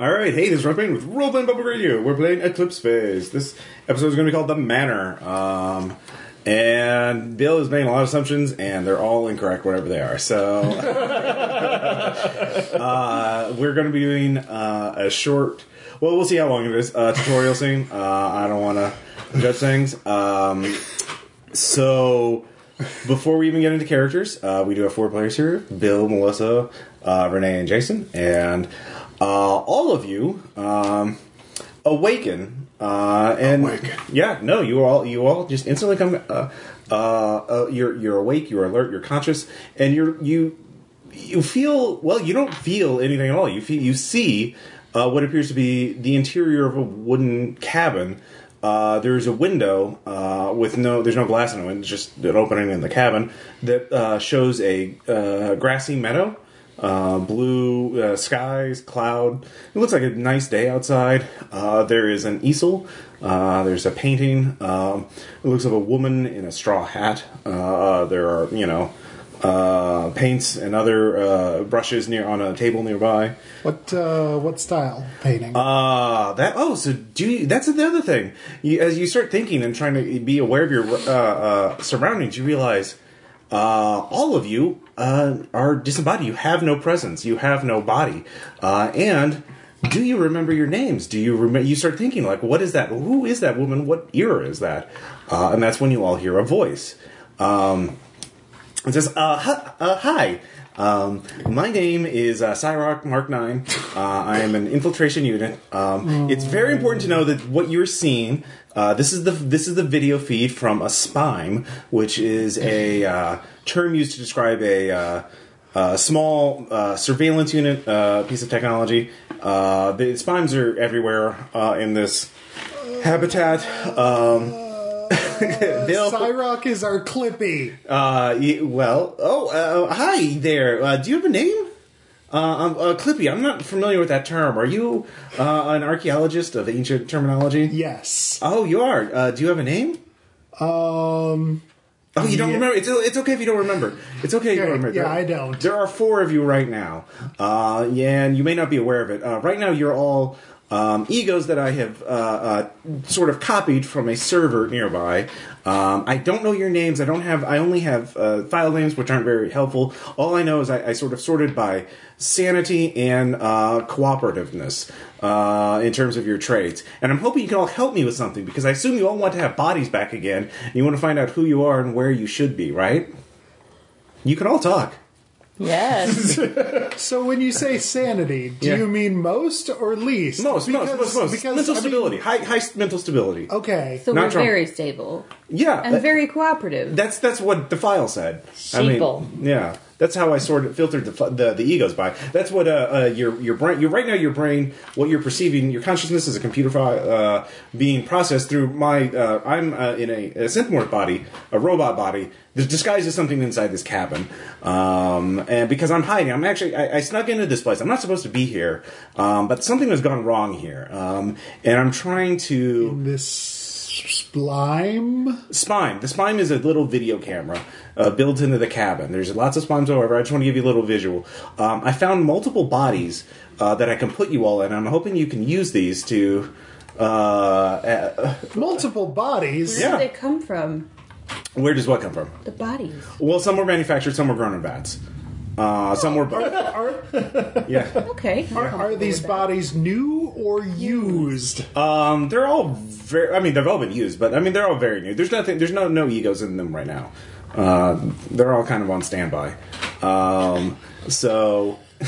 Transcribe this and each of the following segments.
All right, hey, this is Roleplaying with Roleplaying Public Radio. We're playing Eclipse Phase. This episode is going to be called The Manor. Um, and Bill is making a lot of assumptions, and they're all incorrect, whatever they are. So, uh, we're going to be doing uh, a short, well, we'll see how long it is, uh, tutorial scene. Uh, I don't want to judge things. Um, so, before we even get into characters, uh, we do have four players here Bill, Melissa, uh, Renee, and Jason. And uh, all of you um, awaken. Uh, and Awaken. yeah, no, you all you all just instantly come. Uh, uh, uh, you're you're awake, you're alert, you're conscious, and you're you you feel well. You don't feel anything at all. You feel you see uh, what appears to be the interior of a wooden cabin. Uh, there's a window uh, with no there's no glass in it. It's just an opening in the cabin that uh, shows a uh, grassy meadow. Uh, blue uh, skies, cloud. It looks like a nice day outside. Uh, there is an easel. Uh, there's a painting. Um, it looks of a woman in a straw hat. Uh, there are, you know, uh, paints and other uh, brushes near on a table nearby. What uh, what style painting? Uh, that oh, so do you, that's the other thing. You, as you start thinking and trying to be aware of your uh, uh, surroundings, you realize uh, all of you uh, are disembodied. You have no presence. You have no body. Uh, and do you remember your names? Do you remember? You start thinking like, what is that? Who is that woman? What era is that? Uh, and that's when you all hear a voice. Um, it says, uh, hi, uh, hi. Um, my name is uh, Cyrock Mark 9. Uh, I am an infiltration unit. Um, it's very important to know that what you're seeing, uh, this is the this is the video feed from a SPIME, which is a uh, term used to describe a uh, uh, small uh, surveillance unit uh, piece of technology. Uh, the SPIMEs are everywhere uh, in this habitat. Um, Cyrock is our Clippy. uh, well, oh, uh, hi there. Uh, do you have a name? Uh, I'm, uh, Clippy, I'm not familiar with that term. Are you uh, an archaeologist of ancient terminology? Yes. Oh, you are. Uh, do you have a name? Um. Oh, you don't Yeah. remember? It's, it's okay if you don't remember. It's okay if you don't remember. yeah, There- I don't. There are four of you right now. Uh, yeah, and you may not be aware of it. Uh, right now, you're all um, egos that I have uh, uh, sort of copied from a server nearby. Um, I don't know your names. I don't have. I only have uh, file names, which aren't very helpful. All I know is I, I sort of sorted by sanity and uh, cooperativeness uh, in terms of your traits. And I'm hoping you can all help me with something because I assume you all want to have bodies back again. And you want to find out who you are and where you should be, right? You can all talk. Yes. So when you say sanity, do Yeah. you mean most or least? Most, most, most, most. Because mental I mean- stability, high, high mental stability. okay. So Not we're Trump. very stable Yeah, and that- very cooperative. that's that's what the file said. I mean, Sheeple. yeah, that's how I sort of filtered the, the the egos by. That's what uh, uh your your brain. Right now your brain, what you're perceiving, your consciousness is a computer uh, being processed through my. Uh, I'm uh, in a, a synthmorph body, a robot body. that's disguised as something inside this cabin, um, and because I'm hiding, I'm actually I, I snuck into this place. I'm not supposed to be here, um, but something has gone wrong here, um, and I'm trying to. This slime. Spime. The Spime is a little video camera uh, built into the cabin. There's lots of Spimes, however. I just want to give you a little visual. Um, I found multiple bodies uh, that I can put you all in. I'm hoping you can use these to. Uh, uh, Multiple bodies. Where yeah. did they come from? where does what come from? The bodies. Well, some were manufactured, some were grown in vats. Uh, some were both. Are, Yeah. Okay. are, are these bodies new or used? Um, they're all very. I mean, they've all been used, but I mean, they're all very new. There's nothing. There's no no egos in them right now. Uh, they're all kind of on standby. Um, so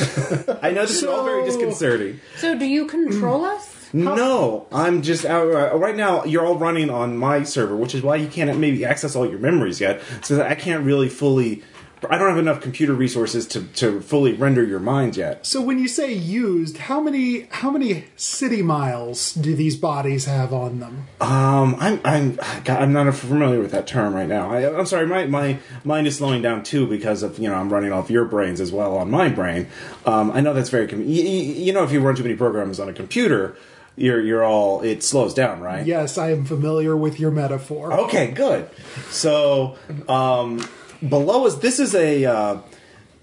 I know this is all very disconcerting. So do you control us? No, I'm just out uh, right now. You're all running on my server, which is why you can't maybe access all your memories yet. So that I can't really fully. I don't have enough computer resources to, to fully render your minds yet. So when you say used, how many how many city miles do these bodies have on them? Um, I'm I'm God, I'm not familiar with that term right now. I, I'm sorry, my my mind is slowing down too because of you know I'm running off your brains as well on my brain. Um, I know that's very com- y- y- you know if you run too many programs on a computer, you're you're all it slows down, right? Yes, I am familiar with your metaphor. Okay, good. So, um, below us, this is a uh,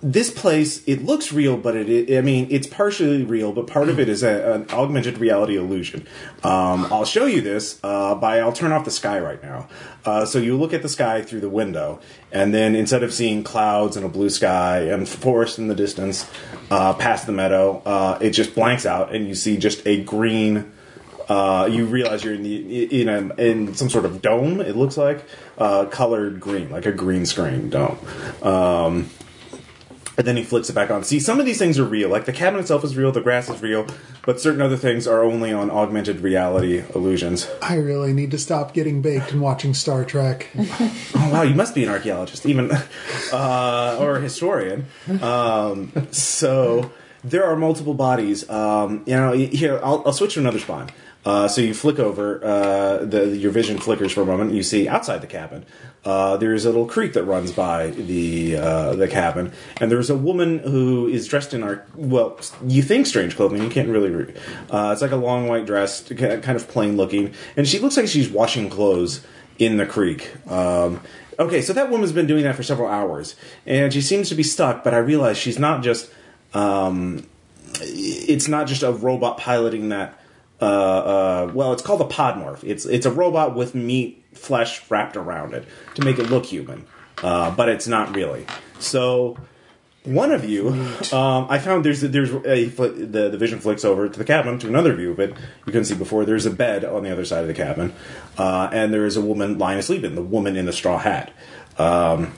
this place it looks real, but it, I mean it's partially real, but part of it is a, an augmented reality illusion. Um, I'll show you this uh, by I'll turn off the sky right now. Uh, so you look at the sky through the window, and then instead of seeing clouds and a blue sky and forest in the distance, uh, past the meadow, uh, it just blanks out, and you see just a green. Uh, you realize you're in the in a, in some sort of dome. It looks like uh, colored green, like a green screen dome. Um, and then he flicks it back on. See, some of these things are real. Like the cabin itself is real, the grass is real, but certain other things are only on augmented reality illusions. I really need to stop getting baked and watching Star Trek. Oh wow, you must be an archaeologist, even uh, or a historian. Um, so there are multiple bodies. Um, you know, here I'll, I'll switch to another spawn. Uh, so you flick over, uh, the, your vision flickers for a moment. You see outside the cabin, uh, there's a little creek that runs by the uh, the cabin, and there's a woman who is dressed in our well, you think strange clothing, you can't really. Uh, it's like a long white dress, kind of plain looking, and she looks like she's washing clothes in the creek. Um, okay, so that woman's been doing that for several hours, and she seems to be stuck. But I realize she's not just. Um, it's not just a robot piloting that. Uh, uh, well, it's called a podmorph. It's it's a robot with meat flesh wrapped around it to make it look human, uh, but it's not really. So one of you, um, I found there's there's a the the vision flicks over to the cabin to another view of it. You can see before there's a bed on the other side of the cabin, uh, and there is a woman lying asleep in the woman in the straw hat. Um,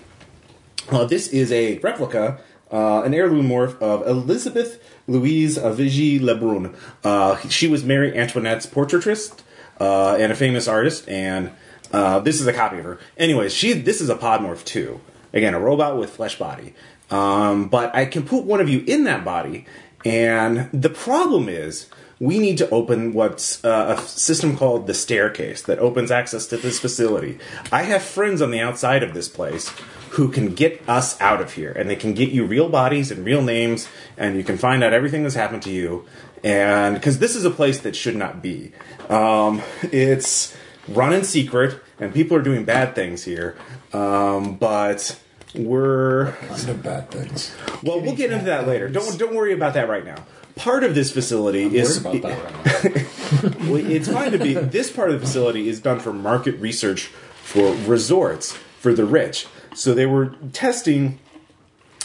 this is a replica, uh, an heirloom morph of Elizabeth Louise Vigée Le Brun. Uh, she was Marie Antoinette's portraitist uh, and a famous artist, and uh, this is a copy of her. Anyways, she this is a podmorph too. Again, a robot with flesh body. Um, but I can put one of you in that body, and the problem is we need to open what's uh, a system called the staircase that opens access to this facility. I have friends on the outside of this place who can get us out of here, and they can get you real bodies and real names, and you can find out everything that's happened to you. And because this is a place that should not be, um, it's run in secret, and people are doing bad things here. Um, but we're Kind of bad things. well, we'll get into that later. Don't don't worry about that right now. Part of this facility Worried is about that right well, it's fine to be. This part of the facility is done for market research for resorts for the rich. So they were testing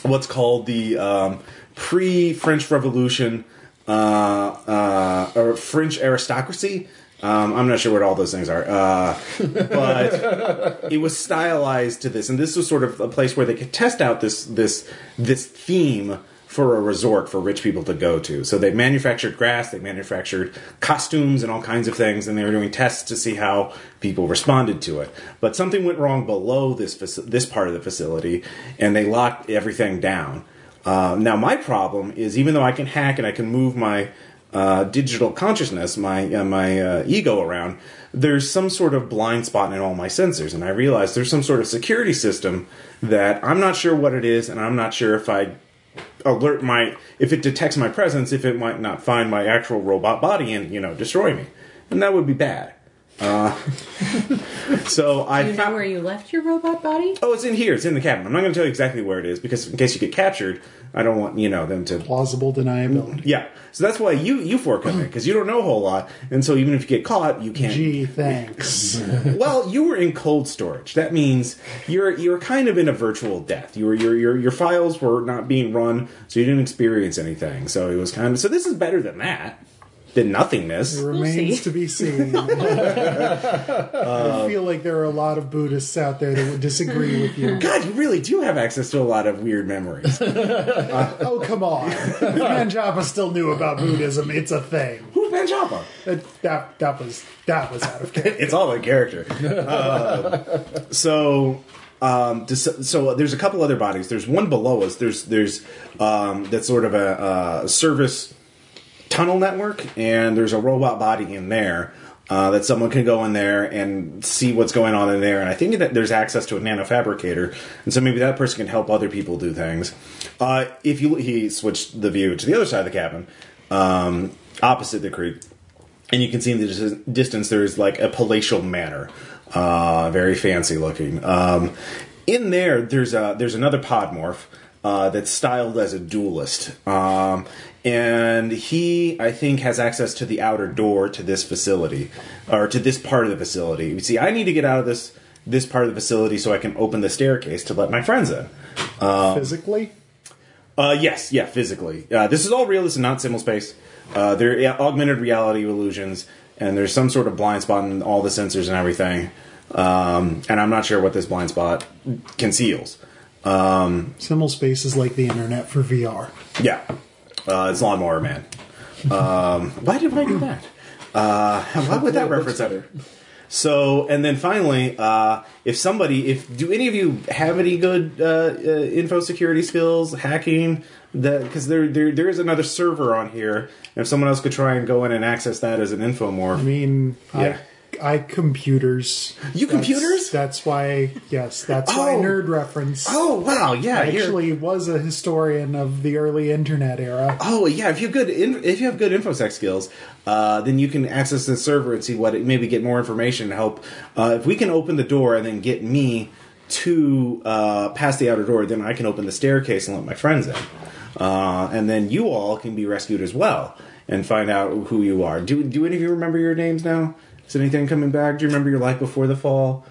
what's called the um, pre-French Revolution uh, uh, or French aristocracy. Um, I'm not sure what all those things are, uh, but it was stylized to this, and this was sort of a place where they could test out this this this theme for a resort for rich people to go to. So they manufactured grass, they manufactured costumes and all kinds of things, and they were doing tests to see how people responded to it. But something went wrong below this this part of the facility, and they locked everything down. Uh, now my problem is even though I can hack and I can move my uh, digital consciousness, my uh, my uh, ego around, there's some sort of blind spot in all my sensors, and I realize there's some sort of security system that I'm not sure what it is, and I'm not sure if I alert my if it detects my presence, if it might not find my actual robot body and you know destroy me, and that would be bad. Uh, so I Do you know found- where you left your robot body? Oh, it's in here. It's in the cabin. I'm not going to tell you exactly where it is because in case you get captured, I don't want you know them to. Plausible deniability. Yeah, so that's why you you four come in because you don't know a whole lot, and so even if you get caught, you can't. Gee, thanks. Well, you were in cold storage. That means you're you're kind of in a virtual death. You were your your your files were not being run, so you didn't experience anything. So it was kind of so. This is better than that. Than nothingness. It remains see. to be seen. I feel like there are a lot of Buddhists out there that would disagree with you. God, you really do have access to a lot of weird memories. Oh, come on. Manjapa still knew about Buddhism. It's a thing. Who's Ben That, that, that was that was out of character. it's all a character. Um, so, um, so there's a couple other bodies. There's one below us. There's there's um, that's sort of a, a service tunnel network, and there's a robot body in there. Uh, that someone can go in there and see what's going on in there, and I think that there's access to a nanofabricator, and so maybe that person can help other people do things. Uh, if you he switched the view to the other side of the cabin, um, opposite the creek, and you can see in the dis- distance there's like a palatial manor, uh, very fancy looking. Um, in there, there's a there's another podmorph. uh, that's styled as a duelist. Um, and he, I think, has access to the outer door to this facility, or to this part of the facility. You see, I need to get out of this this part of the facility so I can open the staircase to let my friends in. Physically, Uh, yes, yeah, physically. Uh, this is all real. This is not simul space. Uh, they're yeah, augmented reality illusions, and there's some sort of blind spot in all the sensors and everything. Um, and I'm not sure what this blind spot conceals. simul space is like the internet for VR. Yeah, uh, it's Lawnmower Man. Um, why did I do that? Uh, why would that reference ever? So, and then finally, uh, if somebody, if do any of you have any good uh, uh, info security skills, hacking? That because there, there there is another server on here. And if someone else could try and go in and access that as an info infomorph, I mean, Yeah. I, I computers. You That's- computers? That's why. Yes, that's why Oh. nerd reference. oh wow, yeah, I actually was a historian of the early internet era. Oh yeah, if you have good in, if you have good infosec skills, uh, then you can access the server and see what it maybe get more information and help. Uh, if we can open the door and then get me to uh, past the outer door, then I can open the staircase and let my friends in, uh, and then you all can be rescued as well and find out who you are. Do do any of you remember your names now? Is anything coming back? Do you remember your life before the fall?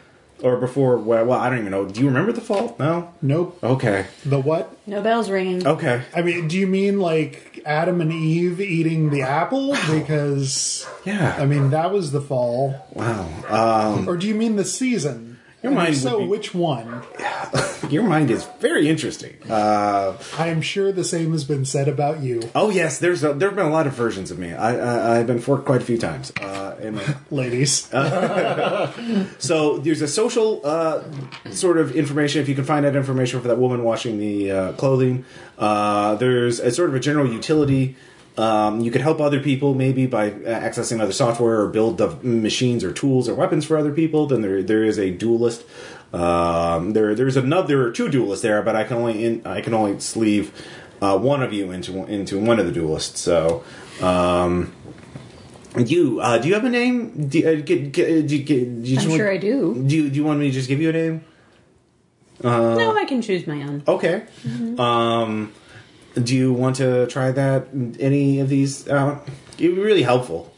Or before, well, well, I don't even know. Do you remember the fall? No? Nope. Okay. The what? No bells ringing. Okay. I mean, do you mean like Adam and Eve eating the apple? Because Yeah. I mean that was the fall. Wow. Um, Or do you mean the season? Your And mind so be- which one? your mind is very interesting. Uh, I am sure the same has been said about you, oh yes, there's a, there have been a lot of versions of me. I, I I've been forked quite a few times. Uh, my- ladies. so there's a social uh, sort of information. If you can find that information for that woman washing the uh, clothing, uh, there's a sort of a general utility. Um, you could help other people maybe by uh, accessing other software or build the machines or tools or weapons for other people. Then there there is a duelist. Um, there there's another there are two duelists there, but I can only in, I can only sleeve uh, one of you into into one of the duelists. So. Um, you uh, do you have a name? Do, uh, get, get, do you, get, do you I'm want- sure I do. do you, do you want me to just give you a name? no, I can choose my own. Okay. Um, do you want to try that? Any of these out? It would be really helpful.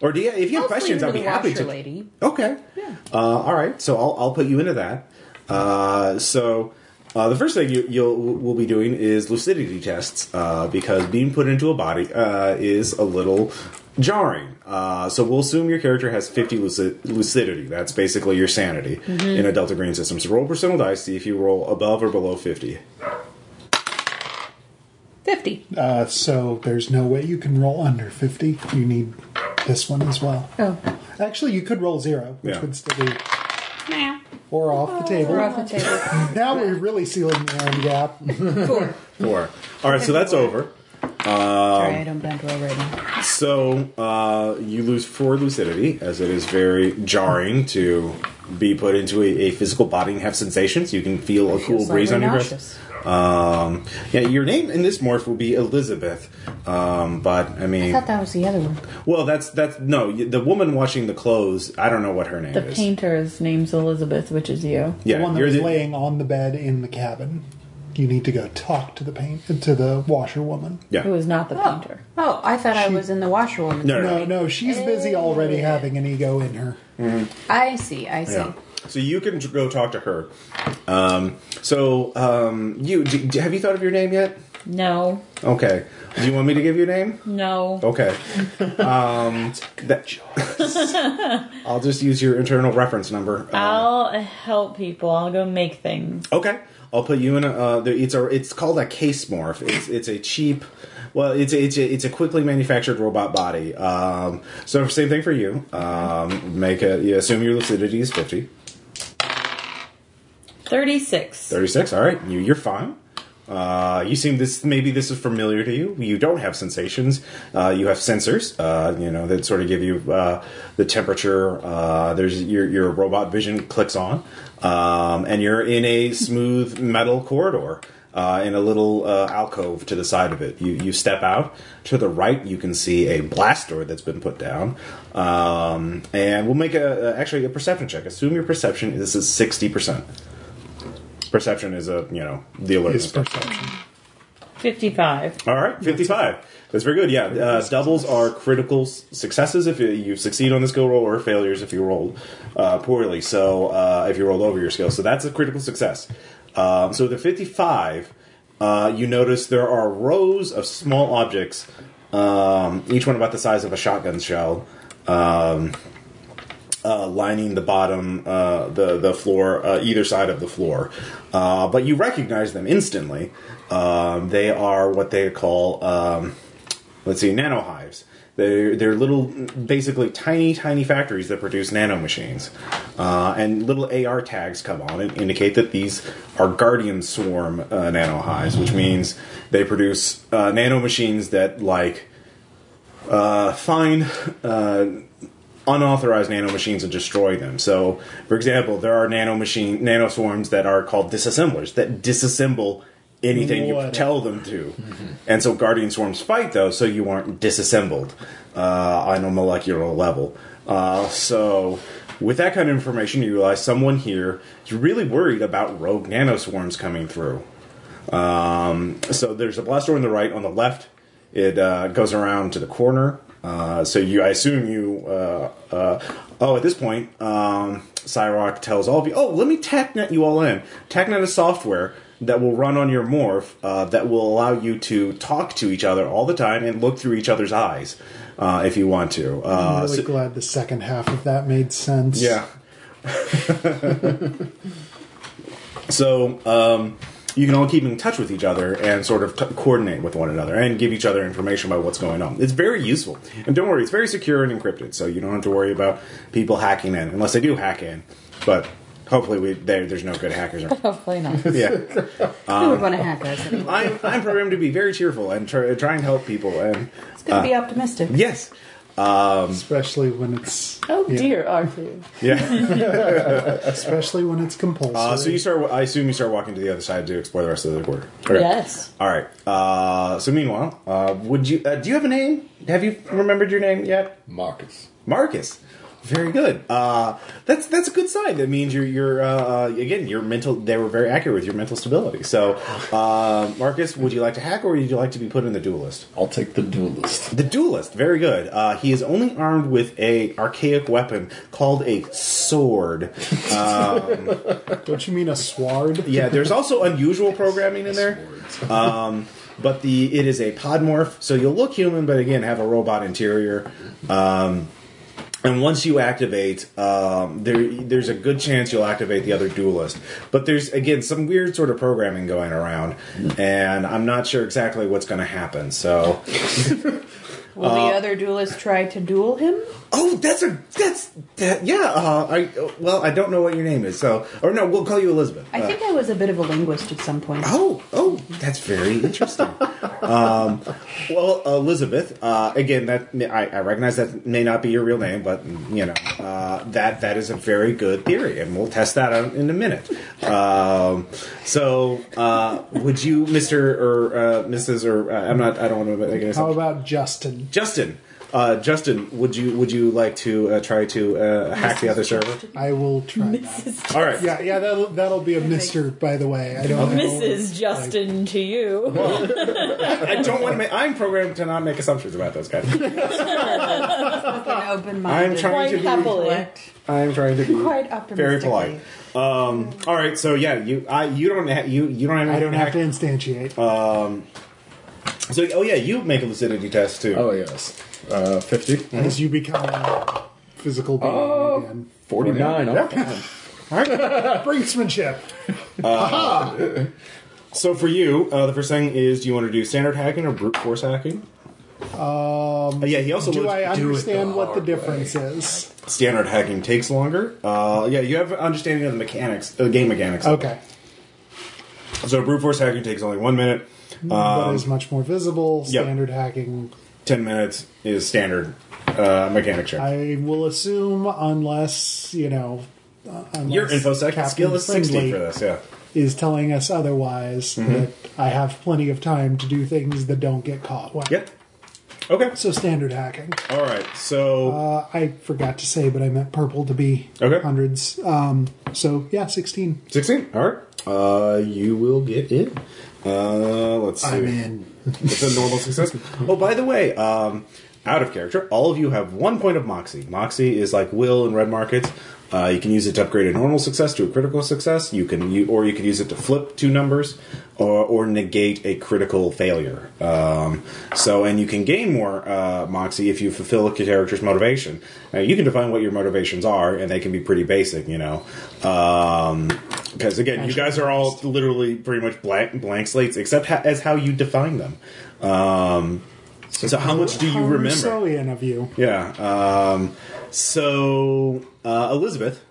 Or do you? If you have I'll questions, I'd be happy to. lady. Okay. Yeah. Uh, all right. So I'll I'll put you into that. Uh, so. Uh, the first thing you, you'll will be doing is lucidity tests uh, because being put into a body uh, is a little jarring. Uh, so we'll assume your character has 50 lucid- lucidity. That's basically your sanity in a Delta Green system. So roll personal dice, see if you roll above or below 50. 50. Uh, so there's no way you can roll under 50. You need this one as well. Oh. Actually, you could roll zero, which Yeah. would still be Nah. or off the table. We're off the table. Now we're really sealing the iron gap. Four. Four. All right, so that's over. Sorry, I don't bend well rating. So uh, you lose four lucidity, as it is very jarring to be put into a, a physical body and have sensations. You can feel a cool Feels breeze on slightly your nauseous. Breath. Um, yeah, your name in this morph will be Elizabeth, um, but I I mean, thought that was the other one. well, that's that's no the woman washing the clothes. I don't know what her name is. The is. painter's name's Elizabeth, which is you. yeah, the one that was the- laying on the bed in the cabin. You need to go talk to the paint to the washerwoman. yeah. Who is not the painter. Oh, I thought I was in the washerwoman. No, no, No, no, she's busy already having an ego in her. I see, I see. Yeah. So you can go talk to her. Um, so um, you d- d- have you thought of your name yet? No, Okay. Do you want me to give you a name? no. Okay. Um, that- I'll just use your internal reference number. Uh, I'll help people. I'll go make things. okay. I'll put you in a. Uh, there- it's a. It's called a case morph. It's it's a cheap. Well, it's a, it's a, it's a quickly manufactured robot body. Um, so same thing for you. Um, make a. You assume your lucidity is fifty. 36. 36 all right you, you're fine. Uh, you seem this maybe this is familiar to you. You don't have sensations. Uh, you have sensors uh, you know that sort of give you uh, the temperature uh, there's your, your robot vision clicks on um, and you're in a smooth metal corridor uh, in a little alcove to the side of it. You, you step out. To the right you can see a blast door that's been put down. Um, and we'll make a, actually a perception check. Assume your perception is 60% Perception is a you know the alert. Is perception. 55. All right, fifty-five. That's very good. Yeah, uh, doubles are critical s- successes if you, you succeed on the skill roll, or failures if you rolled uh, poorly. So uh, if you rolled over your skill, so that's a critical success. Um, so the fifty-five, uh, you notice there are rows of small objects, um, each one about the size of a shotgun shell. Um, uh, lining the bottom, uh, the the floor, uh, either side of the floor. Uh, but you recognize them instantly. Um, they are what they call, um, let's see, nano hives. They're, they're little, basically tiny, tiny factories that produce nano machines. Uh, and little AR tags come on and indicate that these are Guardian Swarm uh, nano hives, which means they produce nano machines that, like, find unauthorized nanomachines and destroy them. So, for example, there are nanomachine nanoswarms that are called disassemblers that disassemble anything you tell them to. And so guardian swarms fight those so you aren't disassembled uh, on a molecular level. Uh, so with that kind of information, you realize someone here is really worried about rogue nanoswarms coming through. Um, so there's a blast door on the right. On the left, it uh, goes around to the corner. Uh, so you, I assume you. Uh, uh, oh, at this point, um, Cyrock tells all of you, "Oh, let me TACnet you all in. TACnet is software that will run on your morph uh, that will allow you to talk to each other all the time and look through each other's eyes uh, if you want to." I'm really so- glad the second half of that made sense. yeah. so um, you can all keep in touch with each other and sort of t- coordinate with one another and give each other information about what's going on. It's very useful, and don't worry, it's very secure and encrypted, so you don't have to worry about people hacking in unless they do hack in. But hopefully, we there, there's no good hackers. around. Hopefully not. yeah, Who would want to hack us? Anyway? I'm, I'm programmed to be very cheerful and try, try and help people. And It's going to be uh, optimistic. yes, Especially when it's Oh yeah. dear, Arthur. yeah. especially when it's compulsory. Uh, so you start. I assume you start walking to the other side to explore the rest of the quarter. Okay. Yes. All right. Uh, so meanwhile, uh, would you? Uh, do you have a name? Have you remembered your name yet? Marcus. Marcus. Very good. Uh, that's that's a good sign. That means you're you're uh, uh, again your mental. They were very accurate with your mental stability. So, uh, Marcus, would you like to hack or would you like to be put in the duelist? I'll take the duelist. The duelist, very good. Uh, he is only armed with a archaic weapon called a sword. Don't you mean a sword? Yeah, there's also unusual programming in there. Um, but the it is a podmorph, so you'll look human, but again have a robot interior. Um, and once you activate, um, there there's a good chance you'll activate the other duelist. But there's again some weird sort of programming going around, and I'm not sure exactly what's going to happen. So, Will Uh, the other duelist try to duel him? Oh, that's a that's that yeah. Uh, I well, I don't know what your name is, so or no, we'll call you Elizabeth. I Uh, think I was a bit of a linguist at some point. Oh, oh, that's very interesting. um, well, Elizabeth, uh, again, that I, I recognize that may not be your real name, but you know uh, that that is a very good theory, and we'll test that out in a minute. Um, so, uh, would you, Mister or uh, Mrs. or uh, I'm not, I don't want to make an How about Justin? Justin? Uh, Justin, would you would you like to uh, try to uh, hack the other server? I will try that. All right. Yeah, yeah, that'll that'll be a Mister. By the way, I don't. know. Mrs. Justin to you. I don't want to make. I'm programmed to not make assumptions about those guys. An open-minded. I'm trying Quite to be. happily. I'm trying to be Quite optimistically. very polite. Um, all right, so yeah, you I you don't ha- you you don't have I don't have to hack- instantiate. So oh yeah, you make a lucidity test too. Oh yes. Uh, 50. as you become a physical being Oh. again. 49. Oh, Yeah. God. All right. Brinksmanship. So for you, uh, the first thing is, do you want to do standard hacking or brute force hacking? Um, yeah, he also Do looked- I understand the what the hard difference is? standard hacking takes longer. Uh, yeah, you have an understanding of the mechanics, the game mechanics. Okay, So brute force hacking takes only one minute. but is much more visible. yep. Standard hacking. Ten minutes is standard uh, mechanic check. I will assume, unless you know, uh, unless Your infosec Captain skill is sixty Friendly for this. Yeah. is telling us otherwise. Mm-hmm. That I have plenty of time to do things that don't get caught. Well, Yep. Okay. So standard hacking. All right. So Uh, I forgot to say, but I meant purple to be Okay. hundreds. Um, so yeah, sixteen. 16. All right. Uh, you will get in. Uh, let's see. I'm in. It's a normal success. Oh, by the way, um, out of character, all of you have one point of Moxie. Moxie is like Will in Red Markets. Uh, you can use it to upgrade a normal success to a critical success. You can, u- or you can use it to flip two numbers, or, or negate a critical failure. Um, so, and you can gain more uh, Moxie if you fulfill a character's motivation. Now, you can define what your motivations are, and they can be pretty basic, you know. Because again, you guys are all literally pretty much blank, blank slates, except ha- as how you define them. Um, so, how much do you How remember? Rousseauian of you. Yeah. Um, so, uh, Elizabeth,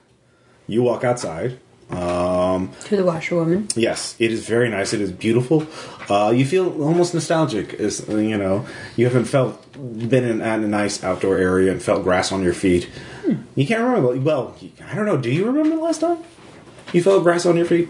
you walk outside. Um, To the washerwoman. yes, it is very nice. It is beautiful. Uh, you feel almost nostalgic, as you know. You haven't felt been in at a nice outdoor area and felt grass on your feet. You can't remember. Well, I don't know. Do you remember the last time you felt grass on your feet?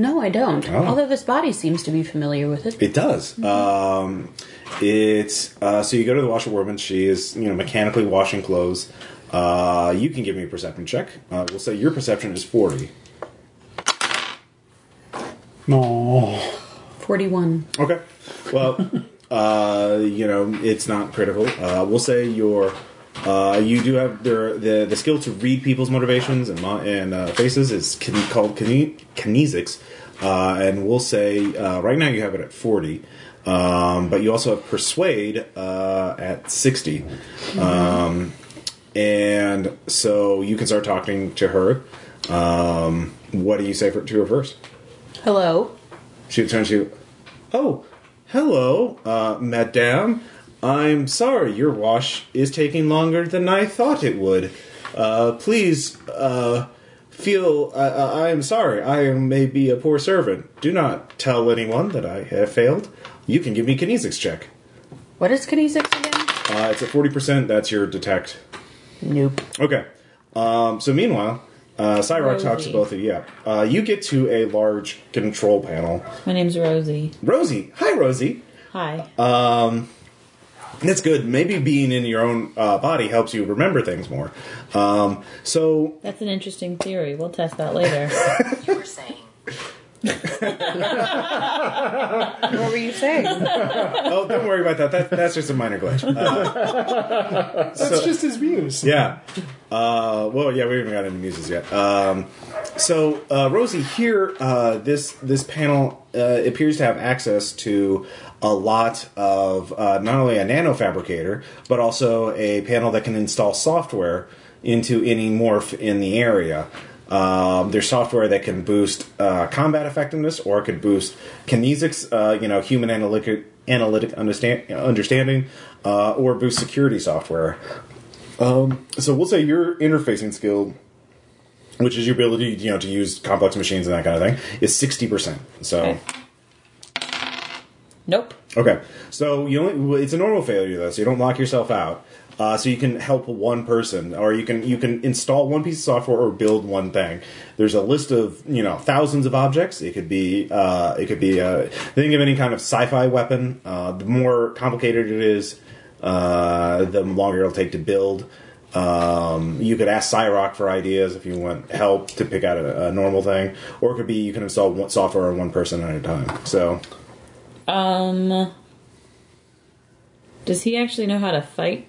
No, I don't. Oh. Although this body seems to be familiar with it. It does. Um, it's uh, so you go to the washerwoman. She is you know mechanically washing clothes. Uh, you can give me a perception check. Uh, we'll say your perception is forty. No. 41. Okay. Well, uh, you know it's not critical. Uh, we'll say your. Uh, you do have the, the the skill to read people's motivations and and uh, faces is kin- called kine- kinesics, uh, and we'll say uh, right now you have it at forty, um, but you also have persuade uh, at sixty, um, and so you can start talking to her. Um, what do you say for, to her first? Hello. She turns to you. Oh, hello, uh, madame. I'm sorry your wash is taking longer than I thought it would. Uh, please, uh, feel. I I am sorry. I may be a poor servant. Do not tell anyone that I have failed. You can give me kinesics check. What is kinesics again? Uh, it's at forty percent. That's your detect. Nope. Okay. Um, so meanwhile, uh, Cyrock talks to Rosie. both of you. Yeah. Uh, you get to a large control panel. My name's Rosie. Rosie, hi Rosie. Hi. That's good. Maybe being in your own uh, body helps you remember things more. Um, so, That's an interesting theory. We'll test that later. You were saying. What were you saying? oh, don't worry about that. that that's just a minor glitch. Uh, That's just his views. yeah. Uh, well, yeah, we haven't got any muses yet. Um, so, uh, Rosie, here, uh, this this panel uh, appears to have access to a lot of uh, not only a nanofabricator, but also a panel that can install software into any morph in the area. Um, there's software that can boost uh, combat effectiveness, or it could boost kinesics, uh, you know, human analytic analytic understand, understanding, uh, or boost security software. Um, so we'll say your interfacing skill, which is your ability, you know, to use complex machines and that kind of thing, is sixty percent. So. Okay. Nope. Okay, so you only, it's a normal failure though, so you don't lock yourself out. Uh, so you can help one person, or you can you can install one piece of software or build one thing. There's a list of you know thousands of objects. It could be uh, it could be uh, think of any kind of sci-fi weapon. Uh, the more complicated it is, uh, the longer it'll take to build. Um, you could ask Cyrock for ideas if you want help to pick out a, a normal thing, or it could be you can install software on one person at a time. So Um. Does he actually know how to fight?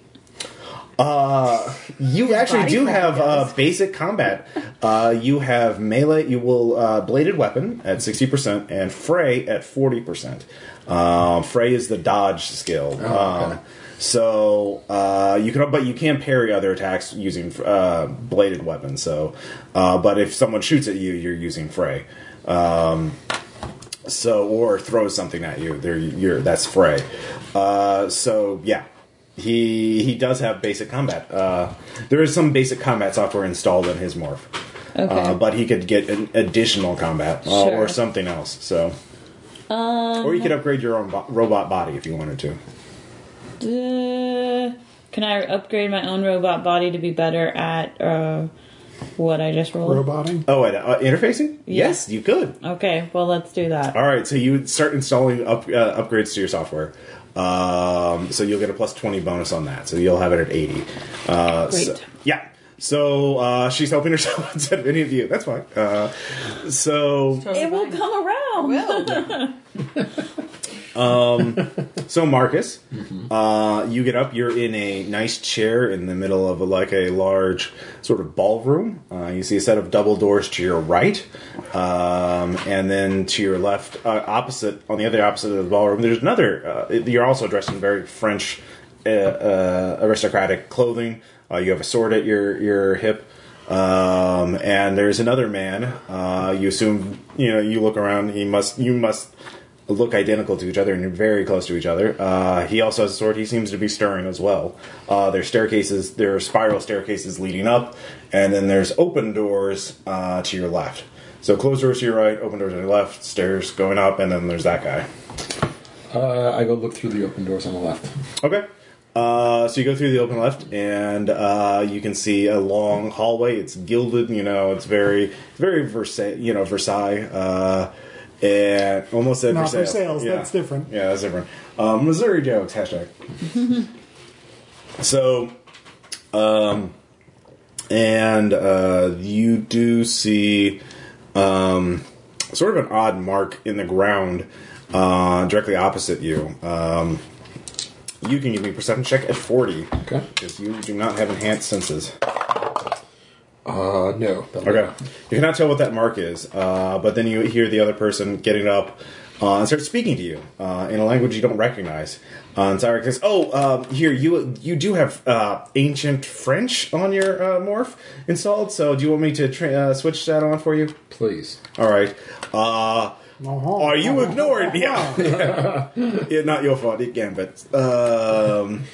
You actually do type have uh, basic combat. Uh, you have melee. You will uh, bladed weapon at sixty percent and fray at forty percent. Um, fray is the dodge skill. um, so uh, you can, but you can parry other attacks using uh, bladed weapons. So, uh, but if someone shoots at you, you're using fray. Um, so or throws something at you, there you're that's fray. Uh, so yeah, he he does have basic combat. Uh, there is some basic combat software installed in his morph, Okay. uh, but he could get an additional combat uh, Sure. or something else. So, or you could upgrade your own bo- robot body if you wanted to. Uh, can I upgrade my own robot body to be better at uh, what I just rolled? Roboting. Oh, and uh, interfacing? Yes, you could. Okay, well let's do that. All right, so you would start installing up, uh, upgrades to your software. Um, so you'll get a plus twenty bonus on that. So you'll have it at eighty. Uh, so- Great. yeah. So uh, she's helping herself instead of any of you. That's fine. Uh, so It will come around. So Marcus, uh, you get up. You're in a nice chair in the middle of a, like a large sort of ballroom. Uh, you see a set of double doors to your right, um, and then to your left, uh, opposite on the other opposite of the ballroom, there's another. Uh, you're also dressed in very French uh, uh, aristocratic clothing. Uh, you have a sword at your your hip. Um, and there's another man. Uh, you assume you know. You look around. He must. You must look identical to each other and very close to each other. Uh, he also has a sword. He seems to be stirring as well. Uh, there's staircases. There are spiral staircases leading up, and then there's open doors uh, to your left. So closed doors to your right, open doors to your left, stairs going up, and then there's that guy. Uh, I go look through the open doors on the left. Okay. Uh, so you go through the open left, and uh, you can see a long hallway. It's gilded, you know. It's very, very Versailles, you know, Versailles, uh, and almost at Not Versailles. for sales. Yeah. That's different. Yeah, that's different. Um, Missouri jokes hashtag. so, um, and uh, you do see um, sort of an odd mark in the ground uh, directly opposite you. Um, you can give me a perception check at forty Okay. because you do not have enhanced senses. Uh, no. That'll Okay. You cannot tell what that mark is, uh, but then you hear the other person getting up uh, and start speaking to you uh, in a language you don't recognize. Uh, and Cyrus says, "Oh, um, here you you do have uh, ancient French on your uh, morph installed. So do you want me to tra- uh, switch that on for you? Please. All right. Uh, Uh-huh. are you ignoring? Yeah. yeah, not your fault, again, but um,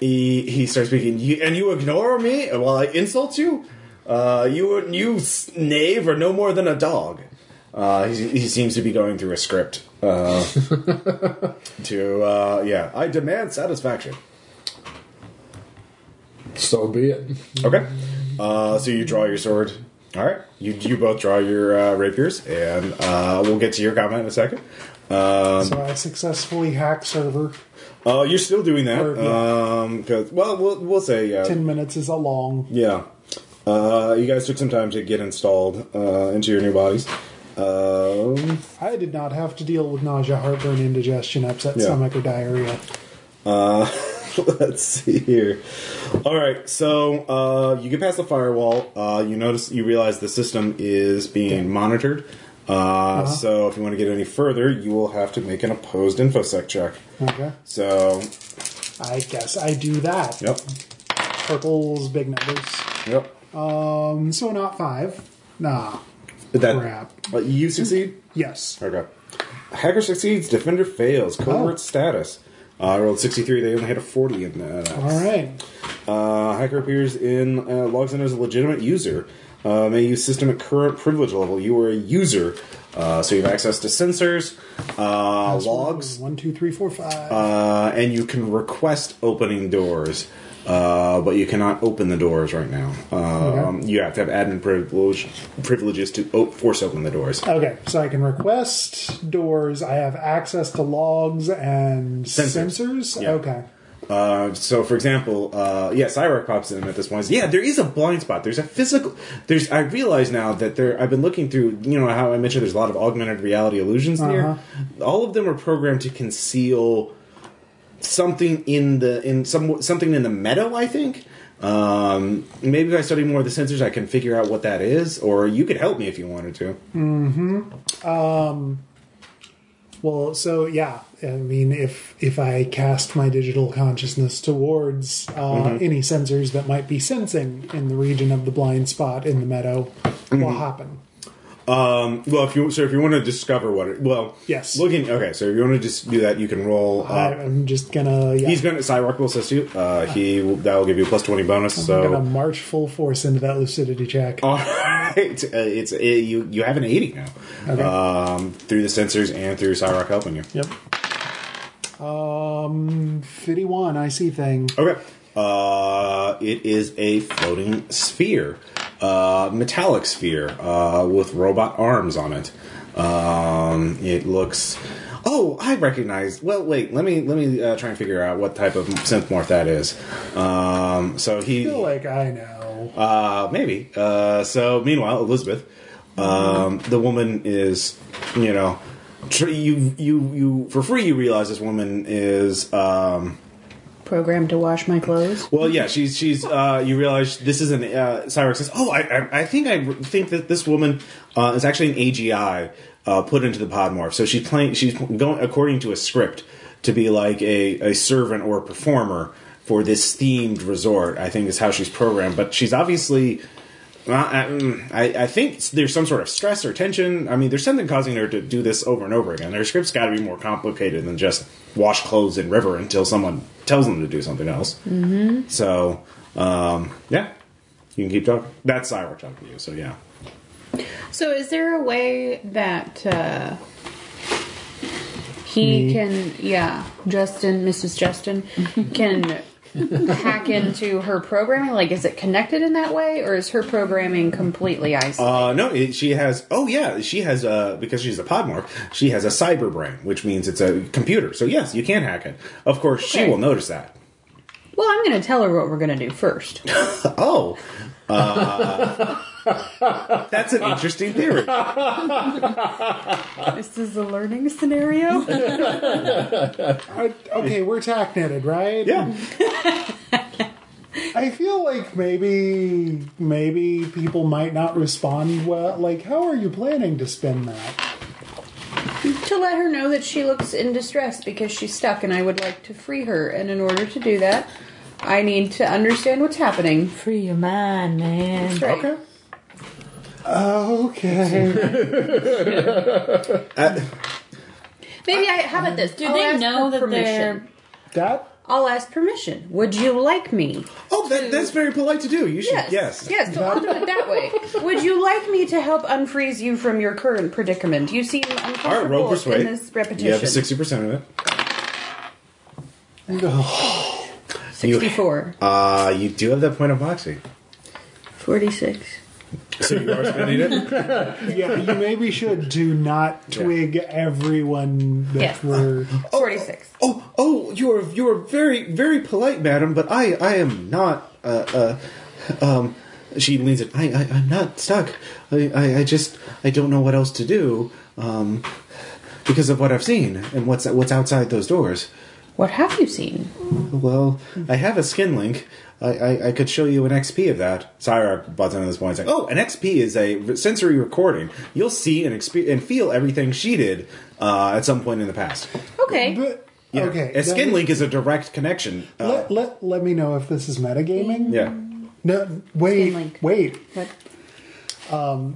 he he starts speaking. You, and you ignore me while I insult you. Uh, you you knave are no more than a dog. Uh, he, he seems to be going through a script. Uh, to uh, yeah, I demand satisfaction. So be it. Okay. Uh, so you draw your sword. All right. You you both draw your uh, rapiers, and uh, we'll get to your comment in a second. Um, So I successfully hack server. uh, you're still doing that. Or, yeah. Um, 'cause- well, we'll we'll say yeah. Ten minutes is a long. Yeah. Uh, you guys took some time to get installed uh, into your new bodies. Um, I did not have to deal with nausea, heartburn, indigestion, upset Yeah. stomach, or diarrhea. Uh, let's see here. All right, so uh, you get past the firewall. Uh, you notice, you realize the system is being monitored. Uh, So if you want to get any further, you will have to make an opposed infosec check. Okay. So, I guess I do that. yep, Purple's big numbers. yep. Um, so not five. Nah. That Crap. uh, you succeed. Yes. Okay. Hacker succeeds. Defender fails. Covert Oh. status. Uh, I rolled 63. They only had a 40 in that. All right. Uh, hacker appears in, uh, logs in as a legitimate user. Uh, may use system at current privilege level. You are a user. Uh, so you have access to sensors, uh, logs, One, two, three, four, five. uh, and you can request opening doors. Uh, but you cannot open the doors right now. Um, You have to have admin privilege, privileges to force open the doors. okay, so I can request doors. I have access to logs and Sensors. sensors. Yeah. Okay. Uh, so, for example, uh, yeah, Cyrock pops in at this point. Yeah, there is a blind spot. There's a physical. There's. I realize now that there. I've been looking through. You know how I mentioned there's a lot of augmented reality illusions here. All of them are programmed to conceal something in the in some something in the meadow. I think. Um, maybe if I study more of the sensors, I can figure out what that is. Or you could help me if you wanted to. Mm-hmm. Um, well, so yeah, I mean, if if I cast my digital consciousness towards uh, Mm-hmm. any sensors that might be sensing in the region of the blind spot in the meadow, Mm-hmm. will happen. Um, well, if you so if you want to discover what it well Yes. looking okay so if you want to just do that you can roll uh, I, I'm just gonna yeah, He's to Cyrock will assist you. Uh, he will, that will give you a plus twenty bonus. I'm gonna So, march full force into that lucidity check. all right, uh, it's uh, you. You have an eighty now Okay. um, through the sensors and through Cyrock helping you. Yep. Um, fifty-one. I see thing. Okay. Uh, it is a floating sphere, uh, metallic sphere uh, with robot arms on it. Um, it looks Oh, I recognize. Well, wait. Let me let me uh, try and figure out what type of synth morph that is. Um, so I he feel like I know. Uh, maybe. Uh, so meanwhile, Elizabeth, um, the woman is, you know, tr- you you you for free. You realize this woman is. Um, Programmed to wash my clothes. well, yeah, she's she's. Uh, you realize this is an. Uh, Cyrex says, "Oh, I, I I think I think that this woman uh, is actually an AGI uh, put into the podmorph. So she's playing. She's going according to a script to be like a a servant or a performer for this themed resort. I think is how she's programmed. But she's obviously. Well, I, mm, I, I think there's some sort of stress or tension. I mean, there's something causing her to do this over and over again. Her script's got to be more complicated than just wash clothes in river until someone tells them to do something else. Mm-hmm. So, um, yeah, you can keep talking. That's Cyber talking to you. So yeah, So, is there a way that uh, he Me. can, yeah, Justin, Mrs. Justin, can hack into her programming? Like, is it connected in that way, or is her programming completely isolated? uh, no, it, she has. Oh yeah, she has. Uh, because she's a podmorph, she has a cyber brain, which means it's a computer. So yes, you can hack it. Of course, she will notice that. well, I'm going to tell her what we're going to do first. Oh. Uh, that's an interesting theory. this is a learning scenario. I, okay, we're tack knitted, right? Yeah. I feel like maybe maybe people might not respond well. Like, how are you planning to spin that? to let her know that she looks in distress because she's stuck and I would like to free her. And in order to do that, I need to understand what's happening. Free your mind, man. That's right. Okay. Okay. Uh, Maybe I. How about this? Do I'll they ask know for that they're- that I'll ask permission. Would you like me? oh, that, that's very polite to do. You should. Yes. Yes. Yes. So I'll do it that way. Would you like me to help unfreeze you from your current predicament? You seem All right, roll uncomfortable persuade. in this repetition. You have a sixty percent of it. oh, Sixty-four. Uh, you do have that point of moxie. Forty-six. So you are spending it. yeah, you maybe should do not twig everyone that Yeah. we're. Forty-six. Oh, oh, you are you are very very polite, madam. But I I am not. Uh, uh, um, she leans in. I, I I'm not stuck. I, I I just I don't know what else to do. Um, because of what I've seen and what's what's outside those doors. What have you seen? Well, I have a skin link. I, I, I could show you an XP of that. Cyra butts in at this point saying, Oh, an XP is a sensory recording. You'll see and, expe- and feel everything she did uh, at some point in the past. Okay. But, Yeah. Okay. A skin then link is a direct connection. Uh, Let, let, let me know if this is metagaming. yeah. No, wait, Skin link. wait. What?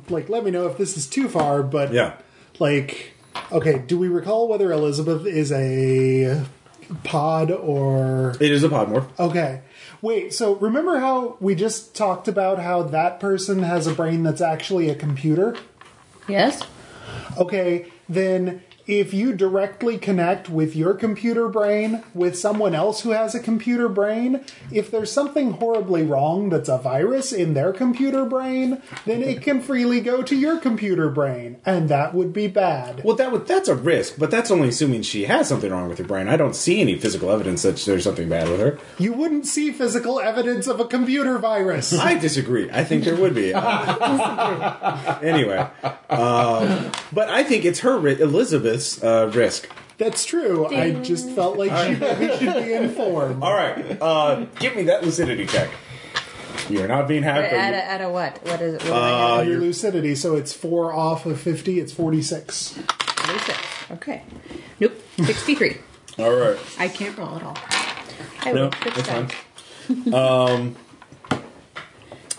Like, let me know if this is too far, but Yeah. like, okay, do we recall whether Elizabeth is a pod or It is a podmorph. okay? Wait, so remember how we just talked about how that person has a brain that's actually a computer? Yes. Okay, then if you directly connect with your computer brain with someone else who has a computer brain, if there's something horribly wrong that's a virus in their computer brain, then it can freely go to your computer brain, and that would be bad. Well, that would, that's a risk, but that's only assuming she has something wrong with her brain. I don't see any physical evidence that there's something bad with her. You wouldn't see physical evidence of a computer virus. I disagree. I think there would be. anyway, um, but I think it's her ri- Elizabeth's uh, risk. That's true. I just felt like she maybe should be informed. All right, uh, give me that lucidity check. You're not being hacked. At but a, at a what? What is it? What do I Uh, have? Your lucidity, so it's four off of 50, it's 46. Forty-six. Okay. Nope. Sixty-three. all right. I can't roll at all. I No, will. Fix that's that. fine. um,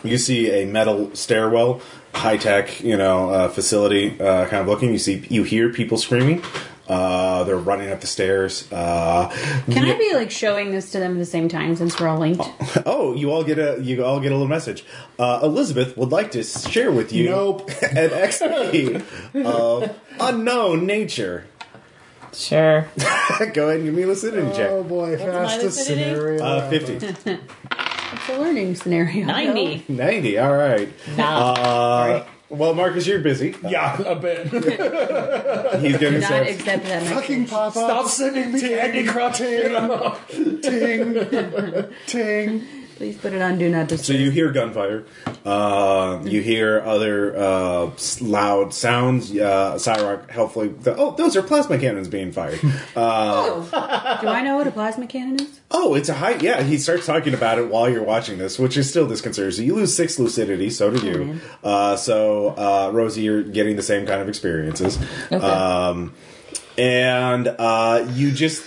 you see a metal stairwell, high tech, you know, uh, facility, uh, kind of looking. You see, you hear people screaming. Uh, they're running up the stairs. Uh, Can I be like showing this to them at the same time since we're all linked? Oh, you all get a you all get a little message. Uh, Elizabeth would like to share with you Nope. an XP of unknown nature. Sure. Go ahead and give me a lucidity Oh check. Oh boy, my fastest lucidity? scenario. Uh, ever. Fifty. It's a learning scenario. 90. 90, all right. Nah. Uh, Well, Marcus, you're busy. Yeah, a bit. He's getting Not set. accept that Fucking message. pop Stop sending me Andy Crotty. Ting. Ting. Please put it on Do Not Disturb. So you hear gunfire. Uh, you hear other uh, loud sounds. Uh, Cyrock helpfully. oh, those are plasma cannons being fired. Uh, Do I know what a plasma cannon is? oh, it's a high. Yeah, he starts talking about it while you're watching this, which is still disconcerting. So you lose six lucidity. So do you. man. Uh, so uh, Rosie, you're getting the same kind of experiences. Okay. Um, and uh, you just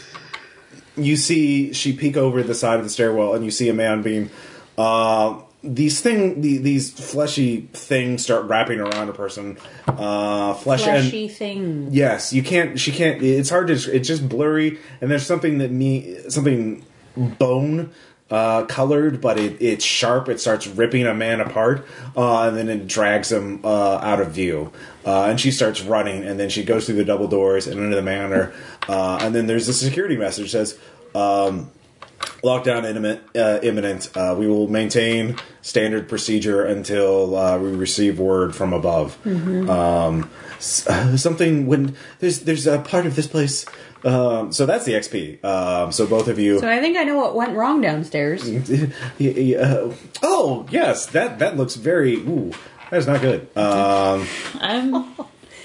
you see she peek over the side of the stairwell and you see a man being uh, these thing the, these fleshy things start wrapping around a person uh, flesh Fleshy and thing. yes you can't she can't it's hard to it's just blurry and there's something that me something bone uh, colored but it, it's sharp it starts ripping a man apart uh, and then it drags him uh, out of view uh, and she starts running and then she goes through the double doors and into the manor uh, and then there's a security message that says um, lockdown imminent. Uh, imminent. Uh, we will maintain standard procedure until uh, we receive word from above. Um, s- uh, something when there's there's a part of this place. Um, so that's the XP. Um, so both of you. So I think I know what went wrong downstairs. Oh yes, that that looks very. Ooh, that's not good. Um, I'm.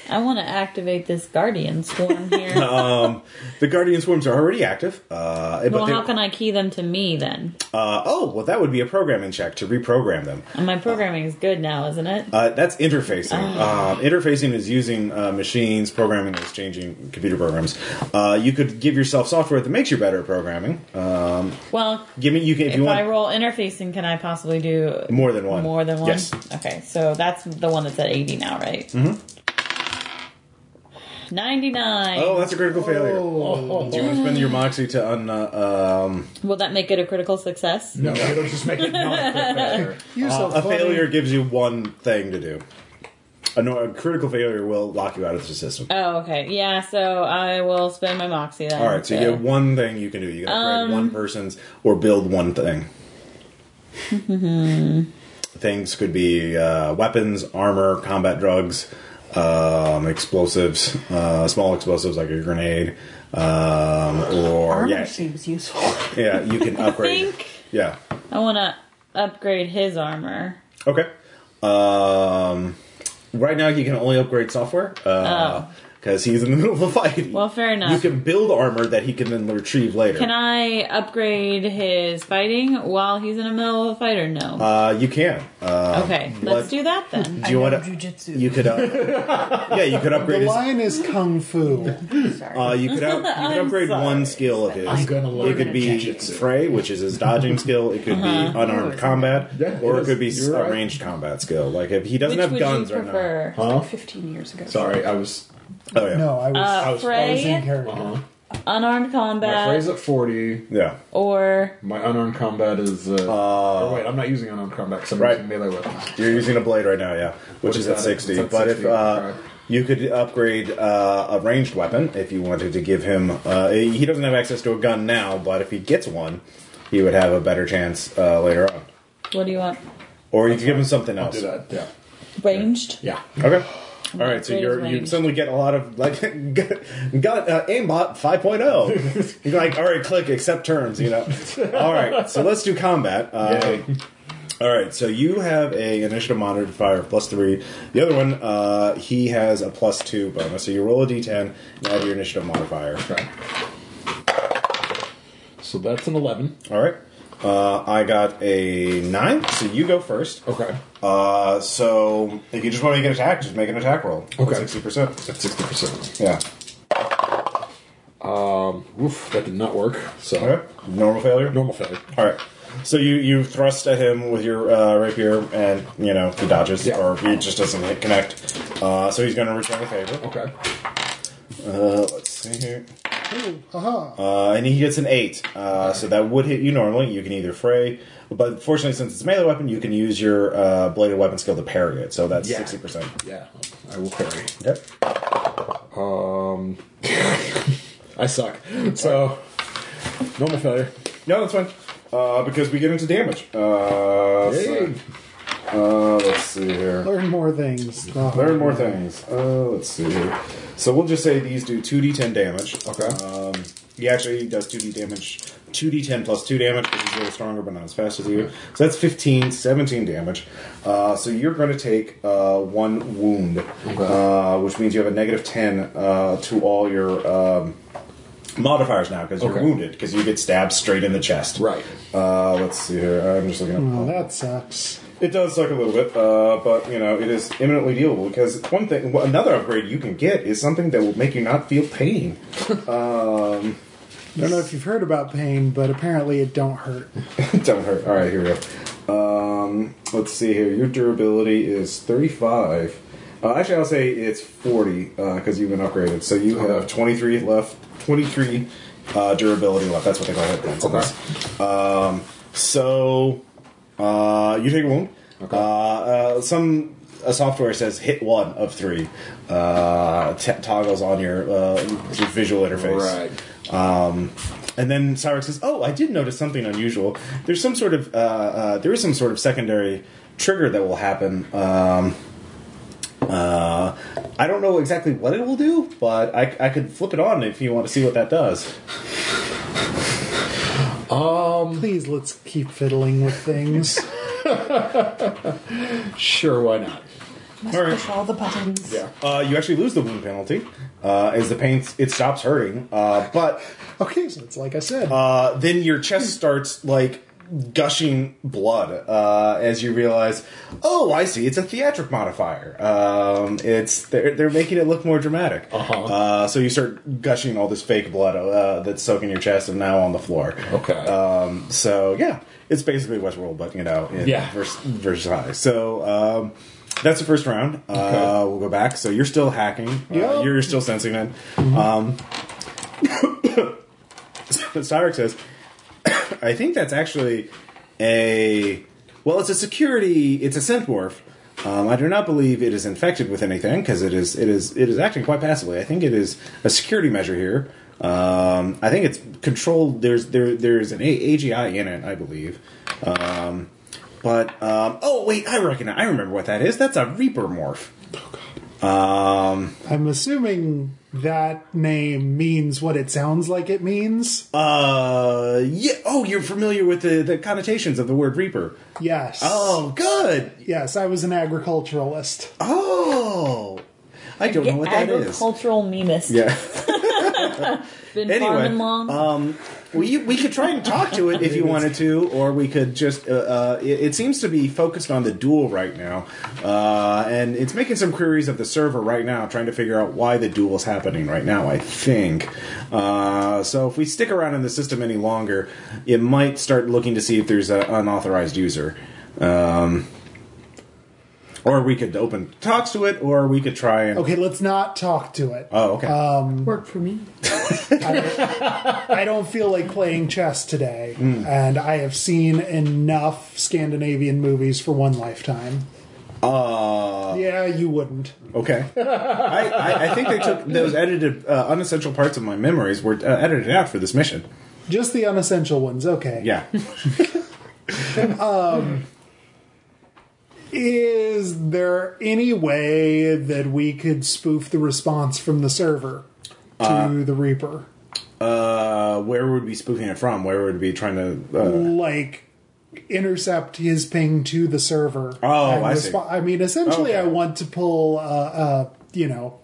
I want to activate this guardian swarm here. the guardian swarms are already active. Uh, well, how can I key them to me then? uh, oh well, that would be a programming check to reprogram them. And my programming is good now, isn't it? Uh, that's interfacing. Um, interfacing is using uh, machines. Programming is changing computer programs. Uh, you could give yourself software that makes you better at programming. Um, Well, give me you can if, if you I want roll interfacing, can I possibly do more than one. more than one? Yes. Okay, so that's the one that's at 80 now, right? Mm-hmm. 99. Oh, that's a critical failure. Do you want to spend your moxie to un? Uh, um, Will that make it a critical success? No, it'll just make it not a failure. You're so a funny. failure gives you one thing to do. A, no, a critical failure will lock you out of the system. Oh, okay. Yeah, so I will spend my moxie then. All right, so you to- get one thing you can do. You can upgrade Um, one person's or build one thing. Things could be uh, weapons, armor, combat drugs, um, explosives, uh, small explosives like a grenade, um, or Armor yeah, seems useful. yeah, you can I upgrade. think Yeah, I want to upgrade his armor. okay. Um, right now, you can only upgrade software because he's in the middle of a fight. Well, fair enough. You can build armor that he can then retrieve later. Can I upgrade his fighting while he's in the middle of a fight or no? Uh, you can. Uh, okay, let's do that then. do you want to? jujitsu. You could. Uh, yeah, you could The upgrade. His, lion is kung fu. Sorry. uh, you could. Up, you could upgrade sorry. one skill of his. I'm gonna learn It could be jujitsu. fray, which is his dodging skill. It could Uh-huh. be unarmed combat, Yeah, or it it is. could be You're a right. ranged combat skill. Like if he doesn't Which have would guns you right now. prefer? Huh? 15 years ago. Sorry, I was. Oh yeah. No, I was, Uh, I was I was in Frey, character. Uh-huh. unarmed My combat, phrase at 40. Yeah. or My unarmed combat is. Uh, or wait, I'm not using unarmed combat because I'm Right. using melee weapons. You're using a blade right now, yeah, which What is is at that? sixty. It's at but 60, if uh, okay. you could upgrade uh, a ranged weapon, if you wanted to give him, uh, he doesn't have access to a gun now, but if he gets one, he would have a better chance uh, later on. what do you want? Or you could give him something I'll else. do that. Yeah. Ranged? Yeah. Okay. All right, so you're, you suddenly get a lot of like got uh, aimbot 5.0. you're like, all right, click accept terms. You know. All right, so let's do combat. Uh, all right, so you have a initiative modifier of plus three. The other one, uh, he has a plus two bonus. So you roll a d10 and add your initiative modifier. Okay. So that's an 11. All right. Uh, I got a nine, so you go first. Okay. Uh, so if you just want to make an attack, just make an attack roll. Okay. sixty percent. That's 60%. Yeah. Um, oof, that did not work. So, Okay. Normal failure. normal failure. All right. So you you thrust at him with your uh, rapier, and you know he dodges, Yeah. or he just doesn't hit connect. Uh, so he's going to return the favor. Okay. Uh, let's see here. Ooh, haha. Uh, and he gets an eight. Uh, so that would hit you normally. You can either fray, but fortunately, since it's a melee weapon, you can use your uh, bladed weapon skill to parry it. So that's Yeah. sixty percent. Yeah, I will parry. Yep. Um, I suck. So, normal failure. No, that's fine. Uh, because we get into damage. Uh, so- Yay. Uh, let's see here. Learn more things. Oh, Learn more things. Uh, let's see here. So we'll just say these do 2d10 damage. Okay. Um, he actually does 2d damage, 2d10 plus 2 damage because he's a little stronger but not as fast as you. So that's 15, 17 damage. Uh, so you're going to take uh, one wound, uh, which means you have a negative 10 uh, to all your um, modifiers now because you're Okay. wounded because you get stabbed straight in the chest. Right. Uh, let's see here. I'm just looking at Oh, that sucks. It does suck a little bit, uh, but you know it is imminently dealable because one thing, another upgrade you can get is something that will make you not feel pain. um, I don't know if you've heard about pain, but apparently it don't hurt. don't hurt. All right, here we go. Um, let's see here. Your durability is thirty-five. Uh, actually, I'll say it's forty because you've been upgraded. So you have twenty-three left. Twenty-three uh, durability left. That's what they call hit points. in Okay. Um, so uh, you take a wound. Okay. Uh, uh, some a software says hit one of three. Uh, t- toggles on your, uh, your visual interface. Right. Um, and then Cyrus says, "Oh, I did notice something unusual. There's some sort of uh, uh, there is some sort of secondary trigger that will happen. Um, uh, I don't know exactly what it will do, but I, I could flip it on if you want to see what that does. Please, let's keep fiddling with things. Sure, why not? All right. Push all the buttons. Yeah. Uh, you actually lose the wound penalty uh, as the pain it stops hurting, uh, but Okay, so it's like I said. uh, then your chest starts like gushing blood uh, as you realize, oh, I see, it's a theatric modifier. Um, it's they're, they're making it look more dramatic. Uh-huh. Uh, so you start gushing all this fake blood uh, that's soaking your chest and now on the floor. Okay. Um, so yeah, it's basically Westworld, but you know, in Yeah. Vers- Versailles. So. Um, that's the first round. Uh, Okay. we'll go back. So you're still hacking. Uh, Yep. you're still sensing it. Um, Cyrix says, I think that's actually a well, it's a security, it's a synthmorph. Um, I do not believe it is infected with anything because it is it is it is acting quite passively. I think it is a security measure here. Um, I think it's controlled. There's there there's an a- AGI in it, I believe. Um, but um, oh wait, I recognize. I remember what that is. That's a Reaper morph. Um, I'm assuming that name means what it sounds like it means. uh, yeah. Oh, you're familiar with the, the connotations of the word Reaper. Yes. Oh, good. Yes, I was an agriculturalist. Oh, I don't know what that is. Agricultural memist. Yeah. Been Anyway, farming long. um, we we could try and talk to it if you wanted to, or we could just. Uh, uh, it, it seems to be focused on the duel right now, uh, and it's making some queries of the server right now, trying to figure out why the duel is happening right now. I think. Uh, so if we stick around in the system any longer, it might start looking to see if there's an unauthorized user. Um, or we could open talks to it, or we could try and. Okay, let's not talk to it. Oh, okay. Worked for me. I don't feel like playing chess today, and I have seen enough Scandinavian movies for one lifetime. uh, Yeah, you wouldn't. Okay. I, I, I think they took those edited, uh, unessential parts of my memories were uh, edited out for this mission. Just the unessential ones, okay. Yeah. Is there any way that we could spoof the response from the server to the Reaper? Uh, where would we be spoofing it from? Where would we be trying to? Uh, Like, intercept his ping to the server. Oh, and I see. I mean, essentially, Okay. I want to pull, uh, uh, you know,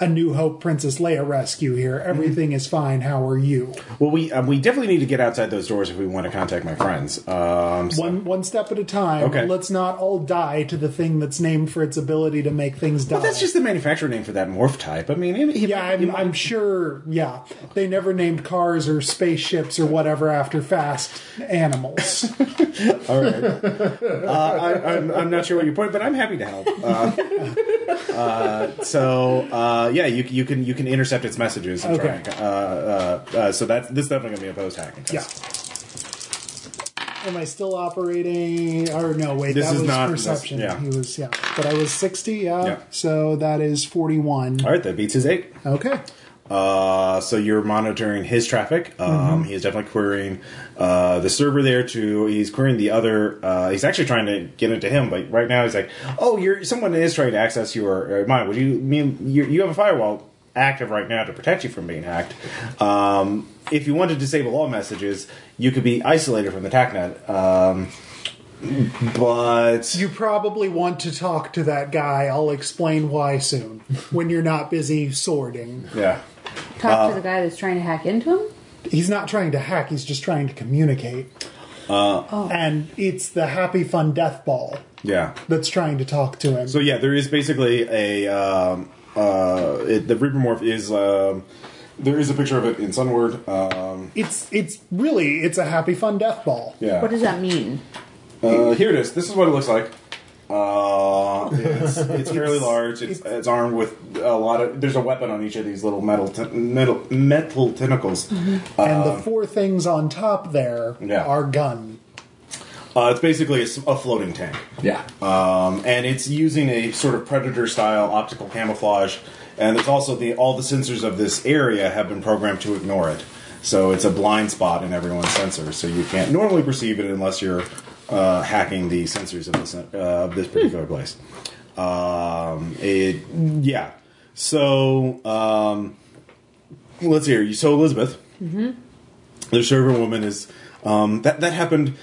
a New Hope Princess Leia rescue here. Everything is fine. How are you? well, we um, we definitely need to get outside those doors if we want to contact my friends. Um, so- One one step at a time. Okay. Let's not all die to the thing that's named for its ability to make things die. Well, that's just the manufacturer name for that morph type. I mean, it, it- yeah, I'm, might- I'm sure. Yeah, they never named cars or spaceships or whatever after fast animals. All right. uh, I, I'm, I'm not sure what your point, but I'm happy to help. Uh, uh, so uh, yeah, you you can you can intercept its messages. And Okay. try, uh, uh, uh, so that's this is definitely going to be a post hacking test. yeah. Am I still operating? Or no, wait, This that is was not- perception. yeah. He was yeah, but I was sixty. Yeah, Yeah. so that is forty-one. All right, that beats his eight. Okay. Uh, so you're monitoring his traffic. Um, He is definitely querying uh, the server there. To he's querying the other. Uh, he's actually trying to get into him, but right now he's like, "Oh, you're someone is trying to access your uh, mine. Would you mean you, you have a firewall active right now to protect you from being hacked? Um, if you want to disable all messages, you could be isolated from the TACnet. Um, but You probably want to talk to that guy. I'll explain why soon. When you're not busy sorting. yeah." Talk to the guy that's trying to hack into him. He's not trying to hack, he's just trying to communicate. And it's the happy fun death ball Yeah. that's trying to talk to him. So yeah, there is basically a um, uh, it, the Reaper morph is um, there is a picture of it in Sunward. Um, it's it's really it's a happy fun death ball. yeah, What does that mean? uh, here it is. This is what it looks like. Uh, it's, it's fairly large. It's, it's armed with a lot of. There's a weapon on each of these little metal t- metal metal tentacles. and the four things on top there Yeah. are gun. Uh, it's basically a floating tank. Yeah. um, and it's using a sort of predator style optical camouflage and it's also the all the sensors of this area have been programmed to ignore it so it's a blind spot in everyone's sensors so you can't normally perceive it unless you're uh, hacking the sensors of this, uh, of this particular place. Um, it yeah. So um, let's hear you. So elizabeth the server woman is um, that that happened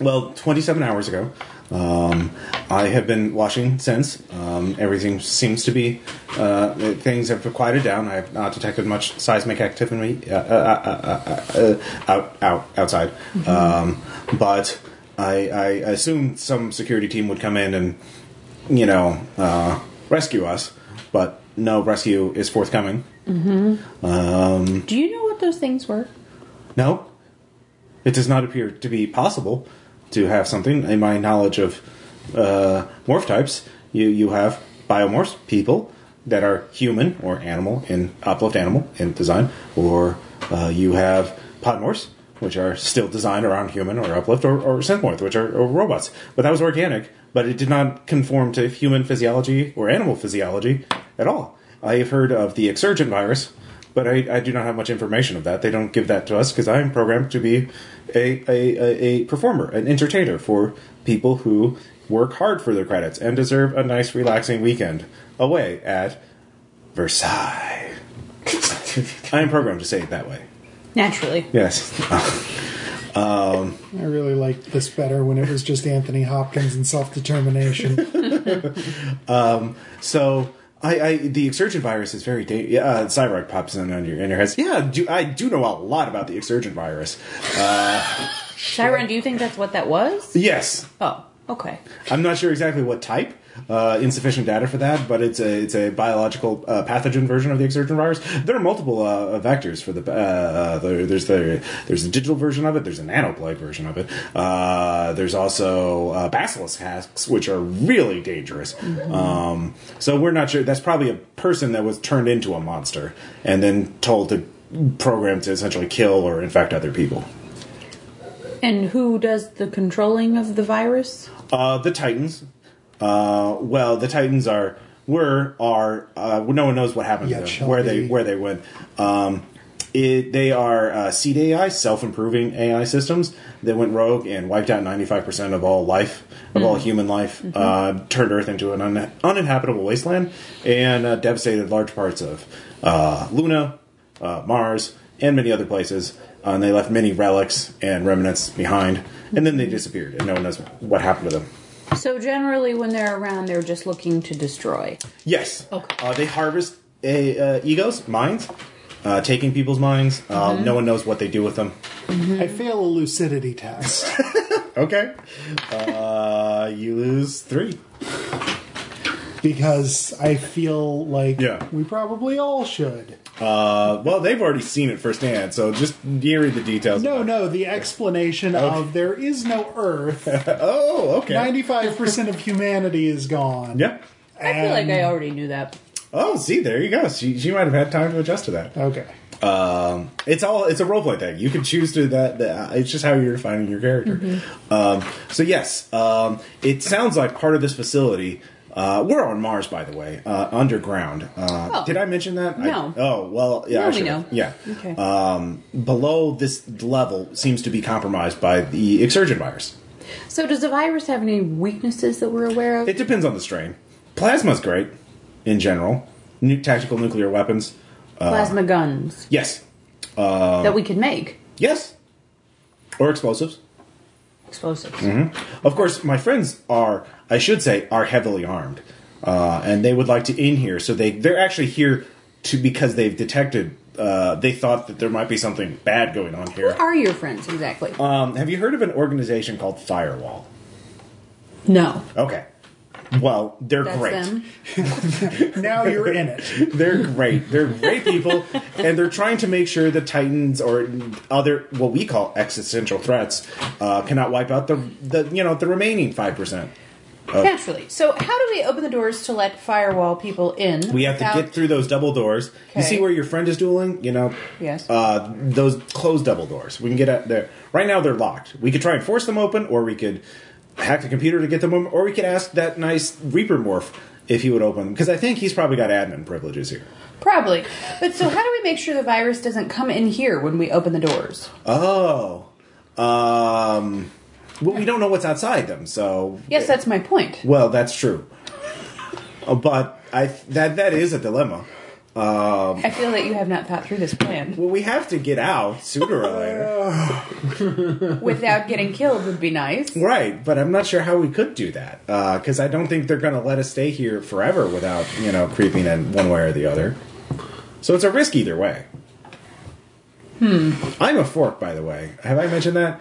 well, 27 hours ago. Um, I have been watching since. Um, everything seems to be. Uh, things have quieted down. I have not detected much seismic activity uh, uh, uh, uh, uh, out, out outside. Um, but I, I assumed some security team would come in and, you know, uh, rescue us. But no rescue is forthcoming. Do you know what those things were? No, it does not appear to be possible to have something. In my knowledge of uh, morph types, you you have biomorphs, people that are human or animal in uplift animal in design, or uh, you have podmorphs, which are still designed around human or uplift, or, or synthmorph, which are, are robots. But that was organic, but it did not conform to human physiology or animal physiology at all. I have heard of the exsurgent virus, but I, I do not have much information of that. They don't give that to us because I am programmed to be a, a, a, a performer, an entertainer for people who work hard for their credits and deserve a nice, relaxing weekend away at Versailles. I am programmed to say it that way. Naturally. Yes. Um, I really liked this better when it was just Anthony Hopkins and self determination. Um, so I, I the exsurgent virus is very da- yeah. Uh, Cyborg pops in on your in your heads. Yeah, do, I do know a lot about the exsurgent virus. Uh, Chiron, do you think that's what that was? Yes, Oh, okay. I'm not sure exactly what type. Uh, insufficient data for that, but it's a it's a biological uh, pathogen version of the exsurgent virus. There are multiple uh, vectors for the, uh, uh, the there's the there's a digital version of it. There's a nanoplague version of it. Uh, there's also uh, basilisk hacks, which are really dangerous. Um, so we're not sure. That's probably a person that was turned into a monster and then told to program to essentially kill or infect other people. And who does the controlling of the virus? Uh, the Titans. Uh, well, the Titans are were are uh, no one knows what happened Yet to them, where they where they went. Um, it, they are uh, seed AI, self improving AI systems that went rogue and wiped out ninety five percent of all life, of all human life, uh, turned Earth into an un- uninhabitable wasteland, and uh, devastated large parts of uh, Luna, uh, Mars, and many other places. Uh, and they left many relics and remnants behind, and then they disappeared, and no one knows what happened to them. So generally, when they're around, they're just looking to destroy. Yes. Okay. Uh, they harvest a, uh, egos, minds, uh, taking people's minds. Uh, No one knows what they do with them. I fail a lucidity test. Okay. Uh, you lose three. Because I feel like Yeah. we probably all should. Uh, well, they've already seen it firsthand, so just you read the details. No, no, the explanation of there is no Earth. Oh, okay. 95% of humanity is gone. Yeah. I feel like I already knew that. Oh, see, there you go. She, she might have had time to adjust to that. Okay. Um, it's all it's a roleplay thing. You can choose to that. that it's just how you're defining your character. Um, so yes, um, it sounds like part of this facility Uh, we're on Mars, by the way, uh, underground. Uh, Oh. Did I mention that? I- No. oh well, yeah. No, I we know. Yeah. Okay. Um, below this level seems to be compromised by the exsurgent virus. So does the virus have any weaknesses that we're aware of? It depends on the strain. Plasma's great in general. New tactical nuclear weapons. Plasma guns Yes. that we could make. Yes. Or explosives. Explosives. Mm-hmm. Of course, my friends are, I should say, are heavily armed, uh, and they would like to in here. So they they're actually here to because they've detected. Uh, they thought that there might be something bad going on here. Who are your friends exactly? Um, have you heard of an organization called Firewall? no. Okay. Well, they're That's great. them. Now you're in it. They're great. They're great people, and they're trying to make sure the Titans or other what we call existential threats uh, cannot wipe out the the you know the remaining five percent. Naturally. So how do we open the doors to let firewall people in? We have without- to get through those double doors. You see where your friend is dueling? You know, Yes. uh, those closed double doors. We can get out there. Right now, they're locked. We could try and force them open, or we could hack the computer to get them or we could ask that nice Reaper morph if he would open, them, because I think he's probably got admin privileges here. Probably. But so how do we make sure the virus doesn't come in here when we open the doors? Oh, um, well, we don't know what's outside them, so Yes, that's my point. well, that's true. Uh, But I that that is a dilemma. I feel that you have not thought through this plan. Well, we have to get out sooner or later. Without getting killed would be nice. Right, but I'm not sure how we could do that because I don't think they're going to let us stay here forever without you know creeping in one way or the other. So it's a risk either way. Hmm. I'm a fork, by the way. Have I mentioned that?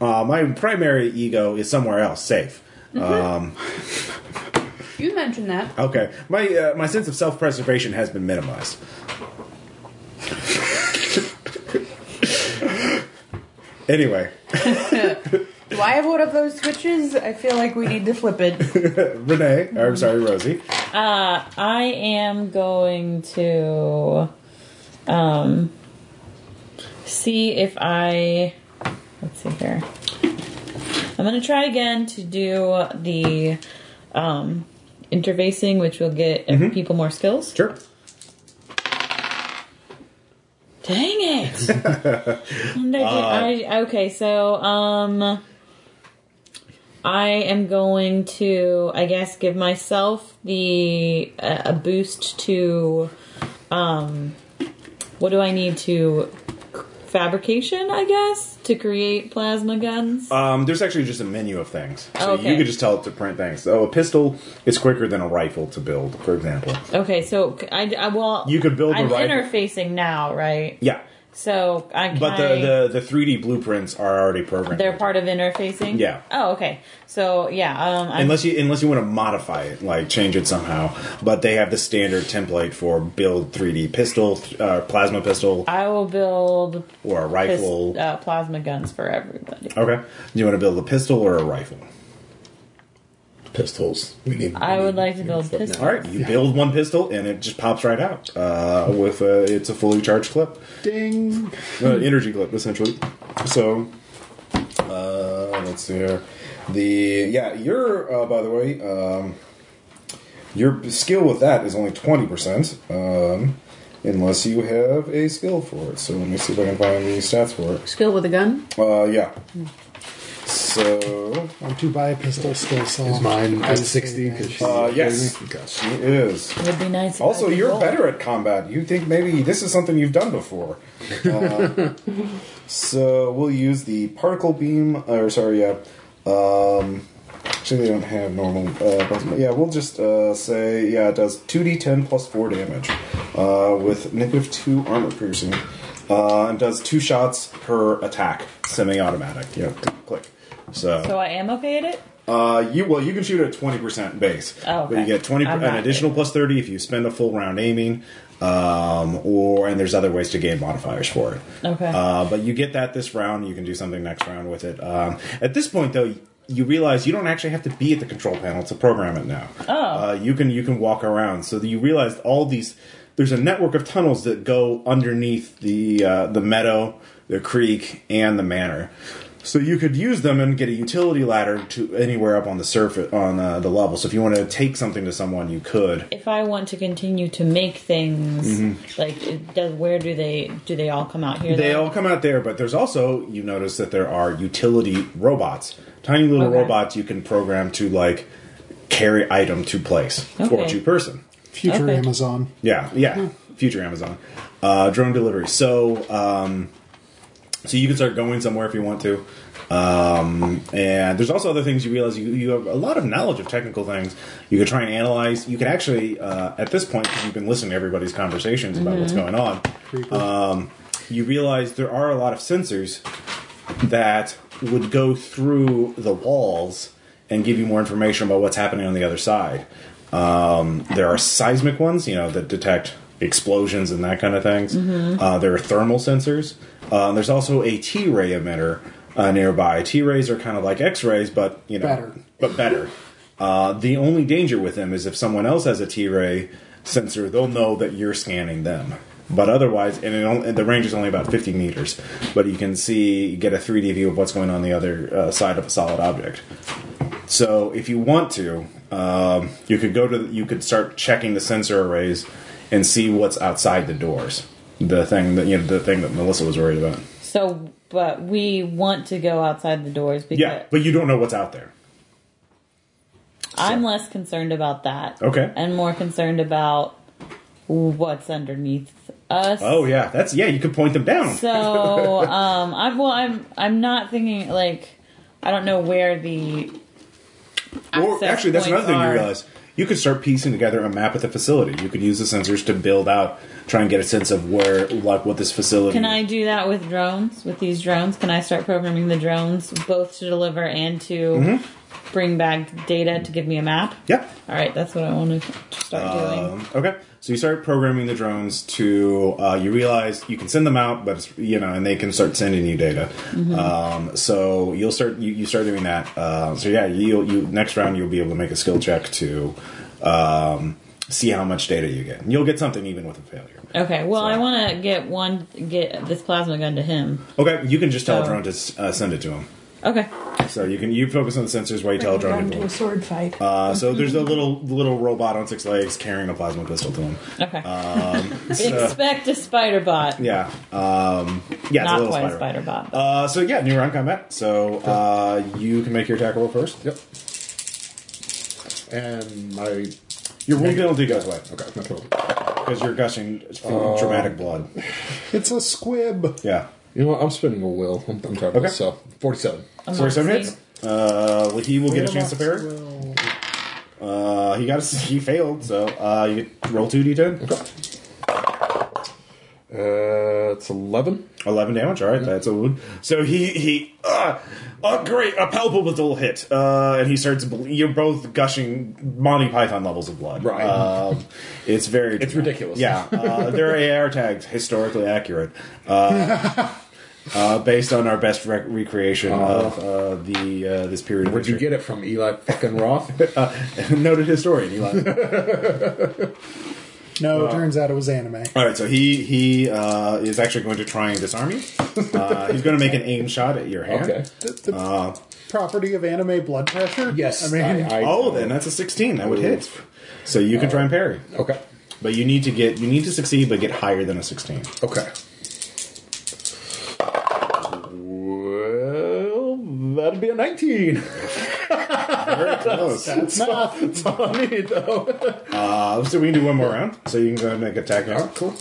Uh, my primary ego is somewhere else, safe. You mentioned that. Okay, my uh, my sense of self preservation has been minimized. anyway, Do I have one of those switches? I feel like we need to flip it. Renee, or I'm sorry, Rosie. Uh, I am going to um, see if I. Let's see here. I'm going to try again to do the um, interfacing, which will get people more skills. Sure. Dang it! I I- okay, so um, I am going to, I guess, give myself the uh, a boost to um, what do I need to fabrication? I guess to create plasma guns. Um, there's actually just a menu of things, so Okay. you could just tell it to print things. So a pistol is quicker than a rifle to build, for example. Okay, so I well, You could build a I'm rifle- interfacing now, right? Yeah, So I can but the, the the 3D blueprints are already programmed. they're part of interfacing. Yeah. Oh, okay. So yeah, um, I'm Unless you unless you want to modify it, like change it somehow, but they have the standard template for build 3D pistol, uh, plasma pistol, I will build or a pis- rifle. uh, plasma guns for everybody. Okay, do you want to build a pistol or a rifle? Pistols. We need. I would need- like to build pistols. now. All right, you build one pistol and it just pops right out uh, with a, it's a fully charged clip. Ding. uh, energy clip essentially. So, uh, let's see here. The yeah, your uh, by the way, um, your skill with that is only twenty percent, um, unless you have a skill for it. So let me see if I can find the stats for it. Skill with a gun? Uh, yeah. So Want to buy a pistol skill saw. Is mine at 60? 'Cause she's Uh, yes. Okay. she is. It would be nice. if I Also, could you're roll. better at combat. You think maybe this is something you've done before. Uh, so we'll use the particle beam, or sorry, yeah. Um, actually, they don't have normal. Uh, plasma. yeah, we'll just uh, say yeah, it does two d10 plus four damage uh, with negative two armor piercing, uh, and does two shots per attack, semi-automatic. Yeah, click. So I am okay at it. Uh, you well, you can shoot at twenty percent base, Oh, but you get twenty I'm an additional plus thirty if you spend a full round aiming, um, or and there's other ways to gain modifiers for it. Okay. Uh, but you get that this round. You can do something next round with it. Um, at this point, though, you realize you don't actually have to be at the control panel to program it now. Oh. Uh, you can you can walk around. So you realize all these. There's a network of tunnels that go underneath the uh, the meadow, the creek, and the manor. So you could use them and get a utility ladder to anywhere up on the surface on uh, the level. So if you want to take something to someone, you could. If I want to continue to make things, Mm-hmm. like, it does where do they do they all come out here? They though? all come out there, but there's also you notice that there are utility robots, tiny little Okay. robots you can program to like carry item to place or Okay. to person. Future Okay. Amazon. Yeah, yeah. Future Amazon. Uh, drone delivery. So, um, so you can start going somewhere if you want to. Um, and there's also other things you realize you, you have a lot of knowledge of technical things. You could try and analyze. You can actually, uh, at this point, because you've been listening to everybody's conversations about what's going on, um, you realize there are a lot of sensors that would go through the walls and give you more information about what's happening on the other side. Um, there are seismic ones, you know, that detect explosions and that kind of things. Uh, there are thermal sensors. Uh, there's also a T-ray emitter uh, nearby. T-rays are kind of like X-rays, but you know, Better. but better. Uh, the only danger with them is if someone else has a T-ray sensor, they'll know that you're scanning them. But otherwise, and, it only, and the range is only about 50 meters, but you can see, you get a 3D view of what's going on the other uh, side of a solid object. So if you want to, um, you could go to, you could start checking the sensor arrays and see what's outside the doors. The thing that you know, the thing that Melissa was worried about. So, but we want to go outside the doors because Yeah, but you don't know what's out there. I'm less concerned about that. Okay. And more concerned about what's underneath us. Oh yeah, that's yeah. You could point them down. So, um, I'm well. I'm I'm not thinking like I don't know where the Or actually, that's another thing you realize. You could start piecing together a map of the facility. You could use the sensors to build out, try and get a sense of where, like, what this facility. Can I do that with drones? With these drones, can I start programming the drones both to deliver and to Mm-hmm. Bring back data to give me a map? Yeah. All right, that's what I want to start doing. Um, okay. So you start programming the drones to. Uh, you realize you can send them out, but it's, you know, and they can start sending you data. Mm-hmm. Um, so you'll start. You, you start doing that. Uh, so yeah, you you next round you'll be able to make a skill check to um, see how much data you get. And you'll get something even with a failure. Okay, well, So- I want to get one, get this plasma gun to him. Okay, you can just tell a So- drone to uh, send it to him. Okay, So you can you focus on the sensors while you tell a drone Run to to a sword fight. Uh, so there's a little little robot on six legs carrying a plasma pistol to him. okay. So- Expect a spider bot. yeah, um, yeah, it's a Not little quite a spider. spider bot. Uh, so yeah, new round combat. So uh, you can make your attack roll first. Yep. And my Your wound penalty goes away okay, my total. because you're gushing Uh, dramatic blood. It's a squib. Yeah, You know what? I'm spinning a will. I'm, I'm tired of Okay. this. So forty-seven. A forty-seven Moxie. hits. Uh, well, he will get a chance to parry. Uh, he got a, he failed. So uh, you roll two d10. Uh, it's eleven. 11 damage. All right, that's a wound. So he he uh, uh great, a palpable hit. Uh, and he starts. ble- You're both gushing Monty Python levels of blood. Right. Um, it's very. It's ridiculous. Yeah. Uh, their AR tags historically accurate. Uh, uh, based on our best rec- recreation of uh, the uh, this period. of Where'd you get it from, Eli fucking Roth? Uh, noted historian Eli. no, it turns out it was anime. All right, so he he uh, is actually going to try and disarm you. Uh, he's going to make an aim shot at your hand. okay. The, the Uh, property of anime blood pressure? Yes. I mean, I- Oh, then that's a 16. That would hit. So you can try and parry. Okay. But you need to get you need to succeed but get higher than a 16. Okay. Well, that'd be a 19. Very close. that's not. That's all I need, though. Uh, so we can do one more round. So you can go ahead and make attack now. Oh, cool.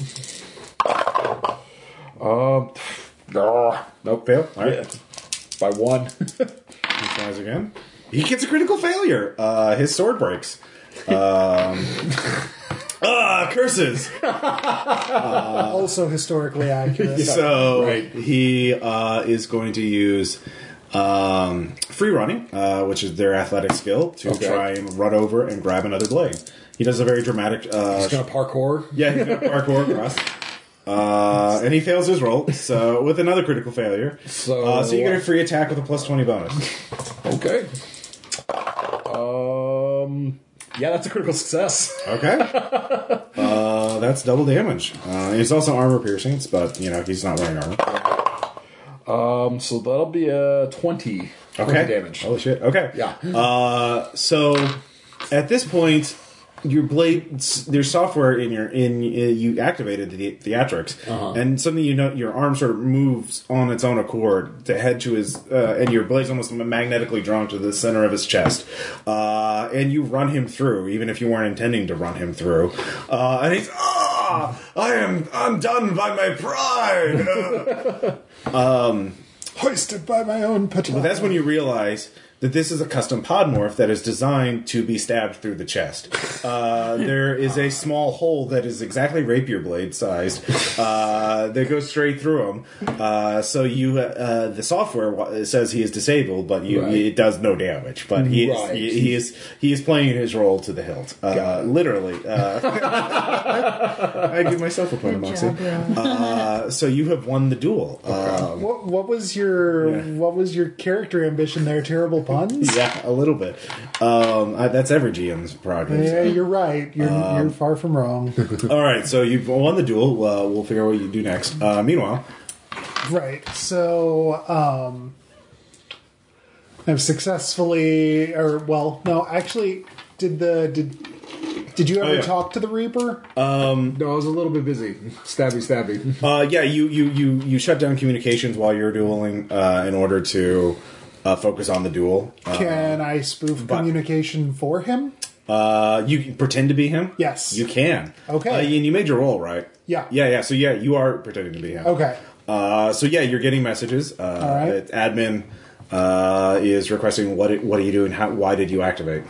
Um, ah, Nope, fail. All right. yeah. By one. He tries again. He gets a critical failure. Uh, his sword breaks. Um, ah, curses. Also historically accurate. so right. he uh, is going to use um, free running, uh, which is their athletic skill, to Okay. try and run over and grab another blade. He does a very dramatic. Uh, He's gonna parkour. yeah, he's gonna parkour across. Uh, and he fails his roll, so with another critical failure. So- uh, so you get a free attack with a plus twenty bonus. Okay. Um. Yeah, that's a critical success. Okay, uh, that's double damage. Uh, it's also armor piercings, but you know he's not wearing armor. Um, so that'll be a 20 Okay. damage. Holy shit. Okay. Yeah. Uh, so at this point, your blade, there's software in your in uh, you activated the theatrics, and suddenly you know your arm sort of moves on its own accord to head to his, uh, and your blade's almost magnetically drawn to the center of his chest, uh, and you run him through, even if you weren't intending to run him through, uh, and he's ah, I am undone by my pride. Um, Hoisted by my own petard. But that's when you realize that this is a custom podmorph that is designed to be stabbed through the chest. Uh, there is a small hole that is exactly rapier blade sized uh, that goes straight through him. Uh, so you, uh, the software says he is disabled, but you, Right. it does no damage. But he is, he, he is he is playing his role to the hilt, uh, literally. Uh, I give myself a point of moxie. Uh, so you have won the duel. Um, What, what was your Yeah. what was your character ambition there? Terrible puns. Yeah, a little bit. Um, I, that's every GM's project. Yeah, you're right. You're Um, you're far from wrong. All right, so you've won the duel. Uh, we'll figure out what you do next. Uh, meanwhile, right. So um, I've successfully, or well, no, actually, did the did did you ever Oh, yeah. talk to the Reaper? No, I was a little bit busy. Stabby, stabby. uh, yeah, you, you you you shut down communications while you're dueling uh, in order to uh, focus on the duel. Uh, Can I spoof but- communication for him? uh, you can pretend to be him. Yes. you can. Okay. uh, and you made your roll, right? Yeah. yeah, yeah. So yeah, you are pretending to be him. Okay. Uh, so yeah, you're getting messages. Uh, All right. Admin uh, is requesting what it, what are you doing? How, why did you activate?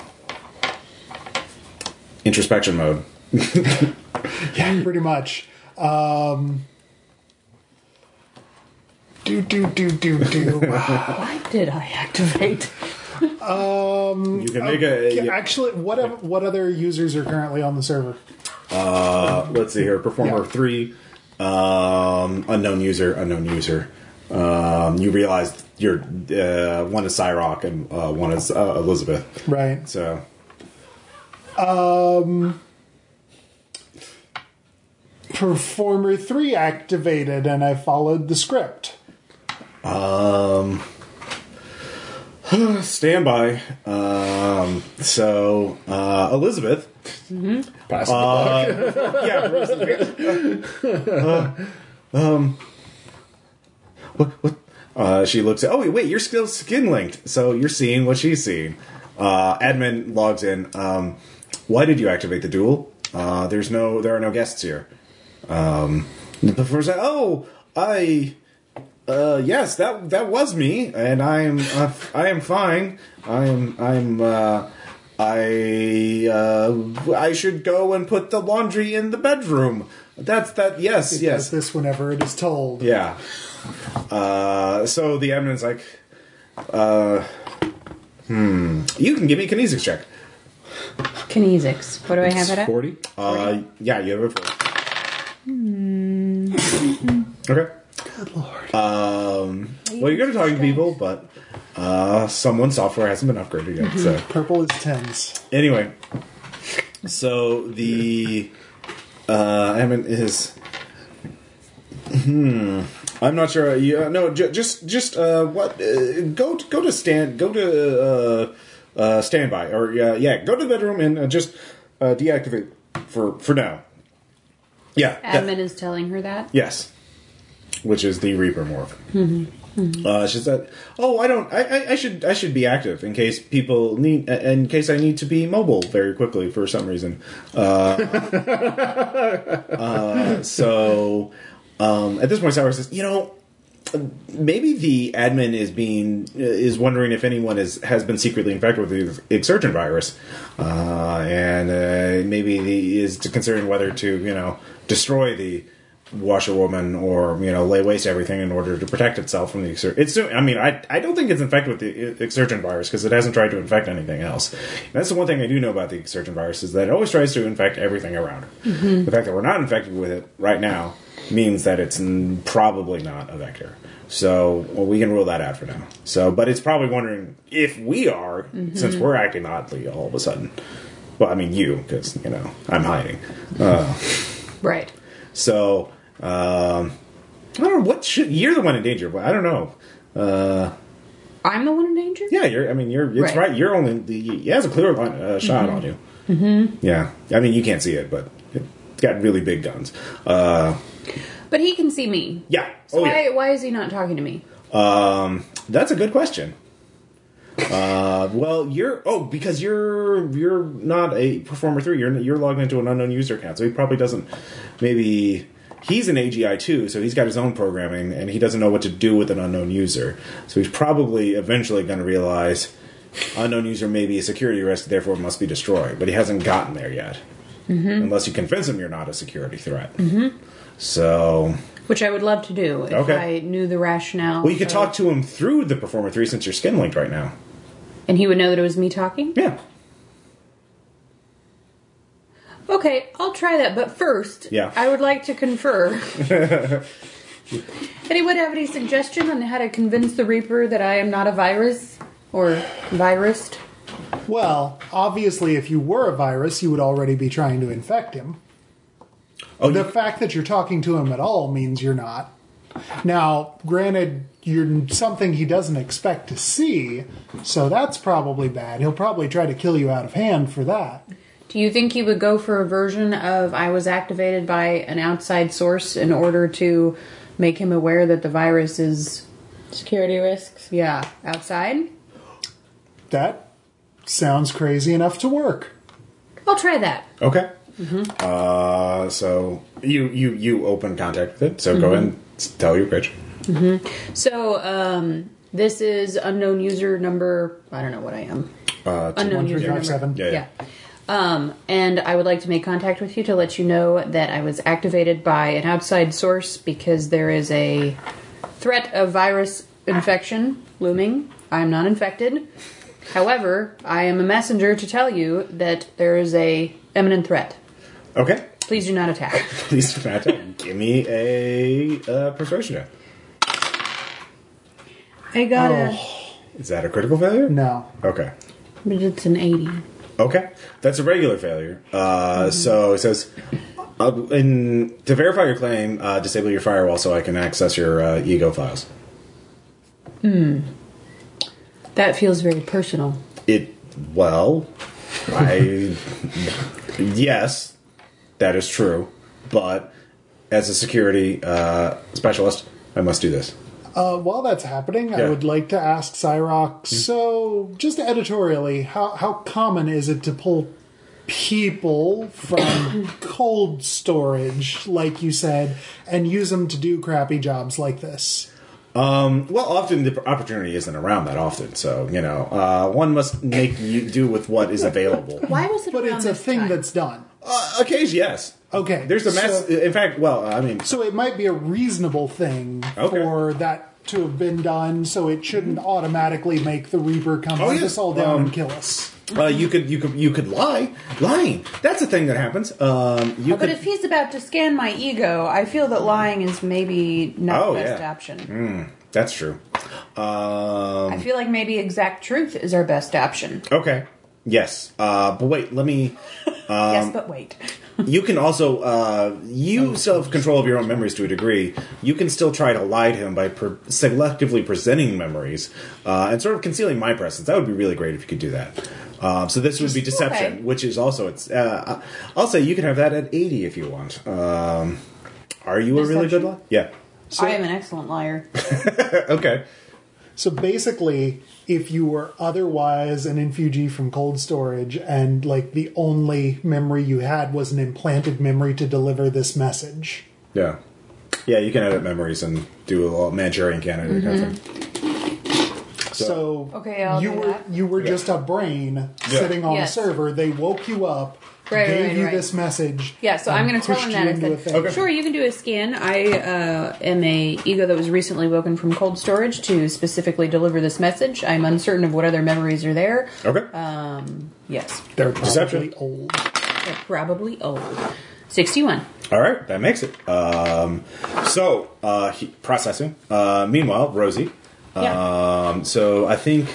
Introspection mode. Yeah, pretty much. Um, do do do do do. Why did I activate? Um, You can make a. Yeah, yeah, Actually, what ev- what other users are currently on the server? uh, let's see here. Performer Yeah. three, um, unknown user, unknown user. Um, you realize you're uh, one is Cyrock and uh, one is uh, Elizabeth. Right. So Um Performer three activated, and I followed the script. Um, stand by. Um, so uh, Elizabeth. Pass the buck. yeah. uh, um. What? What? Uh, she looks at. Oh wait, wait. You're still skin linked, so you're seeing what she's seeing. Uh, admin logs in. Um, why did you activate the duel? Uh, there's no. There are no guests here. Um, the first. Oh, I. Uh, yes, that that was me, and I am uh, I am fine. I am I'm uh, I uh, I should go and put the laundry in the bedroom. That's that. Yes, Does yes, this whenever it is told. yeah. Uh, so the evidence like, uh, hmm. You can give me a kinesics check. Kinesics. What do I have it at? 40? Uh, yeah, you have it for. Okay. Good lord. Well, you're going to talk to people, but uh, someone's software hasn't been upgraded yet. So Purple is tens. anyway, so the uh, Emmett is. Hmm. I'm not sure. Yeah, no, ju- just just uh, what? Uh, go to, go to stand. Go to uh, uh, standby, or yeah, yeah. Go to the bedroom and uh, just uh, deactivate for for now. Yeah. that- Admin is telling her that. Yes, which is the Reaper morph. Uh, she said, "Oh, I don't. I, I, I should. I should be active in case people need. In case I need to be mobile very quickly for some reason. Uh, uh, so um, at this point, Sour says, "You know." Maybe the admin is being is wondering if anyone is has been secretly infected with the exsurgent virus, uh, and uh, maybe he is considering whether to you know destroy the washerwoman or you know lay waste to everything in order to protect itself from the exsurgent. It's I mean I I don't think it's infected with the uh, exsurgent virus because it hasn't tried to infect anything else. And that's the one thing I do know about the exsurgent virus is that it always tries to infect everything around it. Mm-hmm. The fact that we're not infected with it right now means that it's n- probably not a vector. So well, we can rule that out for now. So, but it's probably wondering if we are, mm-hmm. since we're acting oddly all of a sudden. Well, I mean you, because you know I'm hiding. Uh, Right. so, um, I don't know what should you're the one in danger, but I don't know. Uh, I'm the one in danger. yeah, you're. I mean, you're. It's right. Right. You're only. The, he has a clear line, uh, shot on you. Mm-hmm. Yeah, I mean, you can't see it, but it's got really big guns. Uh, But he can see me. yeah. So oh why, yeah. why is he not talking to me? Um, that's a good question. Uh, well, you're oh because you're you're not a performer three. You're you're logged into an unknown user account, so he probably doesn't. Maybe he's an AGI too, so he's got his own programming, and he doesn't know what to do with an unknown user. So he's probably eventually going to realize unknown user may be a security risk, therefore it must be destroyed. But he hasn't gotten there yet, mm-hmm. unless you convince him you're not a security threat. Mm-hmm. So Which I would love to do if Okay. I knew the rationale. well, you could talk to him through the performer three since you're skin linked right now. and he would know that it was me talking. Yeah. Okay, I'll try that. But first, Yeah. I would like to confer. Anyone have any suggestion on how to convince the Reaper that I am not a virus or virused? Well, obviously, if you were a virus, you would already be trying to infect him. Oh, The you, fact that you're talking to him at all means you're not. Now, granted, you're something he doesn't expect to see, so that's probably bad. He'll probably try to kill you out of hand for that. Do you think he would go for a version of I was activated by an outside source in order to make him aware that the virus is, Security risks. yeah, outside? That sounds crazy enough to work. I'll try that. okay. Uh, so you you you open contact with it. So go ahead and tell your pitch. So, um, this is unknown user number. I don't know what I am. Uh, to- Unknown One, three, user five, number. seven. Yeah, yeah. Um, and I would like to make contact with you to let you know that I was activated by an outside source because there is a threat of virus infection looming. I am not infected. However, I am a messenger to tell you that there is a imminent threat. Okay. Please do not attack. Please do not attack. give me a uh, persuasion check. I got a, Is that a critical failure? No. Okay. but it's an eighty. Okay, that's a regular failure. Uh, So it says, uh, in, to verify your claim, uh, disable your firewall so I can access your uh, ego files. Hmm. That feels very personal. It well, I yes, that is true, but as a security uh, specialist, I must do this. Uh, while that's happening, I would like to ask Cyrock. So, just editorially, how how common is it to pull people from cold storage, like you said, and use them to do crappy jobs like this? Um, well, often the opportunity isn't around that often, so you know, uh, one must make you do with what is available. Why was it? But around it's a this thing time? that's done. Uh, occasion, yes. Okay, There's a mess. so- in fact, well, I mean, So it might be a reasonable thing Okay. for that to have been done. So it shouldn't automatically make the Reaper come Oh, hunt yeah. us all down Um, and kill us. uh, you could, you could, you could lie. Lying. That's a thing that happens. Um, you But could. if he's about to scan my ego, I feel that lying is maybe not Oh, the best yeah. option. that's true. Um, I feel like maybe exact truth is our best option. okay. Yes. Uh, but wait. Let me. Um, yes, but wait. You can also uh, use self control of your own memories to a degree. You can still try to lie to him by selectively presenting memories uh, and sort of concealing my presence. That would be really great if you could do that. Um, so this would be deception, Okay. which is also it's. Uh, I'll say you can have that at eighty if you want. Um, are you a really good Deception? liar? Yeah. I am an excellent liar. okay. So basically, if you were otherwise an infugee from cold storage and like the only memory you had was an implanted memory to deliver this message, Yeah. Yeah, you can edit memories and do a little Manchurian candidate kind of mm-hmm. thing. so Okay, I'll you do were that. you were just a brain Yeah. sitting on Yes. a server. They woke you up, Right, gave right, you right. this message. Yeah, so I'm going to tell him that. I into a said, thing. Okay. Sure, you can do a scan. I uh, am a ego that was recently woken from cold storage to specifically deliver this message. I'm uncertain of what other memories are there. Okay. Um, yes, They're probably Deception. old. they're probably old. 61. All right, that makes it. Um, so, uh, he, processing. Uh, meanwhile, Rosie. Yeah. Um, so I think.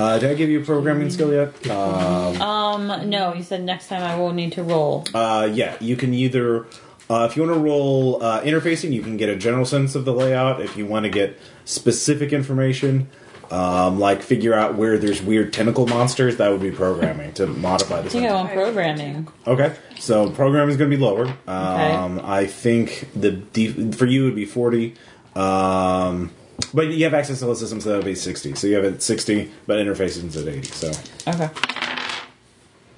Uh, did I give you a programming skill yet? Um, Um, no, you said next time I will need to roll. uh, yeah, you can either Uh, if you want to roll uh, interfacing, you can get a general sense of the layout. If you want to get specific information, um, like figure out where there's weird tentacle monsters, that would be programming to modify the I think I want programming. Okay, so programming is going to be lower. Um, I think the def- for you it would be forty, um, but you have access to the system, so that would be sixty. So you have it at sixty, but interfaces is at eighty. So Okay.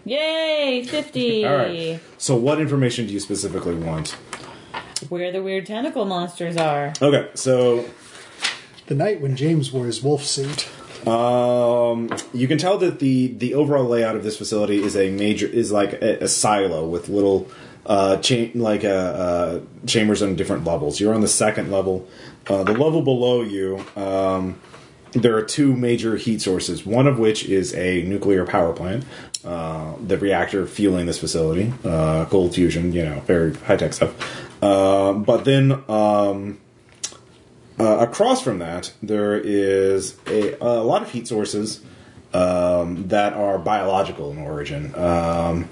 Yay, 50. all right. So what information do you specifically want? Where the weird tentacle monsters are. Okay, so The night when James wore his wolf suit. Um, you can tell that the the overall layout of this facility is a major is like a, a silo with little uh cha- like uh, uh chambers on different levels. You're on the second level. Uh, the level below you, um, there are two major heat sources. One of which is a nuclear power plant. Uh, the reactor fueling this facility, uh, cold fusion, you know, very high tech stuff. Uh, but then um, uh, across from that, there is a, a lot of heat sources um, that are biological in origin, um,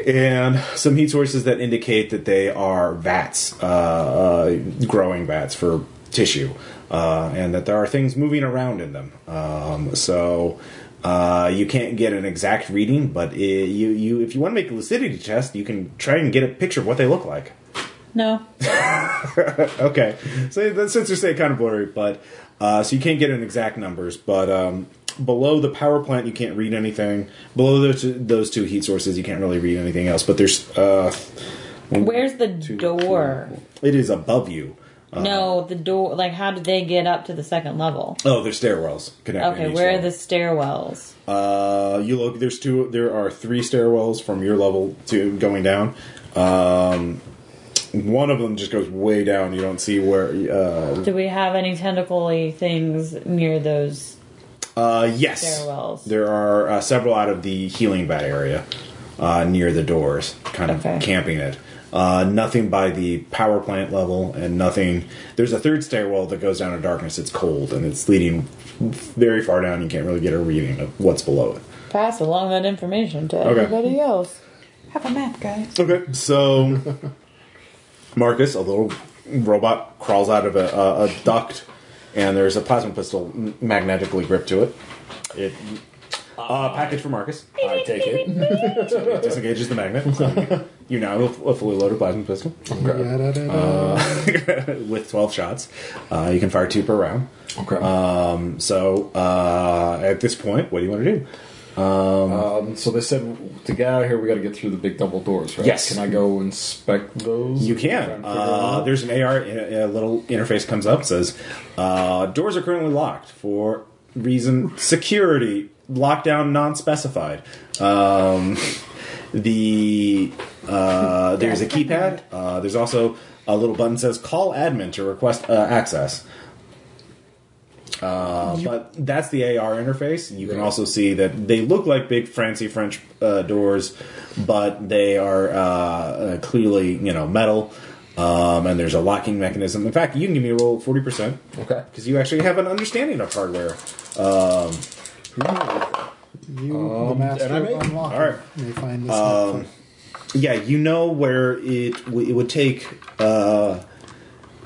and some heat sources that indicate that they are vats, uh, uh, growing vats for tissue, uh, and that there are things moving around in them. Um, so. Uh, you can't get an exact reading, but i you, you, if you want to make a lucidity test, you can try and get a picture of what they look like. No. Okay, so the sensors say kind of blurry, but uh, so you can't get an exact numbers. But um, below the power plant, you can't read anything. Below those two, those two heat sources, you can't really read anything else. But there's uh, Where's the two- door? it is above you. no, the door. Like, how did they get up to the second level? Oh, there's stairwells connecting. Okay, where are the stairwells? Uh, you look. There's two. There are three stairwells from your level to going down. Um, one of them just goes way down. You don't see where. Uh, Do we have any tentacly things near those? Uh, yes. Stairwells. There are uh, several out of the healing vat area uh, near the doors, kind of Okay. camping it. Uh, nothing by the power plant level, and nothing. There's a third stairwell that goes down in darkness. It's cold, and it's leading very far down. You can't really get a reading of what's below it. Pass along that information to Okay. everybody else. Have a map, guys. Okay, so Marcus, a little robot, crawls out of a, a, a duct, and there's a plasma pistol magnetically gripped to it. It uh, package for Marcus. I take it. It disengages the magnet. So you now have a fully loaded plasma pistol Yada-da-da. with 12 shots. Uh, you can fire two per round. Okay. Um, so uh, at this point, what do you want to do? Um, so they said to get out of here, we got to get through the big double doors, right? Yes. Can I go inspect those? You can. Uh, there's an AR, a, a little interface comes up, says, uh, doors are currently locked for reason security, lockdown non specified. Um, the uh, There's a keypad. Uh, there's also a little button that says call admin to request uh, access. Uh, but that's the AR interface. You can also see that they look like big fancy French uh, doors, but they are uh, uh, clearly you know metal. Um, and there's a locking mechanism. In fact, you can give me a roll forty percent Okay. because you actually have an understanding of hardware. You, the master and I of may- unlocking, all right. may find this Um. Yeah, you know where it w- it would take. Uh,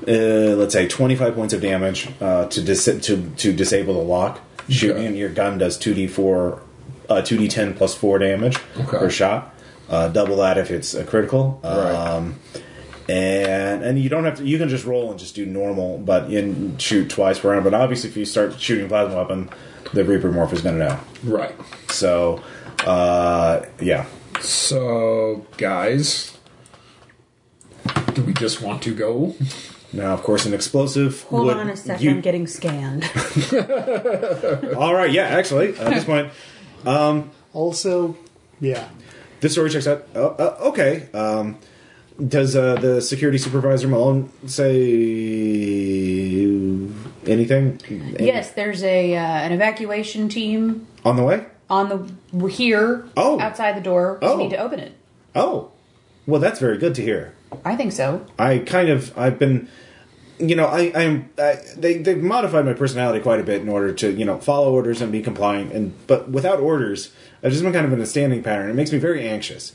uh, let's say 25 points of damage uh, to dis- to to disable the lock. Shooting Okay. your gun does 2d4, uh, 2d10 plus four damage Okay. per shot. Uh, double that if it's a critical. Right. Um, and and you don't have to. You can just roll and just do normal, but in shoot twice per round. But obviously, if you start shooting plasma weapon, the Reaper morph is going to know. Right. So, uh, yeah. So, guys, do we just want to go? Now, of course, an explosive. Hold would, on a second, you- I'm getting scanned. all right, yeah. Actually, at this point, Also, yeah. this story checks out. Uh, uh, okay. Um, does uh, the security supervisor Malone say anything? Yes, there's a uh, an evacuation team On the way. on the we're here Oh. outside the door. We Oh. need to open it. Oh, well, that's very good to hear. I think so. I kind of I've been you know I I'm I, they they've modified my personality quite a bit in order to you know follow orders and be compliant and but without orders I've just been kind of in a standing pattern it makes me very anxious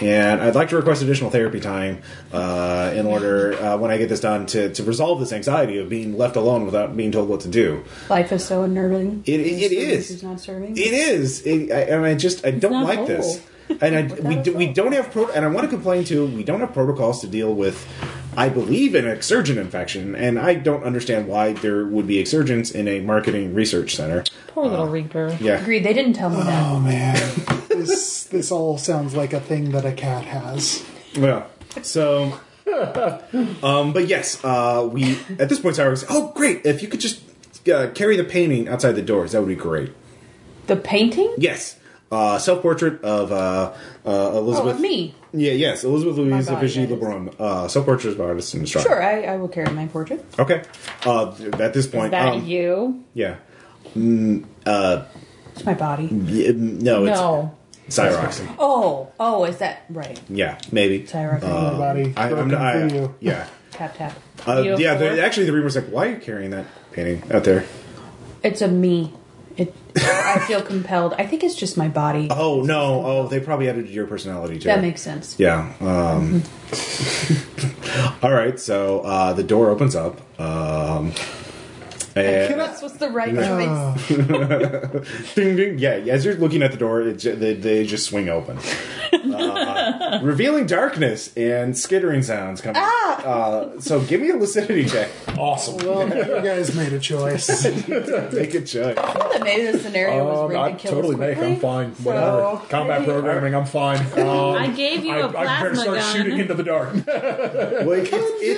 and I'd like to request additional therapy time uh, in order uh, when I get this done to, to resolve this anxiety of being left alone without being told what to do. Life is so unnerving. It, it, it is. Who's not serving? It is, it, I, and I just I don't not like whole. this. And I, we do, we don't have pro- and I want to complain too. We don't have protocols to deal with. I believe an exsurgent infection, and I don't understand why there would be exsurgents in a marketing research center. Poor little Reaper. Yeah, Agreed. They didn't tell me that. Oh man, this this all sounds like a thing that a cat has. Well, so, um, but yes, uh, we at this point, Cyrus. Oh, great! If you could just uh, carry the painting outside the doors, that would be great. The painting? Yes, uh, self-portrait of uh, uh, Oh, Elizabeth. of me. Yeah, yes, Elizabeth Louise body, Vigée. LeBron. Uh, self-portrait of artist in Australia. Sure, I, I will carry my portrait. Okay. Uh, at this Is point, that um, you? yeah. It's my body. Yeah, no, it's No. Cyrox. Oh, oh, is that right? Yeah, maybe. Cyrox. My body I, I'm not, I, you. yeah. tap tap. Uh, You yeah, the, actually, the reader was like, "Why are you carrying that painting out there?" It's a me. It. I feel compelled. I think it's just my body. Oh no! Oh, they probably added your personality too. that makes sense. Yeah. Um, all right. So uh, the door opens up. Um, and This was the right choice. ding, ding. Yeah. As you're looking at the door, it, they, they just swing open, uh, revealing darkness and skittering sounds coming. Uh, so give me a lucidity check. Awesome. Well, you guys made a choice. Take a check. that maybe the scenario was Um, rigged I to kill totally make. I'm fine. So, Whatever. Combat maybe- programming. I'm fine. Um, I gave you I, a I better plasma start gun. shooting into the dark. Well, it- it-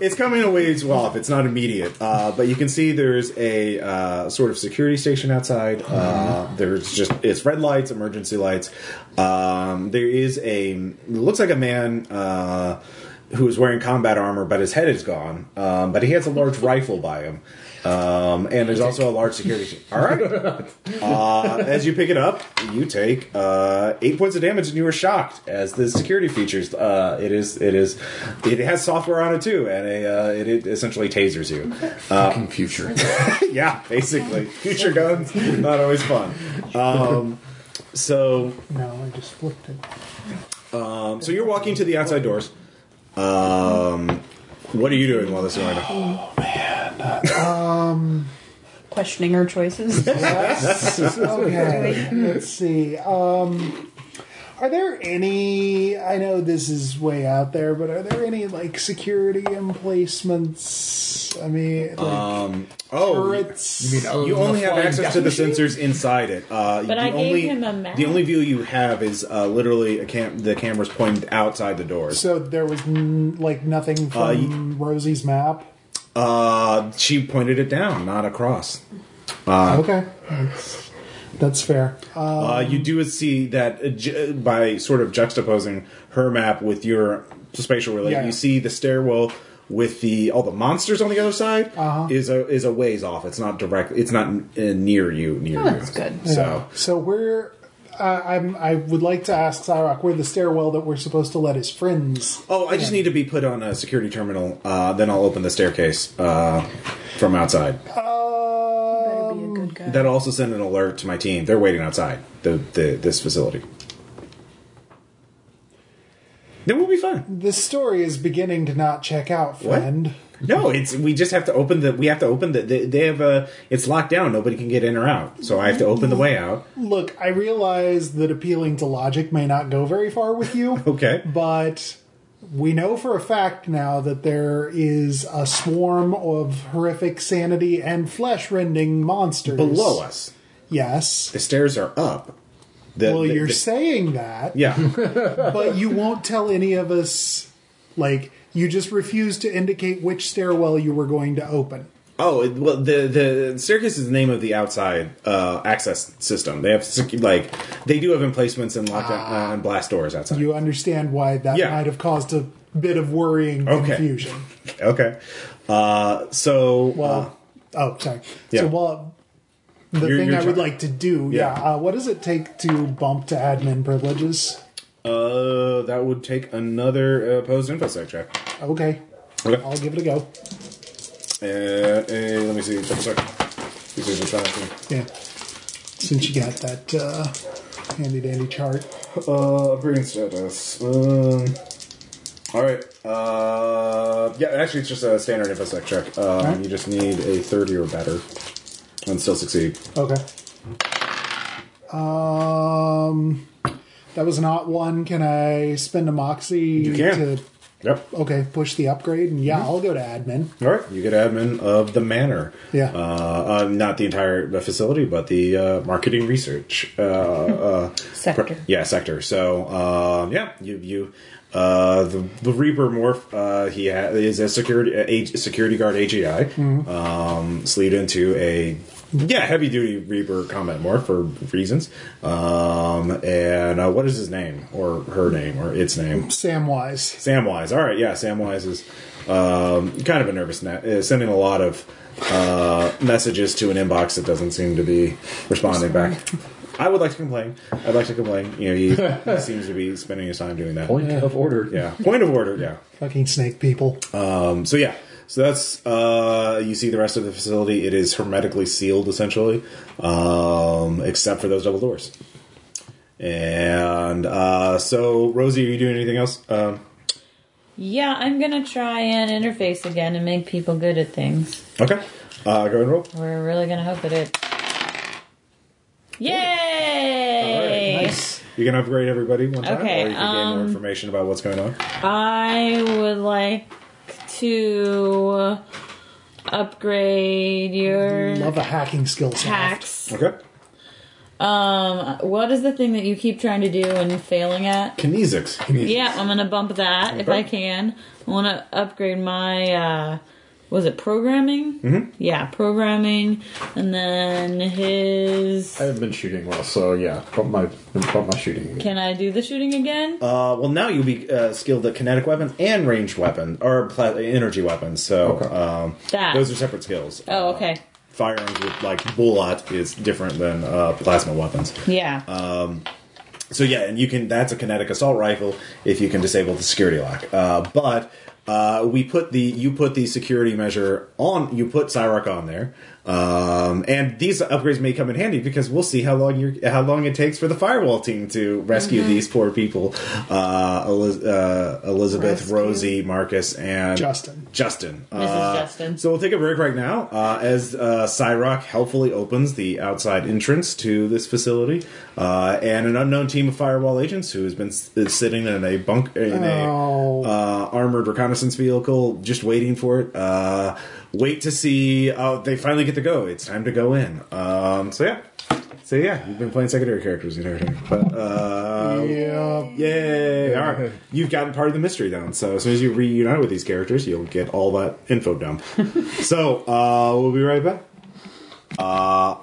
It's coming a ways off. It's not immediate, uh, but you can see there's a uh, sort of security station outside. Uh, there's just it's red lights, emergency lights. Um, there is a looks like a man uh, who is wearing combat armor, but his head is gone. Um, but he has a large rifle by him. Um, and there's also a large security. sh- All right. Uh, as you pick it up, you take uh, eight points of damage, and you are shocked as the security features. Uh, it is, it is, it has software on it too, and a, uh, it, it essentially tasers you. Fucking future. yeah, basically, future guns not always fun. Um, so, No, I just flipped it. um, so you're walking to the outside doors. Um, what are you doing while this is going on? Oh man. Um. Questioning her choices. Okay, let's see. Um, are there any? I know this is way out there, but are there any like security emplacements? I mean, like Oh, turrets. You mean other You only have access to the sensors inside it. Uh, But the I gave only, him a map. The only view you have is uh, literally a cam- the camera's pointed outside the doors. so there was n- like nothing from Rosie's map. Uh, she pointed it down, not across. okay, that's, that's fair. Uh, Uh, you do see that uh, ju- by sort of juxtaposing her map with your spatial relay, Yeah. you see the stairwell with the all the monsters on the other side Uh-huh. is a is a ways off. It's not direct. It's not uh, near you. Near Oh, you. that's good. So so we're. Uh, I'm. I would like to ask Cyrock where the stairwell that we're supposed to let his friends. Oh, I just need to be put on a security terminal. Uh, then I'll open the staircase uh, from outside. Better Uh, be a good guy. That'll also send an alert to my team. They're waiting outside the, the this facility. Then we'll be fine. this story is beginning to not check out, What? friend. No, it's we just have to open the. We have to open the. They, they have a. It's locked down. Nobody can get in or out. So I have to open the way out. Look, I realize that appealing to logic may not go very far with you. Okay. But we know for a fact now that there is a swarm of horrific sanity and flesh rending monsters Below us, Yes. the stairs are up. The, Well, the- you're the- saying that, Yeah. but you won't tell any of us. Like, you just refuse to indicate which stairwell you were going to open. Oh it- well, the the staircase is the name of the outside uh, access system. They have like they do have emplacements and lockdown uh, and blast doors outside. You understand why that Yeah. might have caused a bit of worrying Okay. confusion. okay. Uh, so Well, oh, sorry. yeah. So, well, the You're- thing you're I would like to do, Yeah. yeah. Uh, what does it take to bump to admin privileges? uh, that would take another uh, infosec check. Okay, Okay. I'll give it a go. Uh, uh, let me see. Check a sec. This is a try to- Yeah, since you got that uh, handy dandy chart. Uh, upgrading status. Um, all right. Uh, yeah, actually, it's just a standard infosec check. Um, Alright. You just need a thirty or better, and still succeed. Okay. Um, that was not one. Can I spend a moxie You can. to Yep. okay push the upgrade? And yeah, I'll go to admin. All right. You get admin of the manor. Yeah. Uh, uh, not the entire uh, facility, but the uh, marketing research uh, uh, Sector. yeah, sector. So uh, yeah, you you uh, the the Reaper morph. Uh, he ha- is a security a security guard AGI. Um, sleeved into a yeah heavy duty Reaper combat morph for reasons. Um, and uh, what is his name or her name or its name? Samwise. Samwise. All right, yeah, Samwise is um, kind of a nervous net, is sending a lot of uh, messages to an inbox that doesn't seem to be responding back. I would like to complain. I'd like to complain. You know, he, he seems to be spending his time doing that. Point of order. Yeah, point of order. Yeah. Fucking snake people. Um, so yeah, so that's uh, you see the rest of the facility. It is hermetically sealed essentially, um, except for those double doors. And uh, so, Rosie, are you doing anything else? Um, Yeah, I'm gonna try and interface again and make people good at things. okay, uh, go and roll. We're really gonna hope at it. Yay! Nice. You can upgrade everybody one time, Okay, or you can gain more um, information about what's going on. I would like to upgrade your Love a hacking skill set. hacks. Okay. Um, what is the thing that you keep trying to do and failing at? Kinesics. Yeah, I'm gonna bump that if Okay. I can. I want to upgrade my uh, was it programming? Mm-hmm. Yeah, programming, and then his. I haven't been shooting well, so yeah, bump my bump my shooting. Can I do the shooting again? Uh, well, now you'll be uh, skilled at kinetic weapons and ranged weapons, or pla- energy weapons. So Okay. um, That. those are separate skills. oh, Uh, okay. firearms with like bullet is different than uh, plasma weapons. Yeah. Um, So yeah, and you can. That's a kinetic assault rifle if you can disable the security lock. Uh, but uh, we put the you put the security measure on. You put Cyrock on there, um, and these upgrades may come in handy because we'll see how long you how long it takes for the firewall team to rescue these poor people. Uh, Eliz- uh, Elizabeth, Rescue. Rosie, Marcus, and Justin. Justin. Mrs. Uh, Justin. So we'll take a break right now uh, as uh, Cyrock helpfully opens the outside entrance to this facility, uh, and an unknown team of firewall agents who has been s- sitting in a bunk in Oh. a uh, armored reconnaissance vehicle, just waiting for it. Uh, wait to see. Oh, they finally get to go. It's time to go in. Um, so yeah. So yeah, you've been playing secondary characters and everything, but uh, Yeah. Yay! All right, you've gotten part of the mystery down. So as soon as you reunite with these characters, you'll get all that info down. so uh, we'll be right back. Uh,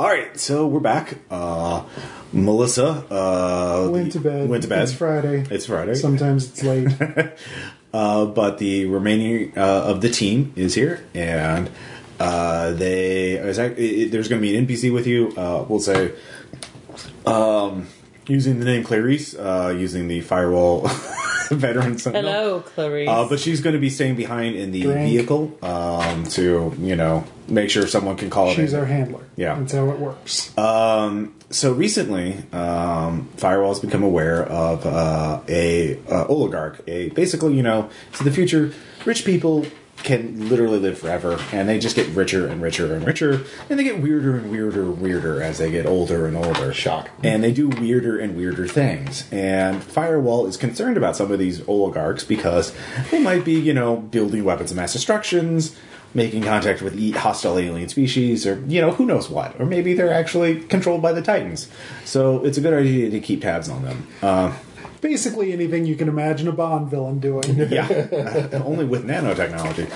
all right, so we're back. Uh, Melissa uh, Went to bed. Went to bed. It's Friday. It's Friday. Sometimes it's late. Uh, but the remaining uh, of the team is here, and uh, they is act- it- it- there's going to be an NPC with you. Uh, we'll say, um, using the name Clarice, uh, using the firewall veteran. sentinel. Hello, Clarice. Uh, but she's going to be staying behind in the Drink. vehicle um, to, you know, make sure someone can call it She's in. our handler. Yeah. That's how it works. Um, so recently, um, has become aware of uh, a uh, oligarch. A basically, you know, to the future, rich people can literally live forever, and they just get richer and richer and richer, and they get weirder and weirder and weirder as they get older and older. Shock. And they do weirder and weirder things. And Firewall is concerned about some of these oligarchs because they might be, you know, building weapons of mass destructions, making contact with hostile alien species, or, you know, who knows what. Or maybe they're actually controlled by the Titans. So it's a good idea to keep tabs on them. Uh, Basically, anything you can imagine a Bond villain doing. yeah, only with nanotechnology.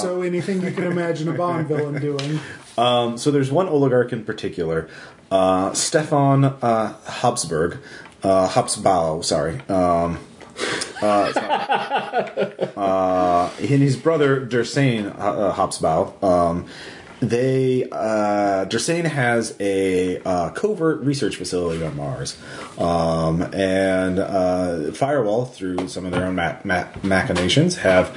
so anything you can imagine a Bond villain doing. Um, so there's one oligarch in particular, uh, Stefan uh, Habsburg, uh, Habsbau, sorry. Um, uh, uh, and his brother Dersane uh, Habsbau. Um, they uh, Dersane has a uh, covert research facility on Mars, um, and uh, Firewall, through some of their own ma- ma- machinations, have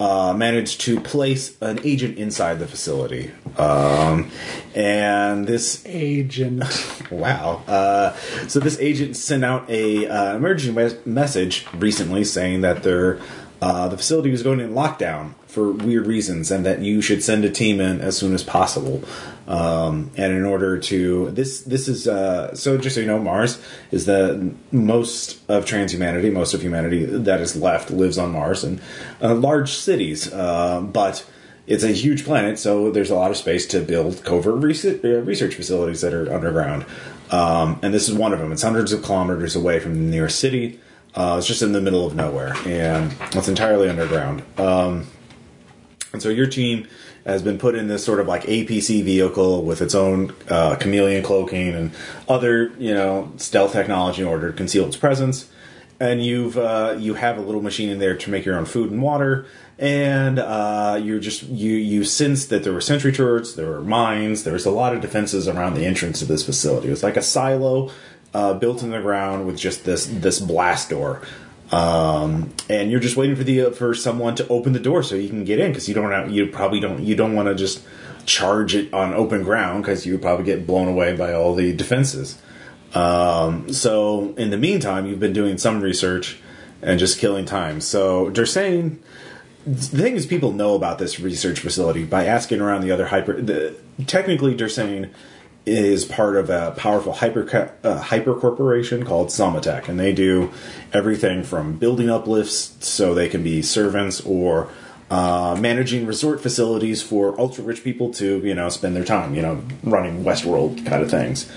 uh, managed to place an agent inside the facility. Um, and this Agent. Wow. Uh, so this agent sent out a uh, emergency mes- message recently saying that their uh, the facility was going in lockdown for weird reasons, and that you should send a team in as soon as possible. Um, and in order to this, this is uh, so. Just so you know, Mars is the most of transhumanity, most of humanity that is left lives on Mars and uh, large cities, uh, but it's a huge planet, so there's a lot of space to build covert research, uh, facilities that are underground. Um, and this is one of them. It's hundreds of kilometers away from the nearest city. Uh, it's just in the middle of nowhere, and it's entirely underground. Um, and so your team has been put in this sort of like APC vehicle with its own uh, chameleon cloaking and other, you know, stealth technology in order to conceal its presence. And you've uh, you have a little machine in there to make your own food and water. And uh, you're just you you sense that there were sentry turrets, there were mines, there was a lot of defenses around the entrance of this facility. It was like a silo uh, built in the ground with just this this blast door um, and you're just waiting for the uh, for someone to open the door so you can get in because you don't have, you probably don't you don't want to just charge it on open ground because you would probably get blown away by all the defenses. Um, so in the meantime, you've been doing some research and just killing time. So they're saying the thing is people know about this research facility by asking around the other hyper. The, technically, they're saying is part of a powerful hyper uh, hyper corporation called Somatek, and they do everything from building uplifts so they can be servants or uh, managing resort facilities for ultra rich people to you know spend their time you know running Westworld kind of things.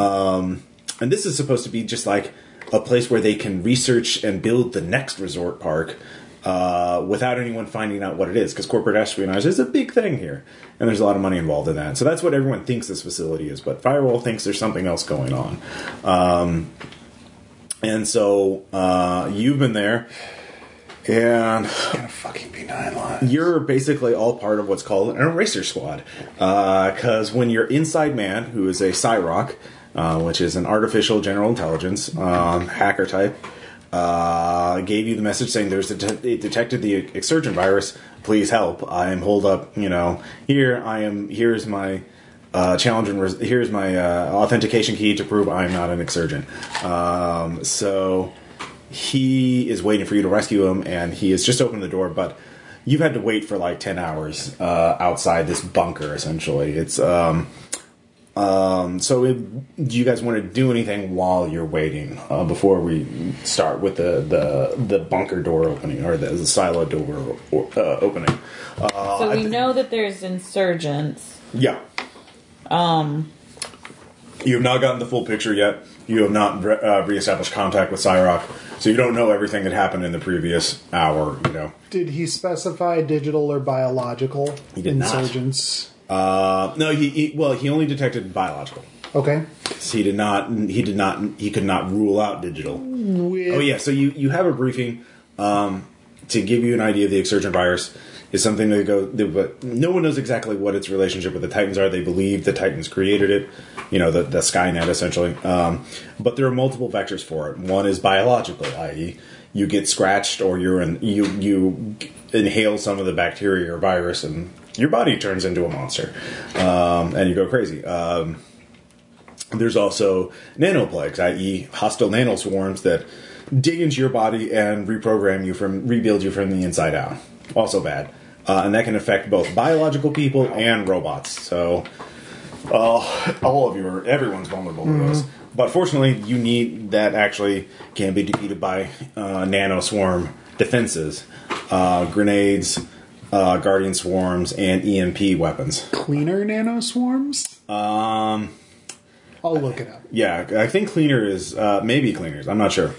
Um, and this is supposed to be just like a place where they can research and build the next resort park uh, without anyone finding out what it is, because corporate espionage is a big thing here, and there's a lot of money involved in that. So that's what everyone thinks this facility is, but Firewall thinks there's something else going on. Um, and so uh, you've been there, and Gonna fucking be nine lives. you're basically all part of what's called an eraser squad. Because when you're inside man, who is a Cyrock, uh, which is an artificial general intelligence um, hacker type, uh, gave you the message saying there's a it detected the exsurgent virus. Please help! I am holed up. You know, here I am. Here's my uh, challenge and res- here's my uh, authentication key to prove I'm not an exsurgent. Um, so he is waiting for you to rescue him, and he has just opened the door, but you've had to wait for like 10 hours uh, outside this bunker, essentially. It's, um, um, so it, do you guys want to do anything while you're waiting uh, before we start with the, the, the bunker door opening or the, the silo door or, uh, opening? Uh, So we thi- know that there's insurgents. Yeah. Um, you have not gotten the full picture yet. You have not re- uh, reestablished contact with Cyrock, so you don't know everything that happened in the previous hour. You know. Did he specify digital or biological He did not. Uh, no, he, he well, he only detected biological. Okay. So he did not. He did not. He could not rule out digital. With, Oh yeah. So you you have a briefing um, to give you an idea of the exsurgent virus. Is something that go, but no one knows exactly what its relationship with the Titans are. They believe the Titans created it, you know, the, the Skynet essentially. Um, but there are multiple vectors for it. One is biological, i.e., you get scratched or you're in, you you inhale some of the bacteria or virus, and your body turns into a monster, um, and you go crazy. Um, there's also nanoplagues, i.e., hostile nanoswarms that dig into your body and reprogram you from, rebuild you from the inside out. Also bad. Uh, and that can affect both biological people and robots. So, uh, all of you are, everyone's vulnerable to those. But fortunately, you need that actually can be defeated by uh, nanoswarm defenses, uh, grenades, uh, guardian swarms, and EMP weapons. cleaner nano swarms? Um, I'll look it up. yeah, I think cleaner is uh, maybe cleaners. I'm not sure.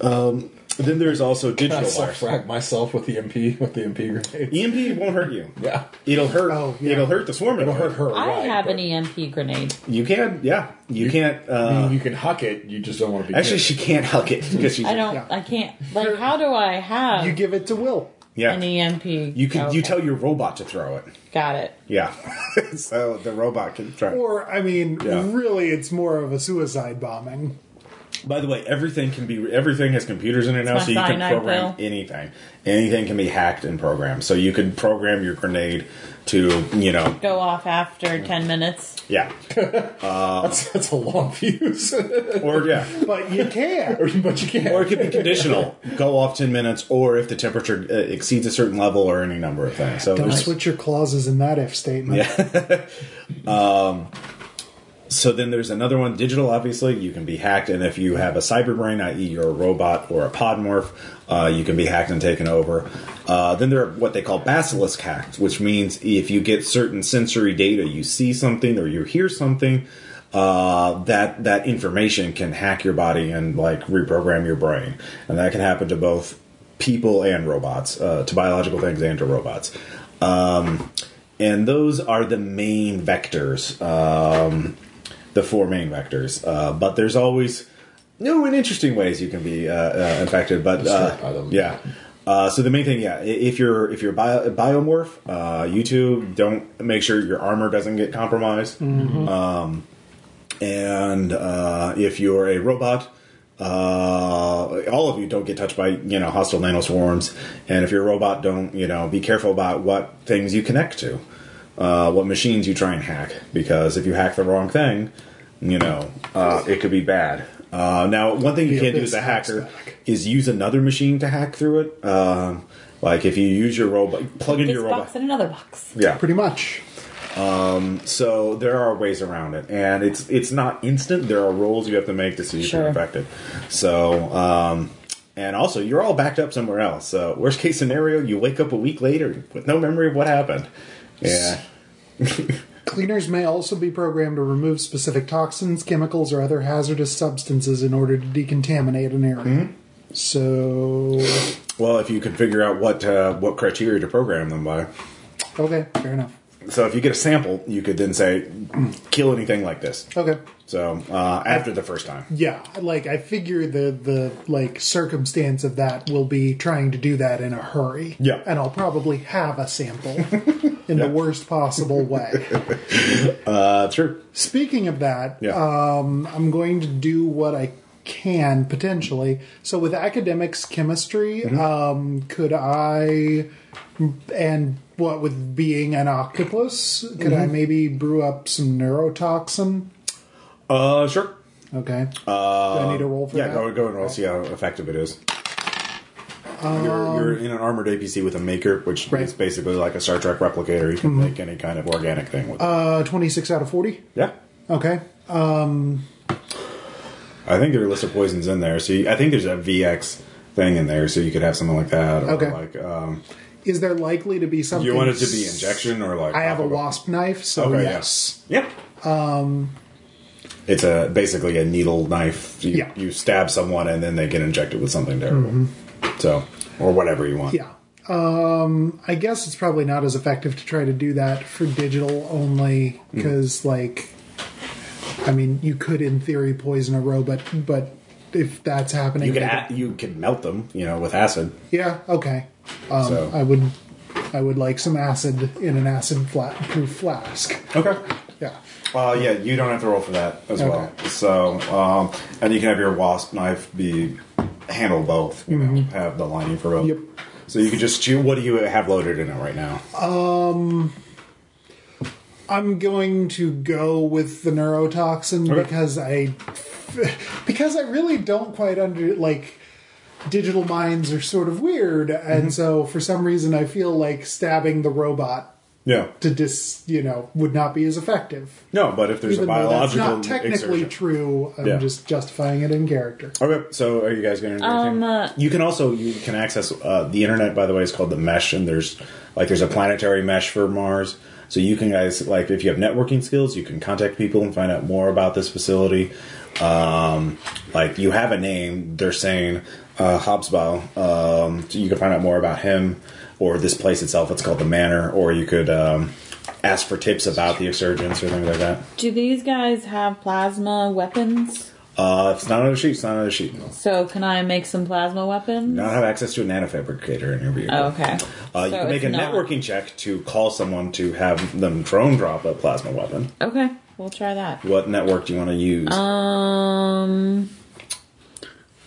Um, then there's also I digital self wires. frag myself with the MP with the MP grenade. EMP won't hurt you. Yeah. It'll hurt. Oh, yeah. It'll hurt the swarm. It'll hurt her. I right, have an EMP grenade. You can. Yeah. You, can't. I Uh, mean, you can huck it. You just don't want to be. actually, hit. she can't huck it because she's. I don't. Yeah. I can't. Like, how do I have You give it to Will. Yeah. an EMP? You can. You tell your robot to throw it. Got it. Yeah. so the robot can try. Or, I mean, Yeah. really, it's more of a suicide bombing. By the way, everything can be everything has computers in it now, so you can program pill. anything. Anything can be hacked and programmed. So you could program your grenade to, you know, Go off after 10 minutes. yeah, That's, that's a long fuse. or yeah, But you can. but you can't. or it could be conditional. Go off ten minutes, or if the temperature uh, exceeds a certain level, or any number of things. So Don't switch your clauses in that if statement. So then there's another one, digital. Obviously, you can be hacked, and if you have a cyber brain, i.e., you're a robot or a podmorph, uh, you can be hacked and taken over. Uh, then there are what they call basilisk hacks, which means if you get certain sensory data, you see something or you hear something, uh, that that information can hack your body and like reprogram your brain, and that can happen to both people and robots, uh, to biological things and to robots. Um, and those are the main vectors. Um, the four main vectors. Uh, but there's always new and interesting ways you can be uh, uh, infected. But Destroyed by uh, them. yeah. Uh, so the main thing, yeah, if you're if you're bio, biomorph, uh, you two don't make sure your armor doesn't get compromised. Um, and uh, if you're a robot, uh, all of you don't get touched by you know hostile nanoswarms. And if you're a robot, don't you know be careful about what things you connect to, uh, what machines you try and hack, because if you hack the wrong thing, you know uh, it could be bad. Uh, now, one thing you can't do as a hacker is use another machine to hack through it. Um, like if you use your robot, plug into This your box robot. and another box. Yeah, Pretty much. so there are ways around it, and it's it's not instant. There are rules you have to make to see if Sure. you're infected. So, um, and also you're all backed up somewhere else. So, worst case scenario, you wake up a week later with no memory of what happened. Yeah, Cleaners may also be programmed to remove specific toxins, chemicals, or other hazardous substances in order to decontaminate an area. Mm-hmm. So, well, if you can figure out what uh, what criteria to program them by. okay, fair enough. So, if you get a sample, you could then say, kill anything like this. Okay. So, uh, after the first time. Yeah, like I figure the the like circumstance of that will be trying to do that in a hurry. Yeah. and I'll probably have a sample in Yeah. the worst possible way. Uh, true. Speaking of that, Yeah. um, I'm going to do what I can potentially. So with academics chemistry, Mm-hmm. um, could I and what with being an octopus, could Mm-hmm. I maybe brew up some neurotoxin? Uh, sure. Okay. do I need a roll for Yeah, that? go go and roll. See how effective it is. you're, you're in an armored APC with a maker, which Right. is basically like a Star Trek replicator. You can make any kind of organic thing with. it. Uh, 26 out of 40. yeah, Okay. Um I think there are a list of poisons in there. So you, I think there's a VX thing in there, so you could have something like that. Or Okay. Like, um, Is there likely to be something? you want it to be injection or like? I have a topical? wasp knife, so Okay, yes. Yeah. Um. It's a basically a needle knife. You, Yeah. you stab someone and then they get injected with something terrible. So, or whatever you want. Yeah. Um, I guess it's probably not as effective to try to do that for digital only because, like, I mean, you could in theory poison a robot, but if that's happening, You can they a- you can melt them, you know, with acid. yeah, okay. Um, So- I would, I would like some acid in an acid flat proof flask. Okay. Yeah. Uh, yeah, you don't have to roll for that as Okay. well. So, um, and you can have your wasp knife be handle both. You know, have the lining for both. Yep. So you could just choose. What do you have loaded in it right now? Um, I'm going to go with the neurotoxin Okay. because I because I really don't quite under like digital minds are sort of weird and so for some reason I feel like stabbing the robot yeah. to dis you know would not be as effective. No, but if there's Even a though that's biological not technically exertion. true, I'm Yeah. just justifying it in character. Okay, so are you guys going to? Um, uh, you can also you can access uh, the internet. By the way, is called the Mesh, and there's like there's a planetary mesh for Mars. So you can guys like if you have networking skills, you can contact people and find out more about this facility. Um, like you have a name, they're saying uh, Hobsbawm. Um, so you can find out more about him or this place itself. It's called the Manor, or you could um, ask for tips about the exsurgents or things like that. do these guys have plasma weapons? Uh, if it's not on the sheet, it's not on the sheet. So can I make some plasma weapons? Not have access to a nanofabricator in your vehicle. Oh, okay. Uh, you can make a not- networking check to call someone to have them drone drop a plasma weapon. Okay, we'll try that. What network do you want to use? Um,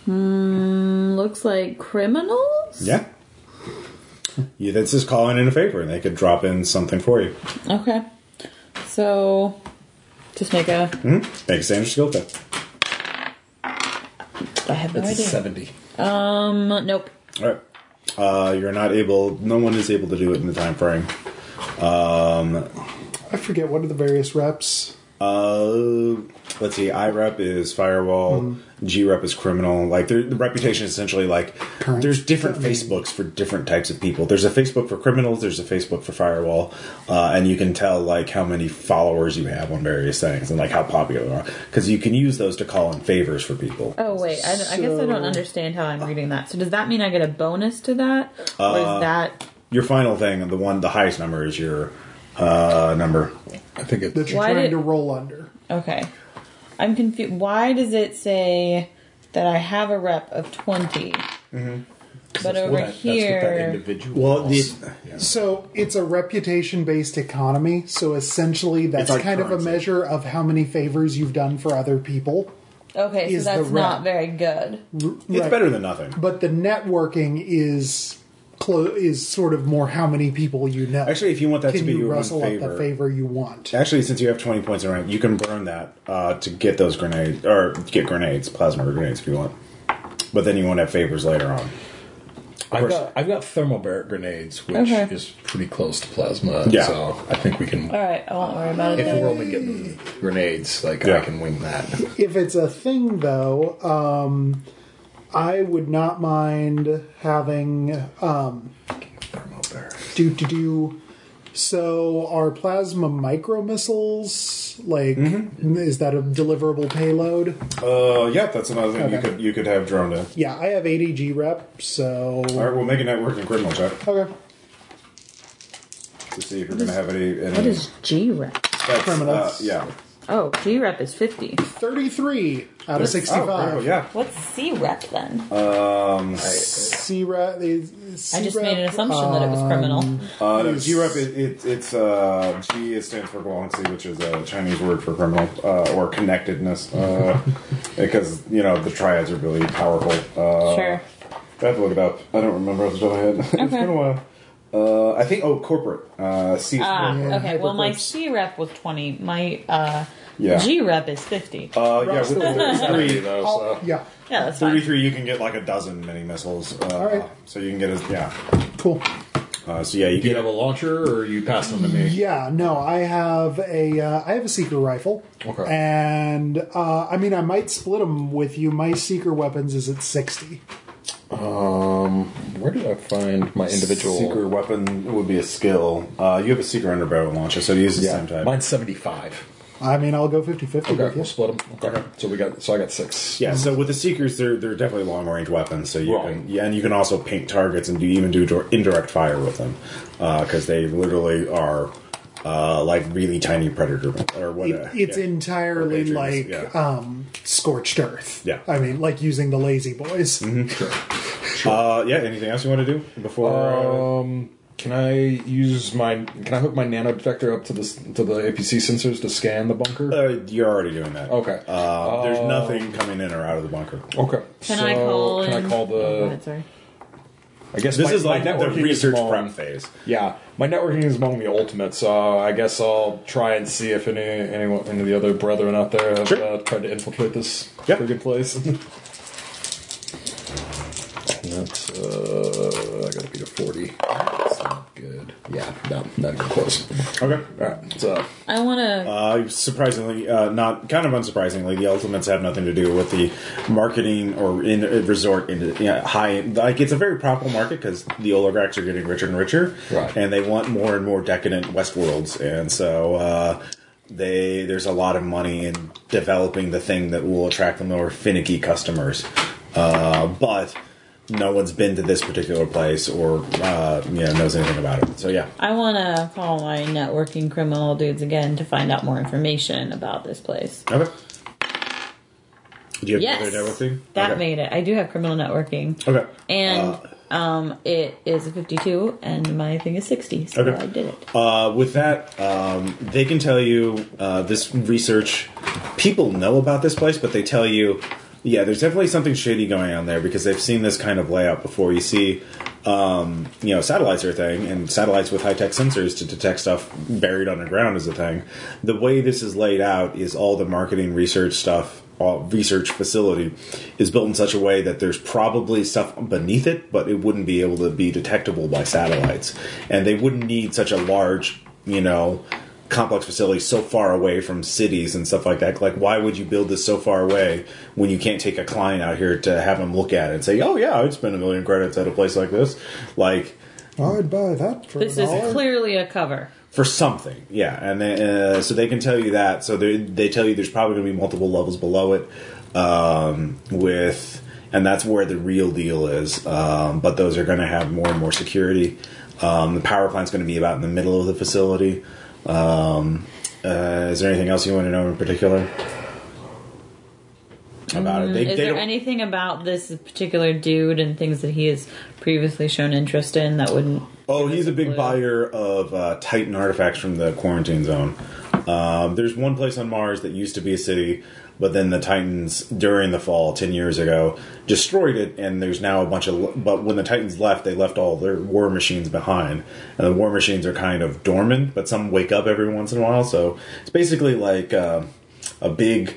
Looks like criminals. Yeah. Yeah, that's just calling in a favor, and they could drop in something for you. Okay. So, just make a. Make a standard skill check. I have no That's a idea. seventy. Um, nope. All right. Uh, you're not able. No one is able to do it in the time frame. Um, I forget what are the various reps. Uh, let's see. I rep is firewall. G rep is criminal. Like the reputation is essentially like Current. there's different Facebooks for different types of people. There's a Facebook for criminals. There's a Facebook for firewall, uh, and you can tell like how many followers you have on various things and like how popular they are because you can use those to call in favors for people. Oh wait, I, I guess I don't understand how I'm reading that. So does that mean I get a bonus to that, or is that Your final thing, the one, the highest number is your uh, number. I think it's that you're Why trying did- to roll under. okay? I'm confused. Why does it say that I have a rep of 20 mm-hmm. But over what- That's what that here, individual. Well, the, So it's a reputation based economy. So essentially, that's like kind of a currency. measure of how many favors you've done for other people. okay, so is the that's rep. not very good. it's Right. better than nothing. But the networking is clo- is sort of more how many people you know. Actually, if you want that can to be you your one rustle up favor, the favor you want? Actually, since you have 20 points in rank, you can burn that uh, to get those grenades, or get grenades, plasma grenades if you want. But then you won't have favors later on. I've got I've got thermal barret grenades, which Okay. is pretty close to plasma. Yeah. So I think we can. All right, I won't worry about it. If then. we're only getting grenades, like Yeah. I can wing that. If it's a thing, though, um, I would not mind having um, Thermal barret. do to do. So are plasma micro missiles like Mm-hmm. is that a deliverable payload? Uh, yeah, that's another thing you Okay. could you could have droned in. Yeah, I have 80 G rep, so All right, we'll make a networking criminal check okay. to see if you're going to have any. any What is G rep? that's, uh, criminals? yeah. Oh, G rep is 50. 33 out of Oh, 65. criminal, yeah. What's C rep then? Um, C rep is I just made an assumption that it was criminal. uh, no, G rep it, it, it's uh, G it stands for guanxi, which is a Chinese word for criminal uh, or connectedness, uh, because you know the triads are really powerful. Uh, sure. I have to look it up. I don't remember off the top of my head. it's Okay. been a while. Uh, I think oh corporate. Uh, C. Ah, Yeah, okay. Well, my. C rep was 20. My uh, Yeah. G rep is 50. Uh, yeah, with the 33, though, so. yeah, yeah, that's fine. 33, you can get like a dozen mini missiles. Uh, right. So you can get a yeah. cool. Uh, so yeah, you Do you get have a launcher, or you pass them to me? Yeah, no, I have a uh, I have a seeker rifle. Okay. And uh, I mean, I might split them with you. My seeker weapons is at 60. Um, where did I find my individual? Seeker weapon would be a skill. Uh, you have a seeker underbarrel launcher, so it uses the Yeah, same type. mine's seventy-five. I mean, I'll go 50 50 Okay, with you. we'll split them. Okay, so we got so I got six. Yeah, so with the seekers, they're they're definitely long range weapons. So you Right. can yeah, and you can also paint targets and do even do dir- indirect fire with them because they literally are uh, like really tiny predator or what? It, uh, it's yeah. entirely Or patriots, like yeah. um, scorched earth. Yeah. I mean, like using the lazy boys. Uh, yeah. Anything else you want to do before? uh, Um, can I use my? Can I hook my nano detector up to the to the APC sensors to scan the bunker? uh, you're already doing that. Okay. Uh, there's nothing coming in or out of the bunker. okay. Can so I call Can? I call the? Oh, go sorry. I guess This my- is my like the networking research among- prep phase. Yeah, my networking is among the ultimate, so I guess I'll try and see if any anyone, any of the other brethren out there have Sure. uh, tried to infiltrate this Yeah. friggin' place. and that's uh, I gotta beat a forty. That's not good. Yeah, not not even close. Okay. All right, so I want to. Uh, surprisingly, uh, not kind of unsurprisingly, the Ultimates have nothing to do with the marketing or in uh, resort into you know, high. Like it's a very profitable market because the oligarchs are getting richer and richer, Right. and they want more and more decadent Westworlds, and so uh, they there's a lot of money in developing the thing that will attract the more finicky customers, uh, but. No one's been to this particular place or uh, you know knows anything about it. So yeah, I want to call my networking criminal dudes again to find out more information about this place. okay. Do you have Yes, other networking? that okay. made it. I do have criminal networking, okay. and um, it is a fifty-two, and my thing is sixty. So Okay. I did it. Uh, with that, um, they can tell you uh, this research. People know about this place, but they tell you Yeah, there's definitely something shady going on there because they've seen this kind of layout before. You see, um, you know, satellites are a thing, and satellites with high tech sensors to detect stuff buried underground is a thing. The way this is laid out is all the marketing research stuff, research facility is built in such a way that there's probably stuff beneath it, but it wouldn't be able to be detectable by satellites, and they wouldn't need such a large, you know, complex facilities so far away from cities and stuff like that. Like, why would you build this so far away when you can't take a client out here to have them look at it and say, "Oh yeah, I'd spend a million credits at a place like this," like I'd buy that for This a is dollar. clearly a cover. for something, yeah. And they, uh, so they can tell you that. So they they tell you there's probably going to be multiple levels below it, um, with, and that's where the real deal is. Um, but those are going to have more and more security. Um, the power plant's going to be about in the middle of the facility. Um, uh, is there anything else you want to know in particular about it? They, Is they there anything about this particular dude and things that he has previously shown interest in that wouldn't? Oh, he's a big buyer of uh, Titan artifacts from the quarantine zone. Um, there's one place on Mars that used to be a city, but then the Titans, during the fall, 10 years ago, destroyed it, and there's now a bunch of. But when the Titans left, they left all their war machines behind. And the war machines are kind of dormant, but some wake up every once in a while. So it's basically like uh, a big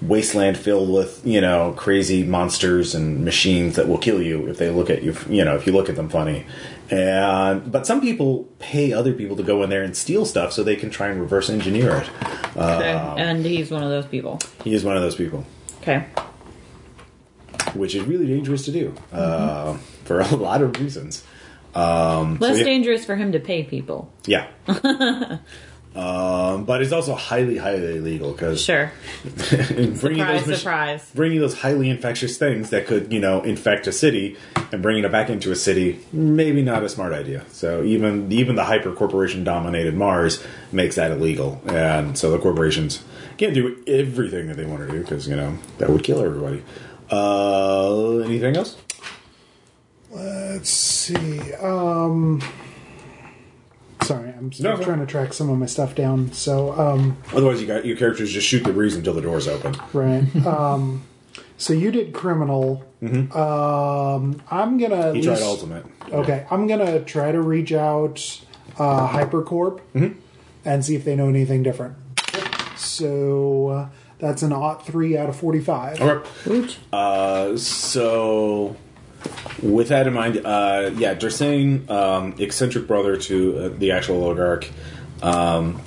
wasteland filled with you know crazy monsters and machines that will kill you if they look at you you know if you look at them funny and but some people pay other people to go in there and steal stuff so they can try and reverse engineer it Okay. Uh, and he's one of those people. he is one of those people Okay. which is really dangerous to do uh, for a lot of reasons Um, Less yeah. dangerous for him to pay people. yeah um, but it's also highly highly illegal because Sure. bringing Surprise, those mach- surprise. bringing those highly infectious things that could, you know, infect a city and bringing it back into a city, maybe not a smart idea. So even even the hyper corporation dominated Mars makes that illegal, and so the corporations can't do everything that they want to do because you know that would kill everybody. Uh, anything else? Let's see. Um, sorry, I'm still No. trying to track some of my stuff down. So, um, Otherwise, you got your characters just shoot the breeze until the doors open. right. um, so you did criminal. Um, I'm gonna. at He tried ultimate. Okay, I'm gonna try to reach out uh, Hypercorp Mm-hmm. and see if they know anything different. So uh, that's an ought three out of forty-five. Okay. Ooch. Uh, so, with that in mind, uh, yeah, Dersane, um, eccentric brother to uh, the actual oligarch. Um,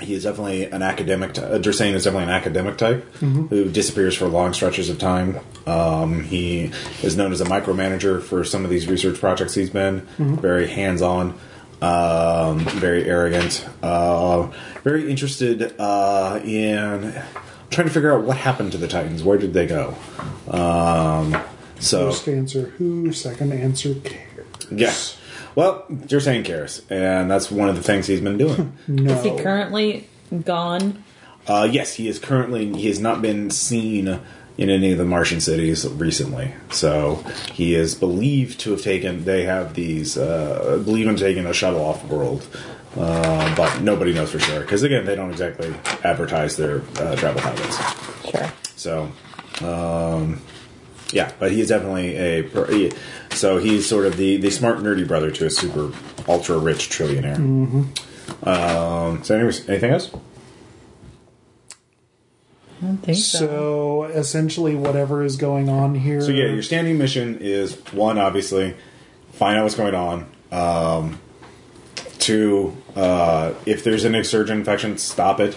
he is definitely an academic. T- uh, Dersane is definitely an academic type who disappears for long stretches of time. Um, he is known as a micromanager for some of these research projects he's been. Very hands on. Um, very arrogant. Uh, very interested uh, in trying to figure out what happened to the Titans. Where did they go? So First answer who, second answer care. yeah. Well, you're saying cares, and that's one of the things he's been doing. No. Is he currently gone? Uh, yes, he is currently. He has not been seen in any of the Martian cities recently. So he is believed to have taken. They have these. Uh, believe him taking a shuttle off world, uh, but nobody knows for sure because again, they don't exactly advertise their uh, travel habits. Sure. So, um, yeah, but he is definitely a. per- he- So he's sort of the, the smart nerdy brother to a super ultra rich trillionaire. Mm-hmm. Um, so, anyways, anything else? I don't think so. So essentially, whatever is going on here. So yeah, your standing mission is one, obviously, find out what's going on. Um, two, uh, if there's an exsurgent infection, stop it.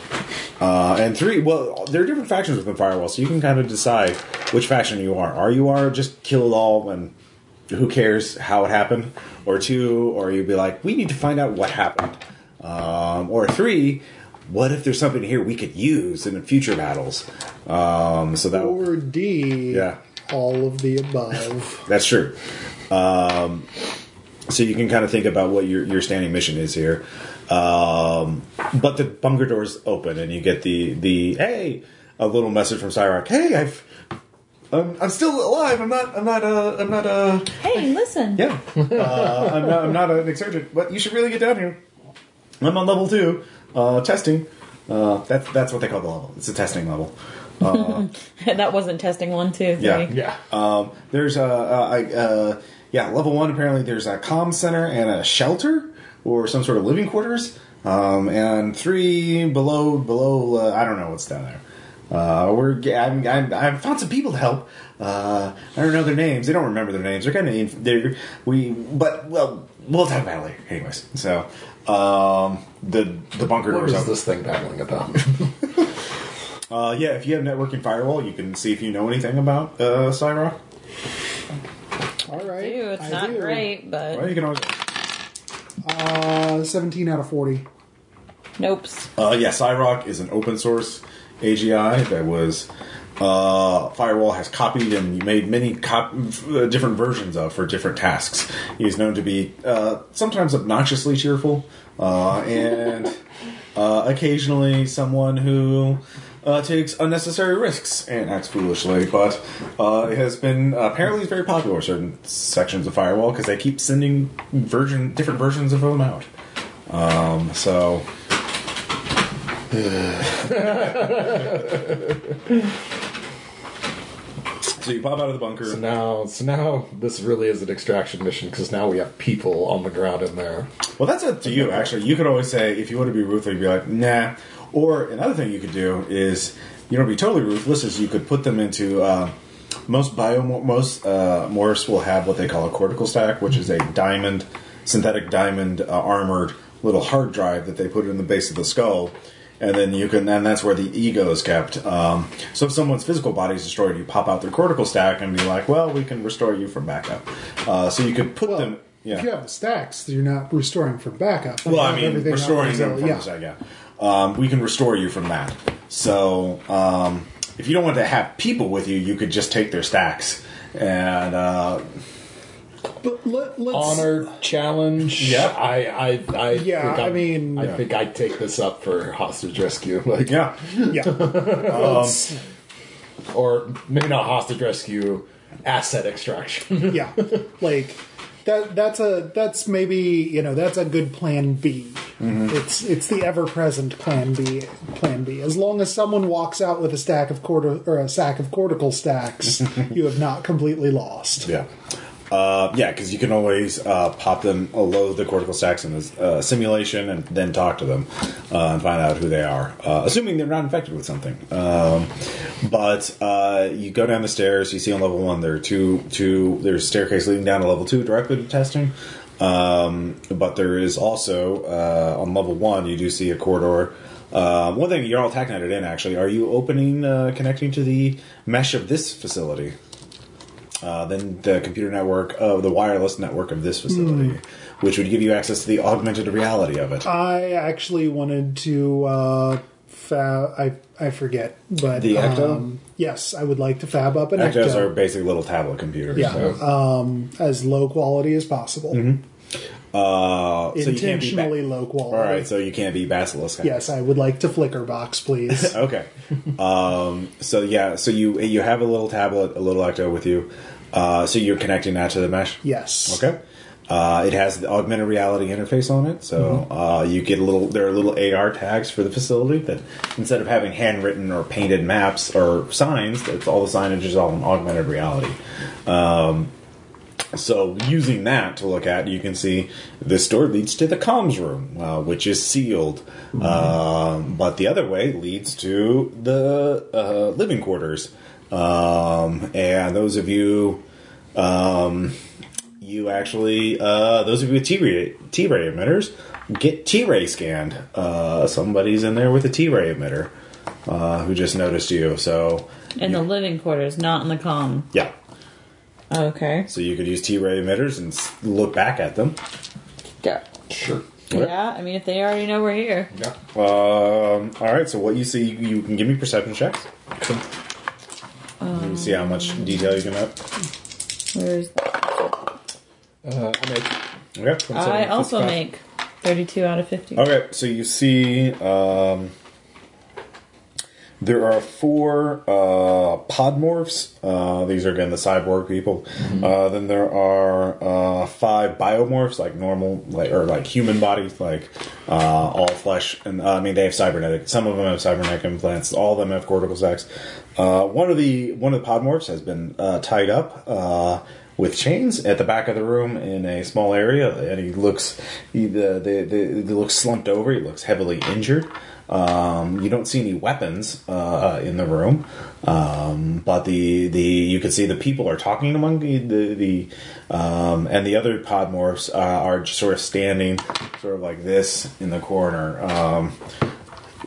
Uh, and three, well, there are different factions within Firewall, so you can kind of decide which faction you are. Are you are just kill it all and who cares how it happened? Or two, or you'd be like, we need to find out what happened. Um, or three, what if there's something here we could use in future battles? Um, so that or D. Yeah. All of the above. That's true. Um, so you can kind of think about what your your standing mission is here. Um, but the bunker doors open, and you get the the hey, a little message from Cyrock. Hey, I've I'm, I'm still alive. I'm not. I'm not. Uh, I'm not. Uh, Hey, listen. yeah. Uh, I'm not. I'm not an exsurgent. But you should really get down here. I'm on level two. Uh, testing. Uh, that's that's what they call the level. It's a testing level. that wasn't testing one, two, three. Yeah. Yeah. Um, there's a, a, a, a yeah level one. Apparently, there's a comm center and a shelter or some sort of living quarters. Um, and three below below uh, I don't know what's down there. Uh, we're I'm, I'm, I've found some people to help. Uh, I don't know their names. They don't remember their names. They're kind of they're we but well we'll talk about it later. Anyways, so um, the the bunker What doors is open. this thing babbling about? Uh, yeah, if you have networking firewall, you can see if you know anything about uh, Cyrock. All right. Ew, it's I not do. great, but Well, you can always. Uh, 17 out of 40. nopes. Uh, yeah, Cyrock is an open source AGI that was uh, Firewall has copied and made many cop- uh, different versions of for different tasks. He is known to be uh, sometimes obnoxiously cheerful uh, and uh, occasionally someone who. Uh, takes unnecessary risks and acts foolishly, but it has been apparently very popular in certain sections of Firewall because they keep sending version different versions of them out. Um, so So you pop out of the bunker. so now, so now this really is an extraction mission because now we have people on the ground in there. Well, that's up to you. Actually, you could always say if you want to be ruthless, you'd be like, nah. Or another thing you could do is, you know, be totally ruthless. Is you could put them into uh, most bio most uh, morphs will have what they call a cortical stack, which is a diamond, synthetic diamond uh, armored little hard drive that they put in the base of the skull. And then you can, and that's where the ego is kept. Um, so if someone's physical body is destroyed, you pop out their cortical stack and be like, "Well, we can restore you from backup." Uh, so you could put Well, them. Yeah. If you have the stacks, you're not restoring from backup. Well, I mean, restoring them from yeah. the side, yeah. Um, we can restore you from that. So, um, if you don't want to have people with you, you could just take their stacks and uh, But let, let's Honor challenge. Yeah. I, I, I. Yeah, think I I'm- mean- I Yeah. think I take this up for hostage rescue. Like, yeah. yeah. Let's- or maybe not hostage rescue, asset extraction. yeah. Like that that's a that's maybe, you know, that's a good plan B. Mm-hmm. It's it's the ever present plan B plan B. As long as someone walks out with a stack of quarter or a sack of cortical stacks, you have not completely lost. Yeah. Uh, yeah, because you can always uh, pop them, uh, load the cortical stacks in this uh, simulation, and then talk to them uh, and find out who they are, uh, assuming they're not infected with something. Um, but uh, you go down the stairs. You see on level one there are two two. There's staircase leading down to level two directly to testing. Um, but there is also uh, on level one you do see a corridor. Uh, one thing you're all tacneted in actually. Are you opening uh, connecting to the mesh of this facility? Uh, then the computer network of the wireless network of this facility, which would give you access to the augmented reality of it. I actually wanted to uh fa- I I forget, but The Ecto? um, yes, I would like to fab up an Ectos Ecto. are basically little tablet computers. yeah, so, um, as low quality as possible. Uh, so you can't be Intentionally ba- low quality. All right, so you can't be basilisk. Yes, I would like to flicker box, please. Okay. um, so yeah, so you you have a little tablet, a little Ecto with you. Uh, so you're connecting that to the mesh. yes. Okay. Uh, it has the augmented reality interface on it, so uh, you get a little. There are little AR tags for the facility that instead of having handwritten or painted maps or signs, it's all the signage is all in augmented reality. Um, so using that to look at, you can see this door leads to the comms room, uh, which is sealed, um, but the other way leads to the uh, living quarters. Um, and those of you um, you actually uh, those of you with T-ray T-ray emitters get T-ray scanned. Uh, somebody's in there with a T-ray emitter uh, who just noticed you. So In the living quarters, not in the com. yeah, Okay. so you could use T-ray emitters and look back at them. Yeah. Sure. Yeah, I mean, if they already know we're here. Yeah. Um, all right, so what you see, you, you can give me perception checks. you see how much detail you can have. Where's Uh, I make Okay. I also make 32 out of 50. Okay, so you see, um, There are four uh, podmorphs. Uh, these are again the cyborg people. Uh, then there are uh, five biomorphs, like normal, like or like human bodies, like uh, all flesh. And uh, I mean, they have cybernetic. Some of them have cybernetic implants. All of them have cortical stacks. Uh, one of the one of the podmorphs has been uh, tied up. Uh, with chains at the back of the room in a small area, and he looks he, the, the, the, he looks slumped over. He looks heavily injured. Um, you don't see any weapons uh, in the room, um, but the the you can see the people are talking among the the, the um, and the other podmorphs uh, are just sort of standing, sort of like this in the corner. Um,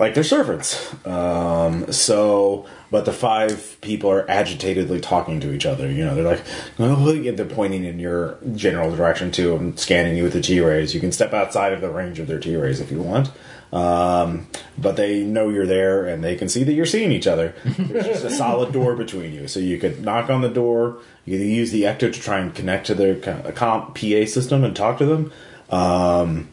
like they're servants. Um, so, but the five people are agitatedly talking to each other. You know, they're like, oh, they're pointing in your general direction too and scanning you with the T rays. You can step outside of the range of their T rays if you want. Um, but they know you're there and they can see that you're seeing each other. There's just a solid door between you. So you could knock on the door. You could use the Ecto to try and connect to their comp PA system and talk to them. Um,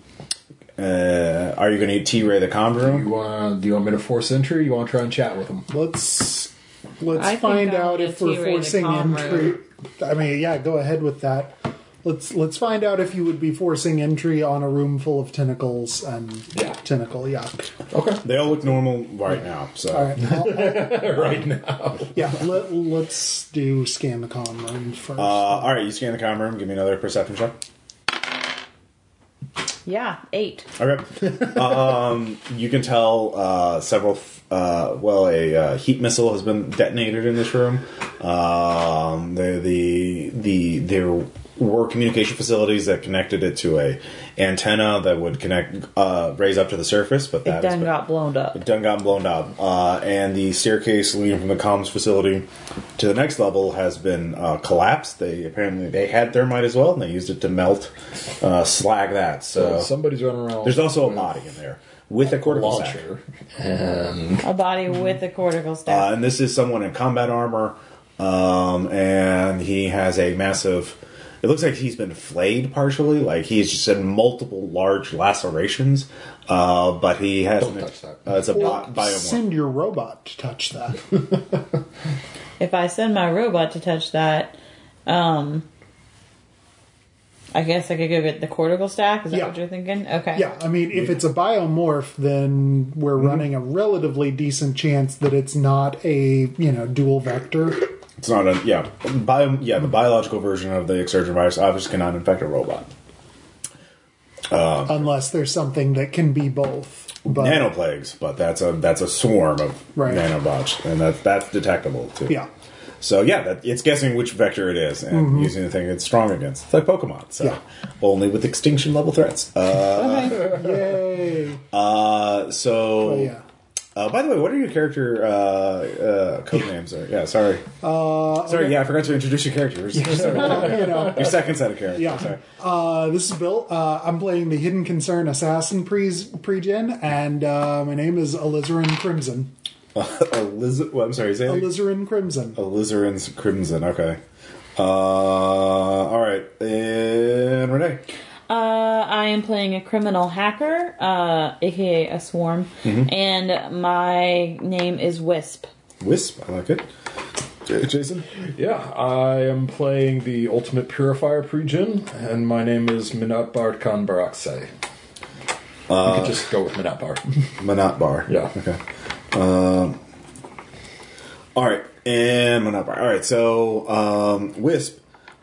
uh, are you going to T ray the comm room? You want? Do you want me to force entry? You want to try and chat with them? Let's let's I find out if we're forcing entry. I mean, yeah, go ahead with that. Let's let's find out if you would be forcing entry on a room full of tentacles and Yeah. tentacle. Yeah. Okay. They all look normal right now. So All right. I'll- I'll- right now. yeah. Let, let's do scan the comm room first. Uh, all right, you scan the comm room. Give me another perception check. Yeah, eight. Okay. um, you can tell uh, several. Uh, well, a uh, heat missile has been detonated in this room. Um, the the the there were communication facilities that connected it to a antenna that would connect uh, raise up to the surface, but It that has done been- got blown up. It done got blown up, uh, and the staircase leading from the comms facility to the next level has been uh, collapsed. They apparently they had thermite as well, and they used it to melt uh, slag that. So Somebody's running around. there's also a body in there with a cortical launcher, and A body with a cortical Uh, staff. and this is someone in combat armor, um, and he has a massive. It looks like he's been flayed partially, like he's just in multiple large lacerations. Uh, but he has Don't an- touch that. Uh, it's a Or bi- biomorph. send your robot to touch that. if I send my robot to touch that, um, I guess I could go get the cortical stack. Is that Yeah. what you're thinking? Okay. Yeah, I mean, if it's a biomorph, then we're Mm-hmm. running a relatively decent chance that it's not a you know dual vector. It's not a yeah. Bio, yeah, the biological version of the exsurgent virus obviously cannot infect a robot. unless there's something that can be both. But Nanoplagues, but that's a that's a swarm of Right. nanobots, and that's that's detectable too. yeah, So yeah, that, it's guessing which vector it is and using the thing it's strong against. It's like Pokemon. So Yeah. only with extinction level threats. Uh, yay! uh, so Oh, yeah. Uh, by the way, what are your character uh, uh, code names? Or, yeah, sorry. Uh, sorry, yeah, I forgot to introduce your characters. Your second- you know, your second set of characters. yeah. Sorry. Uh, this is Bill. Uh, I'm playing the Hidden Concern Assassin pre pregen, and uh, my name is Alizarin Crimson. Eliz- well, I'm sorry, say that- Alizarin Crimson. Alizarin's Crimson. Okay. Uh, all right, and Renee. Uh, I am playing a criminal hacker, uh, aka a swarm, Mm-hmm. and my name is Wisp. Wisp. I like it. J- Jason. yeah, I am playing the Ultimate Purifier Pregen, and my name is Minatbar Khan Baraksei. you could just go with Minatbar. Manat Bar. Yeah. Okay. Um, all right, and Manat Bar. All right, so um, Wisp,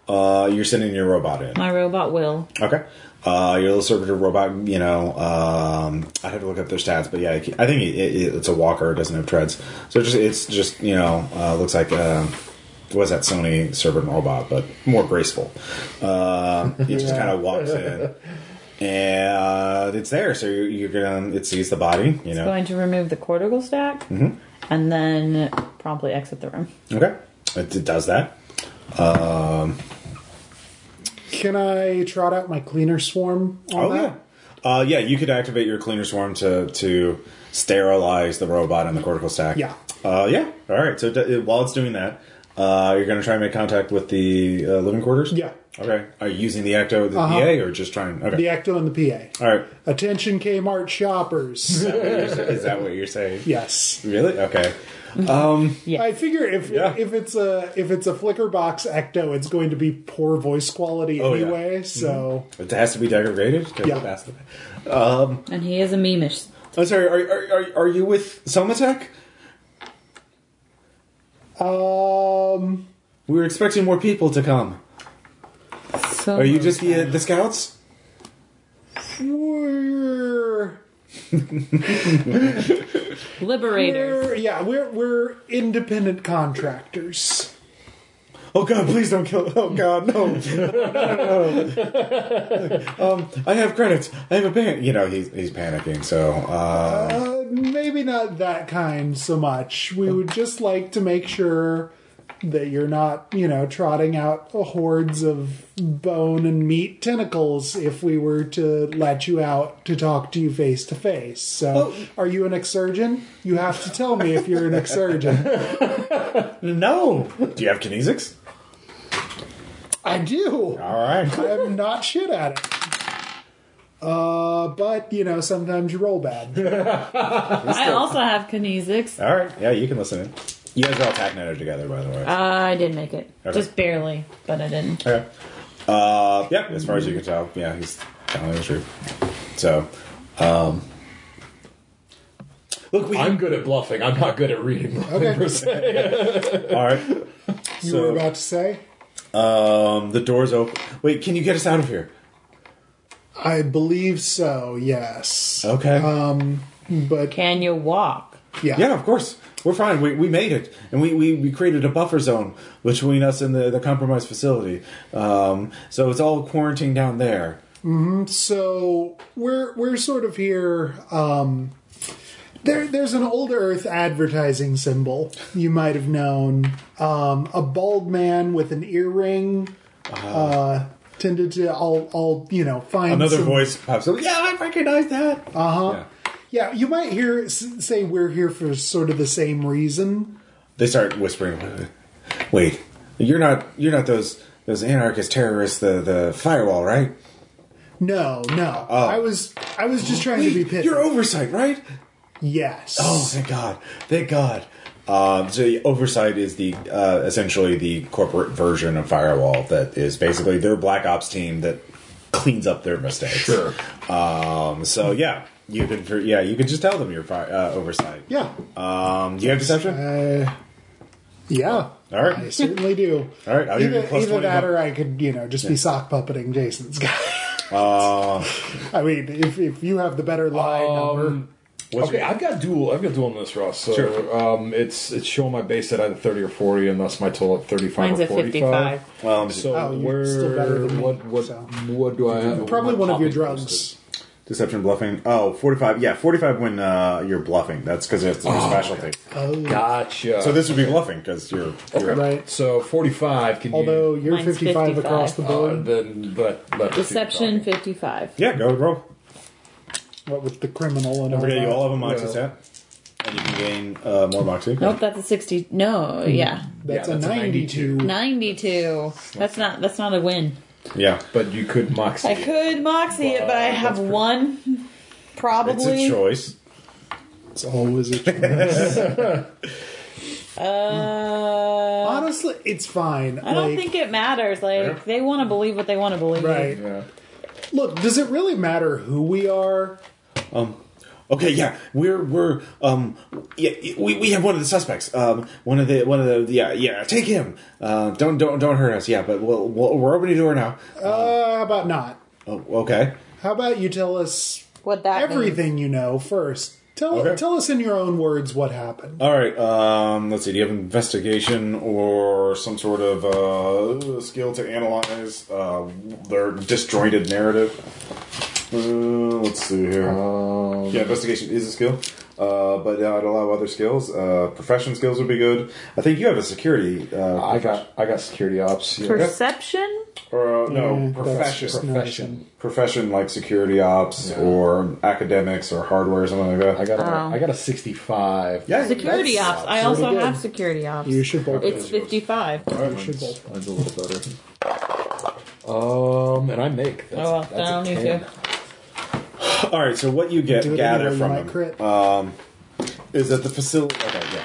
uh, you're sending your robot in. My robot will. Okay. Uh, your little servitor robot, you know, um, I have to look up their stats, but yeah, I think it, it, it's a walker. It doesn't have treads, so it's just it's just you know uh, looks like uh, was that Sony servant robot, but more graceful. Uh, it just kind of walks in, and it's there. So you're, you're gonna it sees the body, you know. Going to remove the cortical stack, Mm-hmm. and then promptly exit the room. Okay, it, it does that. Um, Can I trot out my cleaner swarm? On Oh that? yeah, uh, yeah. You could activate your cleaner swarm to to sterilize the robot and the cortical stack. Yeah. uh, yeah. All right. So d- while it's doing that, Uh, you're going to try and make contact with the uh, living quarters. Yeah. Okay. Are you using the Ecto, the Uh-huh. PA, or just trying? Okay. The Ecto and the PA. All right. Attention Kmart shoppers. Is that what you're saying? yes. Really? Okay. Um, yes. I figure if Yeah. if it's a if it's a flicker box ecto, it's going to be poor voice quality Oh, yeah. anyway. Mm-hmm. So It has to be degraded. Yeah. it has to be. Um, and he is a memeish. I'm sorry. Are, are, are, are you with Somatek? um, We were expecting more people to come. So Are you just the the scouts? we're, liberators? we're yeah we're we're independent contractors. Oh God! Please don't kill. Oh God! No! no, no, no. um, I have credits. I have a pan. You know, he's he's panicking. So, uh, Uh, maybe not that kind so much. We would just like to make sure that you're not, you know, trotting out hordes of bone and meat tentacles if we were to let you out to talk to you face to face. So, are you an exsurgent? You have to tell me if you're an exsurgent. no. Do you have kinesics? I do. All right. I'm not shit at it. Uh, but you know, sometimes you roll bad. I also have kinesics. All right. Yeah, you can listen in. You guys are all TACnet together, by the way. Uh, I did make it, Okay. just barely, but I didn't. Okay. Uh, yeah, as far as you can tell, yeah, he's telling the truth. So, um, look, we. I'm good at bluffing. I'm not good at reading bluffing Okay. per se. all right. You So- were about to say? Um, the door's open. Wait, can you get us out of here? I believe so. Yes. Okay. Um, but Can you walk? yeah. yeah, of course. We're fine. We, we made it, and we, we, we created a buffer zone between us and the, the compromised facility. Um, so it's all quarantined down there. So we're we're sort of here. Um, there there's an old Earth advertising symbol you might have known. Um, a bald man with an earring. uh tended to I'll I'll you know find Another some- voice pops up. Yeah, I recognize that. Uh huh. Yeah. Yeah, you might hear say we're here for sort of the same reason. They start whispering. Wait, you're not you're not those those anarchist terrorists. The the firewall, right? No, no. I was I was just trying to be pithy. You're oversight, right? yes. Oh, thank God, thank God. Um, so the oversight is the uh, essentially the corporate version of firewall that is basically their black ops team that cleans up their mistakes. Sure. Um, so yeah, you could for, yeah you could just tell them you're fi- uh, oversight. Yeah. Um, do you have deception? Uh, yeah. All right. I certainly do. All right, I'll either, plus either that bucks. or I could, you know, just be sock puppeting Jason's guy. Uh, I mean, if, if you have the better line number. Um, what's okay, your- I've got dual. I've got dual on this, Ross. So Sure. um, it's it's showing my base at either thirty or forty, and thus my total at thirty-five Mine's or at forty-five. 55. well, So Oh, you're where? still better than me, what? What? so. What do I have? Probably one of your drugs. posted? Deception bluffing. Oh, 45. Yeah, 45 when uh, you're bluffing. That's because it's your specialty. Gotcha. So this would be bluffing because you're, you're okay. Right. So forty-five. Can Although you? you're Mine's 55, 55. across the Uh, board. then but, let Deception the two talk. 55. yeah. Go roll. what with the criminal and Don't all forget, you all have a moxie Yeah. stat, and you can gain uh, more moxie. Nope, that's a 60. No, yeah. That's, Yeah, a that's a 92. 92. That's not that's not a win. Yeah, But you could moxie. It. I could moxie it, but I have one. Probably. It's Probably. a choice. It's always a choice. Uh, Honestly, it's fine. I don't Like, think it matters. Like they want to believe what they want to believe. Right. Yeah. Look, does it really matter who we are? Okay, yeah, we're we're um yeah we, we have one of the suspects. Um, one of the one of the yeah yeah take him. Uh, don't don't don't hurt us. Yeah, but we'll, we'll, we're opening the door now. Uh, how about not? Oh, okay. How about you tell us What that means. everything you know first? Tell Okay. tell us in your own words what happened. All right. Um, let's see. Do you have investigation or some sort of uh, skill to analyze uh, their disjointed narrative? Uh, let's see here. Um, yeah, investigation is a skill. Uh, but uh, I'd allow other skills. Uh, profession skills would be good. I think you have a security. Uh, I got I got security ops. Yeah. Perception? or uh, no Yeah, profession. that's just Profession. Profession like security ops Yeah. or academics or hardware or something like that. I got a, Oh. I got a 65. yeah, Security ops. I also good. have security ops. You should both. It's 55. should Mine's, both. mine's a little better. Um, and I make. That's, Oh, well, that's I don't a need 10. To. All right, so what you get Do it gather anyway, you from might him crit. is that the facility. Okay, yeah.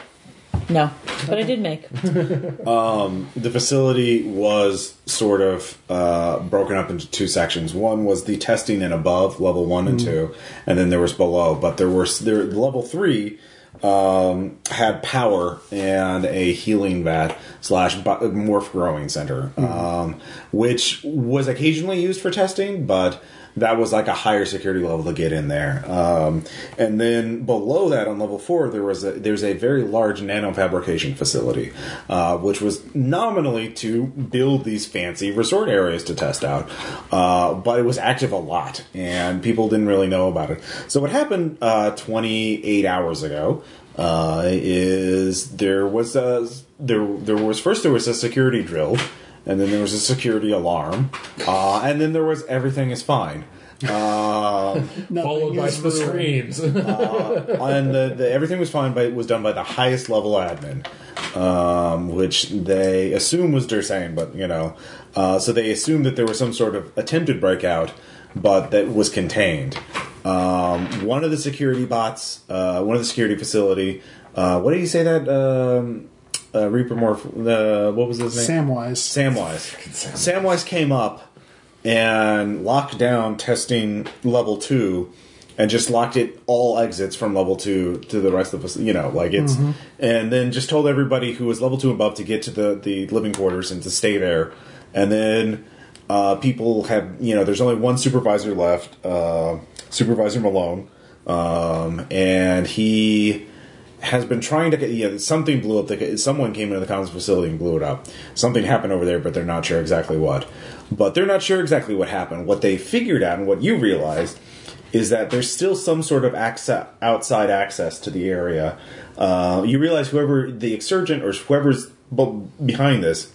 No, but I did make. the facility was sort of uh, broken up into two sections. One was the testing and above, level one and two, and then there was below. But there were there level three um, had power and a healing vat slash bi- morph growing center, um, which was occasionally used for testing, but that was like a higher security level to get in there. Um, and then below that, on level four, there was a, there's a very large nanofabrication facility, uh, which was nominally to build these fancy resort areas to test out, uh, but it was active a lot, and people didn't really know about it. So what happened uh, 28 hours ago? Uh, is there was a there there was first there was a security drill and then there was a security alarm, uh, and then there was everything is fine. Uh, Followed by the ruined. screams. and the, the everything was fine, but it was done by the highest level admin, um, which they assume was Dursane, but you know, uh, so they assumed that there was some sort of attempted breakout, but that was contained. Um, one of the security bots, uh, one of the security facility, uh, what did you say that um, uh, Reaper Morph? Uh, what was his name? Samwise. Samwise. Samwise came up and locked down testing level two and just locked it all exits from level two to the rest of us you know like it's and then just told everybody who was level two and above to get to the the living quarters and to stay there and then uh, people have you know there's only one supervisor left uh, supervisor malone um, and he has been trying to get yeah something blew up. The someone came into the comms facility and blew it up. Something happened over there but they're not sure exactly what. But they're not sure exactly what happened. What they figured out and what you realized is that there's still some sort of access, outside access to the area. Uh, you realize whoever the exsurgent or whoever's behind this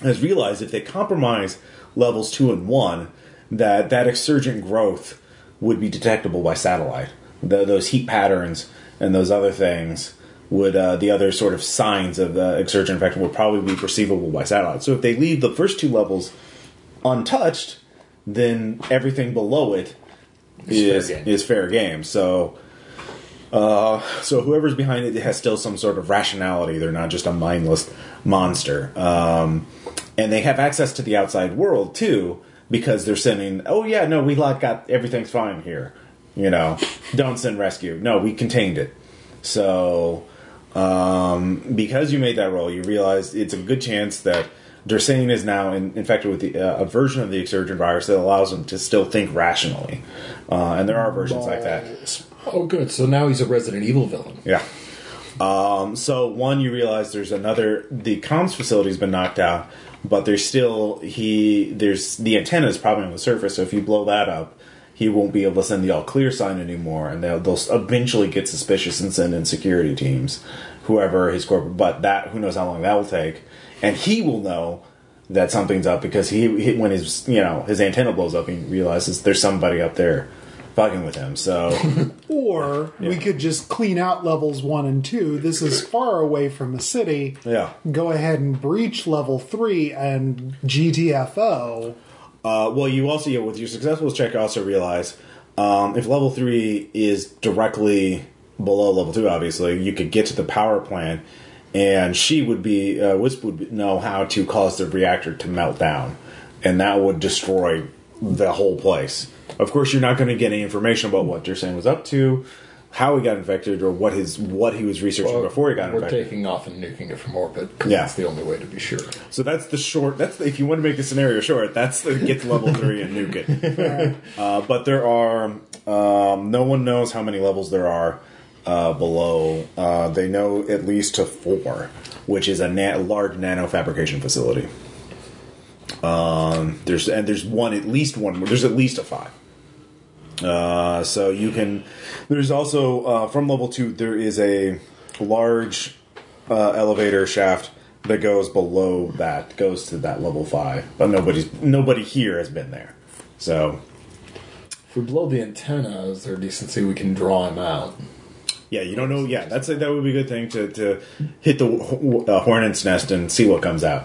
has realized if they compromise levels two and one, that that exsurgent growth would be detectable by satellite. The, those heat patterns and those other things would uh, the other sort of signs of the exsurgent infection would probably be perceivable by satellite. So if they leave the first two levels untouched, then everything below it is fair game. is fair game. So. Uh, so whoever's behind it has still some sort of rationality. They're not just a mindless monster. Um, and they have access to the outside world too, because they're sending. Oh yeah, no, we like got everything's fine here. You know, don't send rescue. No, we contained it. So um, because you made that roll, you realize it's a good chance that Dursane is now in, infected with the, uh, a version of the exsurgent virus that allows him to still think rationally. Uh, and there are versions like that. oh, good. So now he's a Resident Evil villain. Yeah. Um, so one, you realize there's another. The comms facility's been knocked out, but there's still he. There's the antenna is probably on the surface. So if you blow that up, he won't be able to send the all clear sign anymore, and they'll, they'll eventually get suspicious and send in security teams, whoever his corporate. But that who knows how long that will take, and he will know that something's up because he, he when his you know his antenna blows up, he realizes there's somebody up there fucking with him. So. Or we could just clean out levels one and two. This is far away from the city. Yeah. Go ahead and breach level three and GTFO. Uh, well, you also, yeah, with your successful check, also realize um, if level three is directly below level two, obviously, you could get to the power plant, and she would be, uh, Wisp would know how to cause the reactor to melt down, and that would destroy the whole place. Of course, you're not going to get any information about what Dursane was up to, how he got infected, or what his what he was researching before he got infected. We're taking off and nuking it from orbit because Yeah. that's the only way to be sure. So that's the short. That's the, if you want to make the scenario short. That's the get to level three and nuke it. uh, but there are um, no one knows how many levels there are uh, below. Uh, they know at least to four, which is a, na- large nano fabrication facility. Um, there's and there's one at least one. There's at least a five. Uh, so you can. There's also uh, from level two. There is a large uh, elevator shaft that goes below that, goes to that level five. But nobody's nobody here has been there. So If we blow the antenna, is there decency we can draw him out? yeah, you don't know. Yeah, that's a, that would be a good thing to to hit the uh, hornet's nest and see what comes out.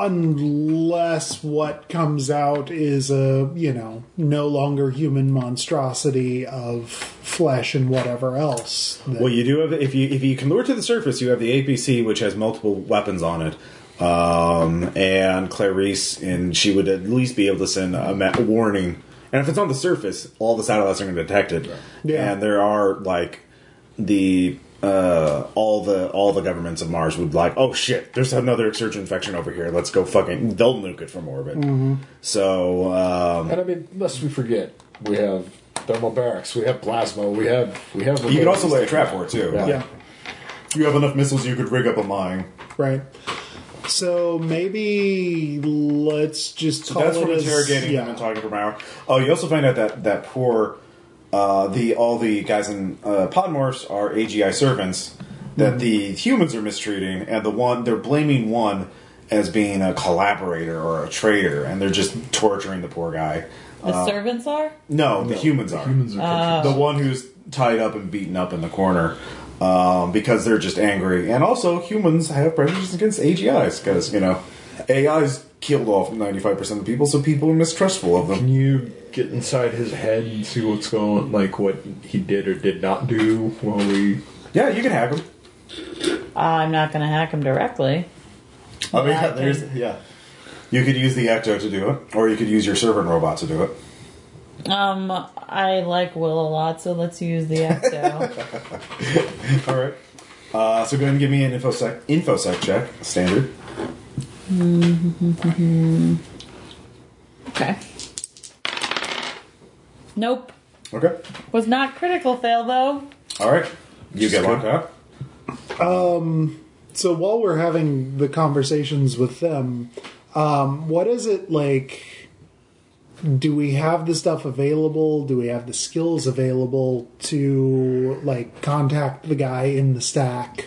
Unless what comes out is a, you know, no longer human monstrosity of flesh and whatever else. that- Well, you do have if you if you can lure to the surface, you have the APC, which has multiple weapons on it, um, and Clarice, and she would at least be able to send a, ma- warning. And if it's on the surface, all the satellites are going to detect it. Yeah. And there are like the uh, all the all the governments of Mars would like, oh shit, there's another exsurgent infection over here. Let's go fucking. They'll nuke it from orbit. So um, And I mean, lest we forget, we have thermobarics, we have plasma, we have we have. you can also lay a trap for it too. Yeah. yeah. You have enough missiles, you could rig up a mine. Right. So maybe let's just call That's it from as- interrogating yeah. them and talking for an hour. Oh, you also find out that that poor uh, the all the guys in uh, Podmorphs are AGI servants that the humans are mistreating, and the one they're blaming one as being a collaborator or a traitor, and they're just torturing the poor guy. The servants are? No, the humans are. Humans are the one who's tied up and beaten up in the corner um, because they're just angry. And also, humans have prejudices against AGIs because, you know, AIs killed off 95% of the people, so people are mistrustful of them. Can you get inside his head and see what's going, like what he did or did not do while we? Yeah, you can hack them. I'm not going to hack him directly. I mean, Yeah, there's, can. yeah. You could use the Ecto to do it, or you could use your servant robot to do it. Um, I like Will a lot, so let's use the Ecto. All right. Uh, so go ahead and give me an infosec infosec check, standard. Okay. Nope. Okay. Was not critical fail though. All right. You get locked out. So while we're having the conversations with them, um, what is it like? Do we have the stuff available? Do we have the skills available to like contact the guy in the stack?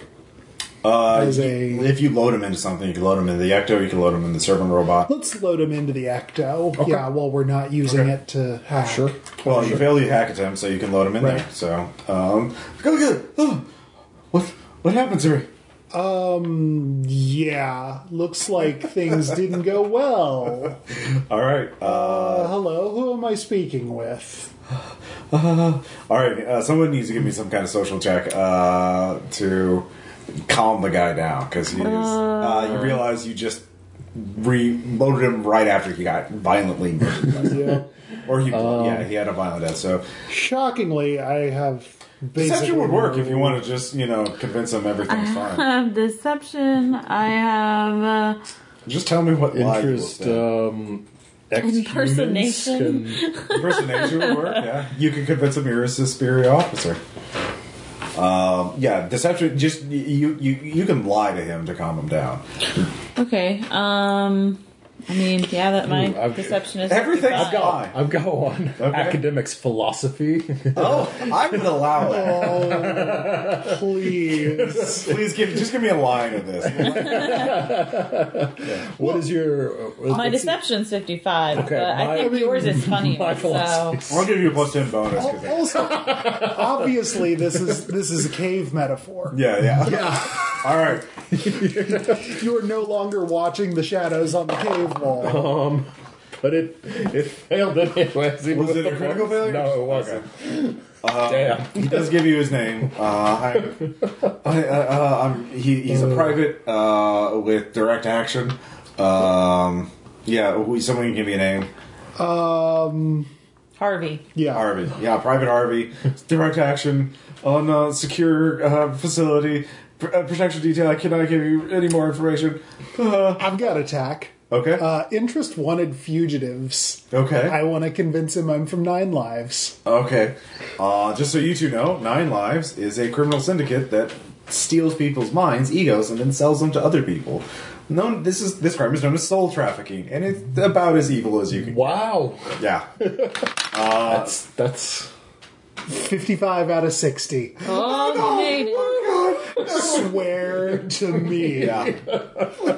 Uh, As a- if you load them into something, you can load them into the Ecto, you can load them in the servant robot. Let's load him into the Ecto. Yeah, while we're not using Okay. it to hack. Sure. Well, you failed the hack attempt, so you can load them in there. So, um, go get it. Oh, what what happened to me? Yeah, looks like things didn't go well. All right, uh, Uh, hello, who am I speaking with? all right. Uh, someone needs to give me some kind of social check uh, to calm the guy down because he is. Uh, you realize you just reloaded him right after he got violently murdered, Yeah. or he yeah he had a violent death. So Shockingly, I have basically deception would work if you want to just you know convince him everything's fine. have deception. I have. Uh, Just tell me what lie Interest, um, Impersonation. can- Impersonation would work, yeah. You can convince him you're a superior officer. Um, yeah, deception. Just you, you, you can lie to him to calm him down. okay. Um. I mean, yeah, that my Ooh, I've- deception is Everything's 55. gone. I've got one. Okay. Academics philosophy. Oh, I would allow that. Please. Please give, just give me a line of this. what is your? Uh, My let's see. deception's 55, Okay, but I think I mean, yours is funnier. my so. I'll give you a plus ten bonus. 'cause it- also, obviously, this is this is a cave metaphor. yeah, yeah, yeah. All right. You are no longer watching the shadows on the cave wall. Um, but it it failed anyways. even Was with it a the critical points. failure? No, it wasn't. Damn. He does give you his name. Uh, I, I, uh, I'm, he, he's a private uh, with direct action. Um, yeah, we- someone can give me a name. Um Harvey. Yeah. Harvey. Yeah, Private Harvey. Direct action on a secure uh, facility. Pr- uh, protection detail. I cannot give you any more information. Uh, I've got attack. okay. Uh, interest wanted fugitives. okay. I want to convince him I'm from Nine Lives. okay. Uh, just so you two know, Nine Lives is a criminal syndicate that steals people's minds, egos, and then sells them to other people. Known this is this crime is known as soul trafficking, and it's about as evil as you can. Wow. Yeah, That's that's 55 out of 60. Oh, you made it. Swear to me. yeah.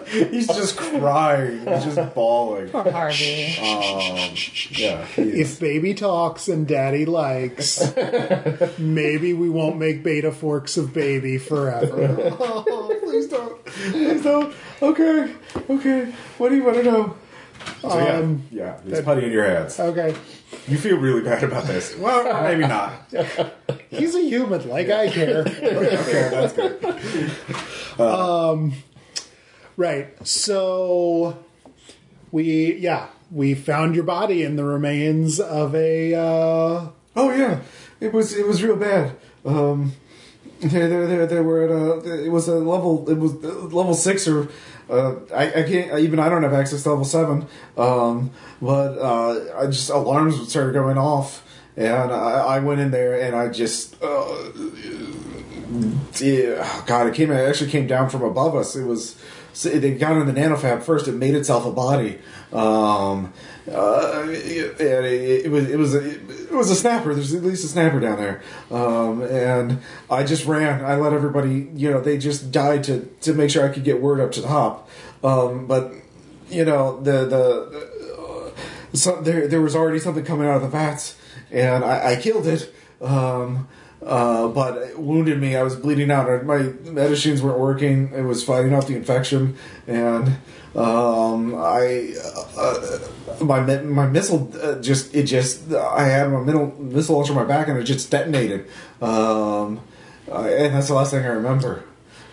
He's just crying. He's just bawling. Poor Harvey. Um, yeah. If baby talks and daddy likes, maybe we won't make beta forks of baby forever. Oh, please don't. Please don't. Okay. Okay. What do you want to know? So, yeah, Um, yeah, putty in your hands. Okay. You feel really bad about this. Well, maybe not. He's a human, like I care. Okay, that's good. Um, Right. So we yeah, we found your body in the remains of a uh Oh yeah, it was it was real bad. Um, they they they, they were at a it was a level it was uh, level six or uh, I I can't even I don't have access to level seven. Um, but uh, I just alarms started going off, and I, I went in there and I just. Uh, yeah, God, it came. It actually came down from above us. It was. They got in the nanofab first. It made itself a body. Um, uh, it, it was. It was. A, it was a snapper. There's at least a snapper down there. Um, and I just ran. I let everybody. You know, they just died to to make sure I could get word up to the top. Um, but you know, the the. So there, there was already something coming out of the vats, and I, I killed it. Um, uh, but it wounded me. I was bleeding out. My medicines weren't working. It was fighting off the infection, and um, I uh, my my missile uh, just it just I had my middle missile launcher on my back, and it just detonated. Um, uh, and that's the last thing I remember.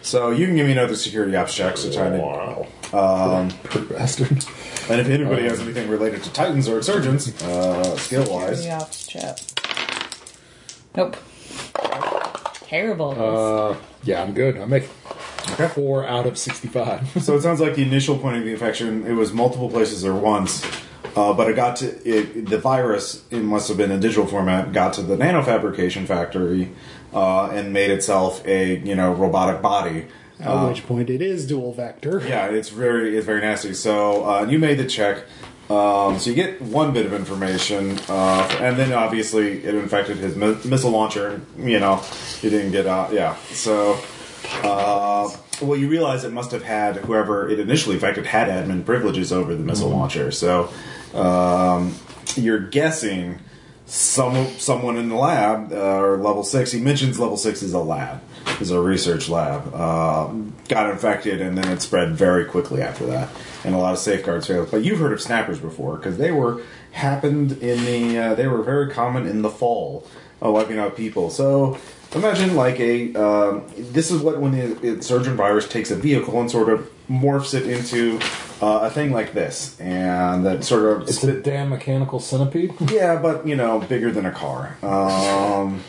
So you can give me another security ops check to try to. wow. Um, Poor bastard. and if anybody has anything related to Titans or Exsurgents, uh, skill wise, The ops chat. Nope. Terrible. Uh, yeah, I'm good. I make Okay. four out of sixty-five. So it sounds like the initial point of the infection, it was multiple places or once, uh, but it got to it, the virus. It must have been in digital format. Got to the nanofabrication factory uh, and made itself a you know robotic body. at which point it is dual vector. Yeah, it's very it's very nasty. So uh, you made the check. Um, so you get one bit of information, uh, and then obviously it infected his mi- missile launcher. You know, he didn't get out. Yeah, so uh, well, you realize it must have had whoever it initially affected had admin privileges over the missile launcher. So um, you're guessing some someone in the lab uh, or level six. He mentions level six is a lab, is a research lab. Uh, got infected, and then it spread very quickly after that, and a lot of safeguards failed. But you've heard of snappers before because they were happened in the uh, they were very common in the fall, uh, wiping out people. So imagine like a um, this is what when the exsurgent virus takes a vehicle and sort of morphs it into uh, a thing like this, and that sort of It's a damn mechanical centipede. yeah, but you know, bigger than a car. Um,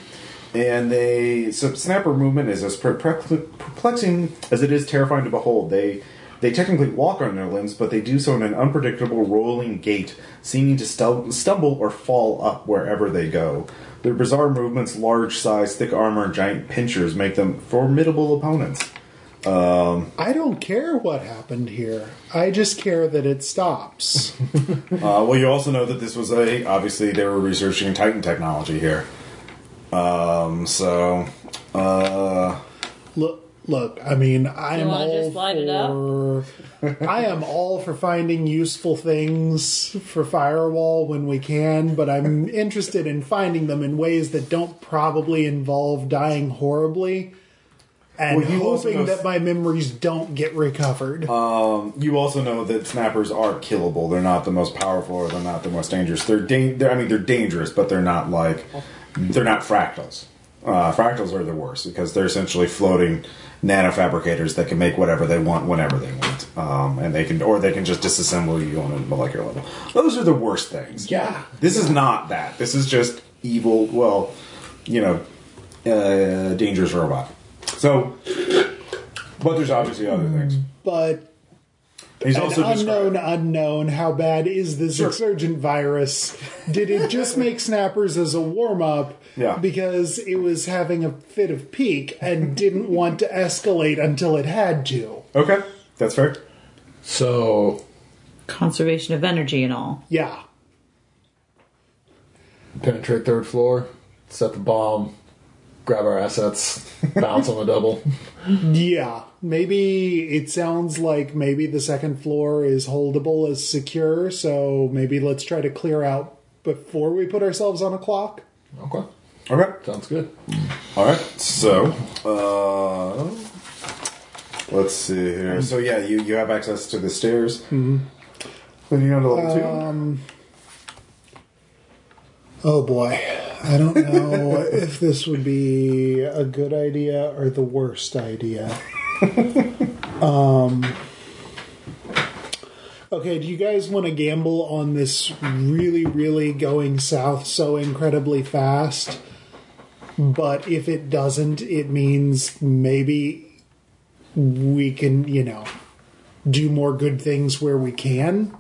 and they so snapper movement is as perplexing as it is terrifying to behold. They they technically walk on their limbs, but they do so in an unpredictable rolling gait, seeming to stu- stumble or fall up wherever they go. Their bizarre movements, large size, thick armor, and giant pinchers make them formidable opponents. I don't care what happened here. I just care that it stops. Uh, well, you also know that this was a obviously they were researching Titan technology here. Um, so uh, look, look. I mean, I am wanna all just light for. I am all for finding useful things for firewall when we can, but I'm interested in finding them in ways that don't probably involve dying horribly. And Well, hoping that my memories don't get recovered. Um, you also know that snappers are killable. They're not the most powerful, or they're not the most dangerous. They're, da- they're I mean, they're dangerous, but they're not like they're not fractals. Uh, fractals are the worst because they're essentially floating nanofabricators that can make whatever they want whenever they want, um, and they can or they can just disassemble you on a molecular level. Those are the worst things. Yeah. this is not that. This is just evil. Well, you know, uh, dangerous robot. So, but there's obviously other things. but He's An also unknown described- unknown. How bad is this Sure. exsurgent virus? Did it just make snappers as a warm up? Yeah. Because it was having a fit of pique and didn't want to escalate until it had to. Okay, that's fair. So Conservation of energy and all. Yeah. penetrate third floor, set the bomb, grab our assets, bounce on the double. Yeah. Maybe it sounds like maybe the second floor is holdable as secure, so maybe let's try to clear out before we put ourselves on a clock. Okay, Okay, sounds good. all right. So, uh, let's see here. So yeah, you you have access to the stairs. Mm-hmm. Then you go to level two. Oh boy. I don't know if this would be a good idea or the worst idea. um, okay, do you guys want to gamble on this really, really going south so incredibly fast? But if it doesn't, it means maybe we can, you know, do more good things where we can?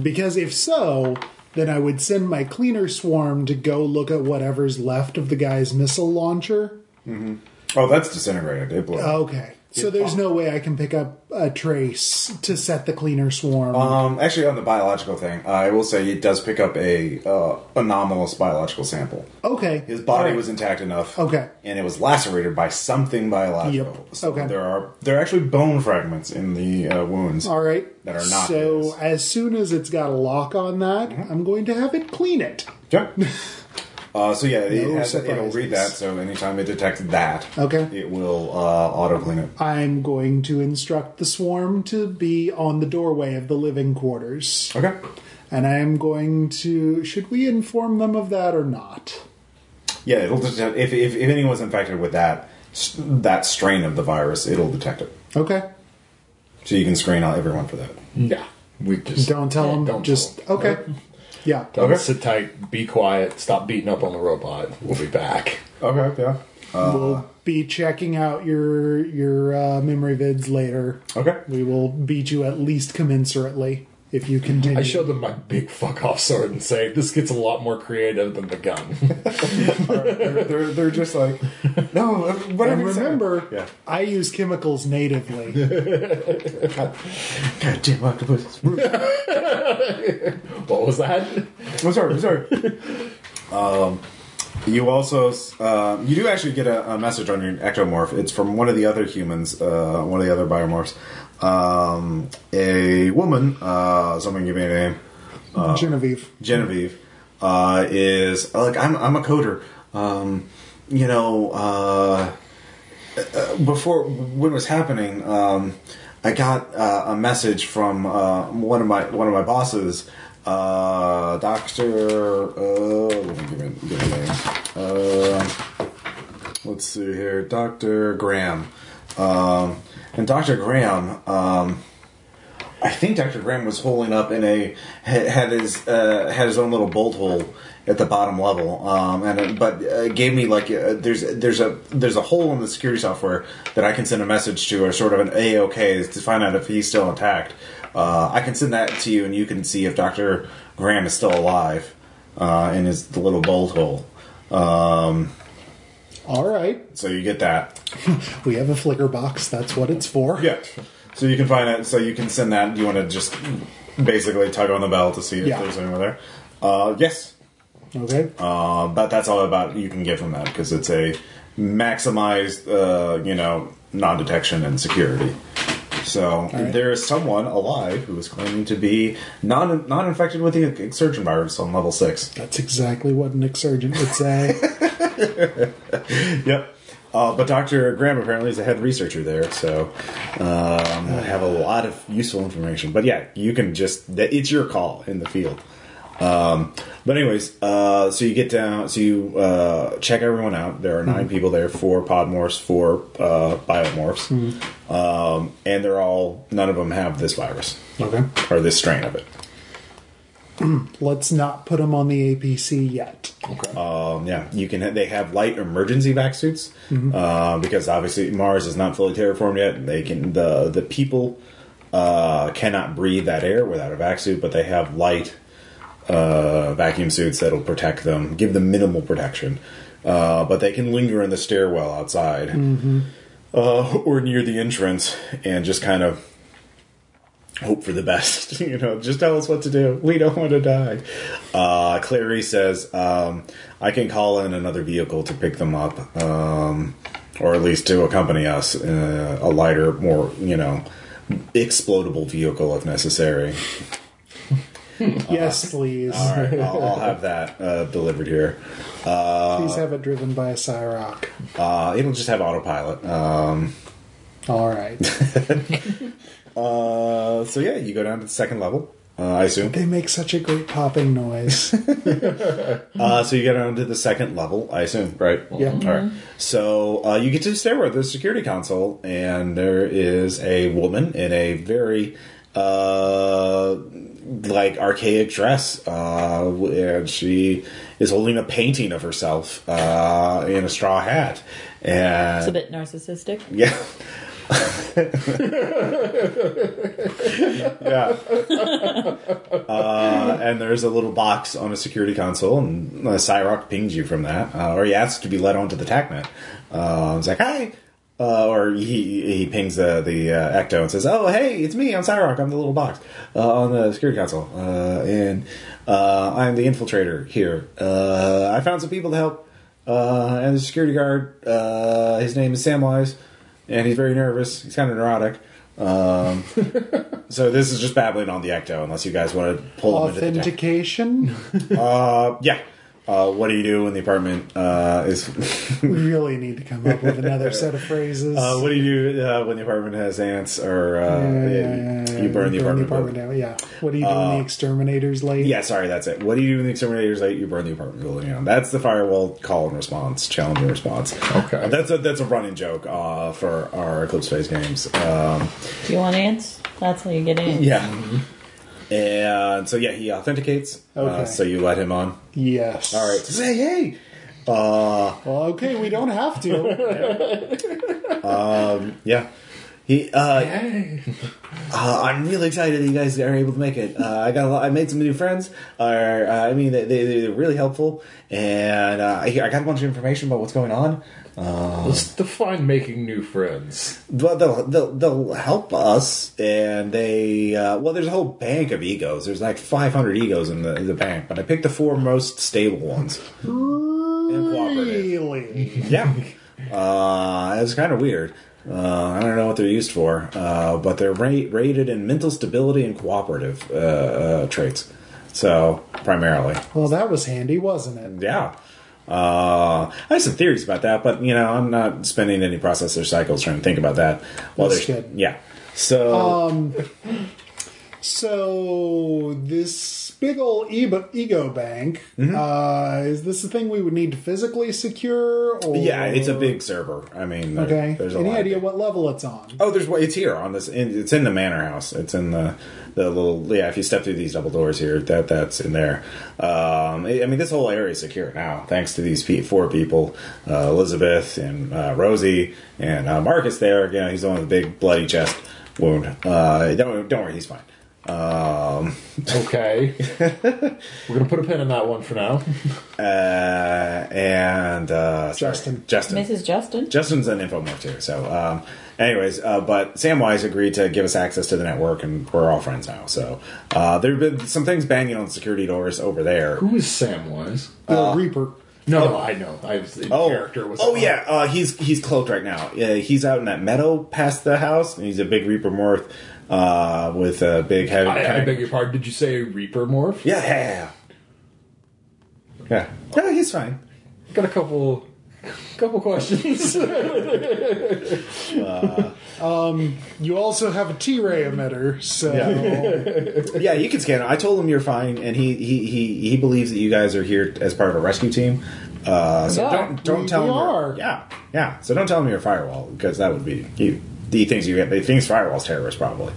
Because if so, then I would send my cleaner swarm to go look at whatever's left of the guy's missile launcher. Mm-hmm. Oh, that's disintegrated. It blew. Okay. So there's no way I can pick up a trace to set the cleaner swarm. Um, actually, on the biological thing, I will say it does pick up a uh, anomalous biological sample. okay. His body Alright. was intact enough. Okay. And it was lacerated by something biological. Yep. So Okay. There are there are actually bone fragments in the uh, wounds. All right. That are not So his. as soon as it's got a lock on that, Mm-hmm. I'm going to have it clean it. Yeah. Uh, so yeah, it No has, it'll surprises. read that. So anytime it detects that, Okay. it will uh, auto clean it. I'm going to instruct the swarm to be on the doorway of the living quarters. Okay. And I am going to. Should we inform them of that or not? Yeah, it'll detect if, if if anyone's infected with that s- that strain of the virus, it'll detect it. Okay. So you can screen out everyone for that. Yeah, we just Don't tell them. don't just tell 'em. okay. Yeah. Tell 'em Okay. sit tight, be quiet, stop beating up on the robot. We'll be back. Okay. Yeah. we'll be checking out your your uh, memory vids later. Okay. We will beat you at least commensurately if you continue. I showed them my big fuck off sword and say, "This gets a lot more creative than the gun." they're, they're, they're just like, no, whatever. and you say." remember, Yeah. I use chemicals natively. God damn octopus. what was that? I'm sorry. I'm sorry. um, you also uh, you do actually get a, a message on your ectomorph. It's from one of the other humans, uh, one of the other biomorphs. Um, a woman. Uh, someone give me a name. Genevieve. Genevieve uh, is like I'm. I'm a coder. Um, you know, uh, uh, before when it was happening, um, I got uh, a message from uh, one of my one of my bosses, uh, Doctor. Uh, let me give it, give it a name. Uh, let's see here, Doctor Graham, um, and Doctor Graham. Um, I think Dr. Graham was holding up in a had, his uh, had his own little bolt hole at the bottom level, um, and it, but uh, gave me like uh, there's there's a there's a hole in the security software that I can send a message to or sort of an a okay to find out if he's still intact. Uh, I can send that to you, and you can see if Dr. Graham is still alive uh, in his little bolt hole. Um, All right. so you get that. We have a flicker box. That's what it's for. Yeah. So you can find it. So you can send that. Do you want to just basically tug on the bell to see if Yeah. there's anyone there? Uh, yes. Okay. Uh, but that's all about you can get from that because it's a maximized, uh, you know, non-detection and security. So right. there is someone alive who is claiming to be non non infected with the exsurgent virus on level six. That's exactly what an exsurgent would say. Yep. Uh, but Dr. Graham apparently is a head researcher there, so um, I have a lot of useful information. But yeah, you can just, it's your call in the field. Um, but anyways, uh, so you get down, so you uh, check everyone out. There are 9 people there, four podmorphs, four uh, biomorphs, um, and they're all, none of them have this virus okay. or this strain of it. Let's not put them on the APC yet. Um, yeah, you can. They have light emergency vac suits uh, because obviously Mars is not fully terraformed yet. They can the the people uh, cannot breathe that air without a vac suit, but they have light uh, vacuum suits that'll protect them, give them minimal protection. Uh, but they can linger in the stairwell outside uh, or near the entrance and just kind of hope for the best. you know, just tell us what to do. We don't want to die. Uh, Clary says, um, I can call in another vehicle to pick them up, um, or at least to accompany us. Uh, a lighter, more, you know, explodable vehicle if necessary. yes, please. All right, I'll, I'll have that uh, delivered here. please have it driven by a Cyrock. Uh, it'll just have autopilot. Um, All right. uh, so yeah, you go down to the second level. Uh, I assume. they make such a great popping noise. Uh, so you get down to the second level, I assume, right? Yeah. All right. So uh, you get to the stairwell, the security console, and there is a woman in a very uh, like archaic dress, uh, and she is holding a painting of herself uh, in a straw hat, and It's a bit narcissistic. yeah. yeah. Uh, and there's a little box on a security console, and uh, Cyrock pings you from that, uh, or he asks to be led onto the TACnet. Uh, it's like, hi. Uh, or he he pings the the uh, Ecto and says, "Oh, hey, it's me. I'm Cyrock. I'm the little box uh, on the security console, uh, and uh, I'm the infiltrator here. Uh, I found some people to help, uh, and the security guard. Uh, his name is Samwise, and he's very nervous. He's kind of neurotic. Um, so this is just babbling on the Ecto, unless you guys want to pull him into the. Authentication? Uh, yeah. Uh, what do you do when the apartment uh, is? we really need to come up with another set of phrases. uh, what do you do uh, when the apartment has ants, or uh, Yeah, yeah, yeah, yeah, you burn the apartment? building? down. Yeah. What do you do when the exterminators late? Yeah, sorry, that's it. What do you do when the exterminators late? You burn the apartment building down. That's the firewall call and response, challenge and response. Okay. Uh, that's a that's a running joke uh, for our Eclipse Phase games. Um, Do you want ants? That's how you get in. yeah. And so yeah, he authenticates. Uh, Okay. so you let him on. Yes. All right. Say hey. Uh, Well, okay, we don't have to. yeah. He. Uh, uh, I'm really excited that you guys are able to make it. Uh, I got a lot, I made some new friends. Uh, uh, I mean, they, they, they're really helpful, and uh, I, I got a bunch of information about what's going on. Let's define making new friends. But they'll, they'll they'll help us, and they uh, well, there's a whole bank of egos. There's like 500 egos in the in the bank, but I picked the four most stable ones. and cooperative. really? Yeah, uh, it's kind of weird. Uh, I don't know what they're used for, uh, but they're ra- rated in mental stability and cooperative uh, uh, traits. So primarily, Well, that was handy, wasn't it? yeah. Uh, I have some theories about that, but you know, I'm not spending any processor cycles trying to think about that. Well, That's good. Yeah. So So this big old ego, ego bank Mm-hmm. uh, is this a thing we would need to physically secure? Or yeah, it's a big server. I mean, there- Okay. There's a Any idea what level it's on? Oh, there's it's here on this. in- It's in the manor house. It's in the the little yeah. If you step through these double doors here, that that's in there. Um, I I mean, this whole area is secure now, thanks to these four people: uh, Elizabeth and uh, Rosie and uh, Marcus. There, you know, he's the one with the big bloody chest wound. Uh, don't don't worry, he's fine. Um, Okay. We're gonna put a pin in that one for now. uh, and uh, sorry, Justin. Justin, Mrs. Justin? Justin's an infomorph too. So, um, anyways, uh, but Samwise agreed to give us access to the network, and we're all friends now. So, uh, there have been some things banging on security doors over there. Who is Samwise? The Reaper. No, I know. I was the Oh, character was. oh yeah, uh, he's he's cloaked right now. Yeah, he's out in that meadow past the house, and he's a big Reaper morph uh, with a big heavy. I, I beg your pardon. Did you say Reaper morph? Yeah, yeah, yeah. Yeah, no, he's fine. Got a couple, couple questions. You also have a T-ray emitter, so Yeah, yeah, you can scan it. I told him you're fine, and he he he, he believes that you guys are here as part of a rescue team. Uh, so Yeah, don't don't we- tell we him. you're- Yeah, yeah. So don't tell him you're a firewall because that would be he. He thinks you get. He thinks firewall's terrorists probably.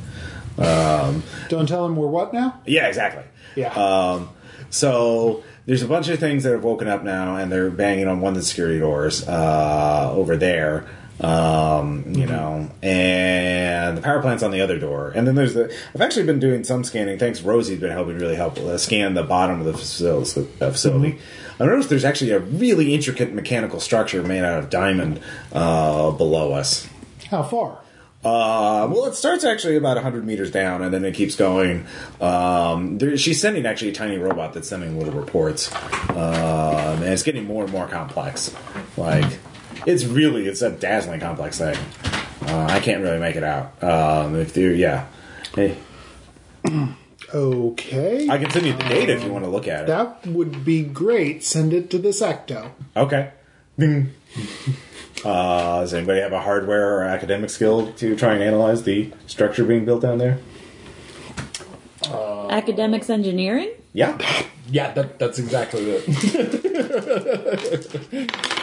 don't tell him we're what now? Yeah, exactly. Yeah. Um, so there's a bunch of things that have woken up now, and they're banging on one of the security doors uh, over there. Um, you know, and the power plant's on the other door. And then there's the. I've actually been doing some scanning. Thanks, Rosie's been helping really help uh, scan the bottom of the facility. Uh, facility. I noticed there's actually a really intricate mechanical structure made out of diamond uh, below us. How far? Uh, well, it starts actually about 100 meters down, and then it keeps going. Um, there, she's sending actually a tiny robot that's sending little reports, um, and it's getting more and more complex. Like, it's really it's a dazzling complex thing. Uh, I can't really make it out. Um, if you, yeah, hey, Okay. I can send you the data if you want to look at it. that would be great. Send it to the secto. Okay. Ding. Uh, does anybody have a hardware or academic skill to try and analyze the structure being built down there? Academics engineering? Yeah. Yeah, that, that's exactly it.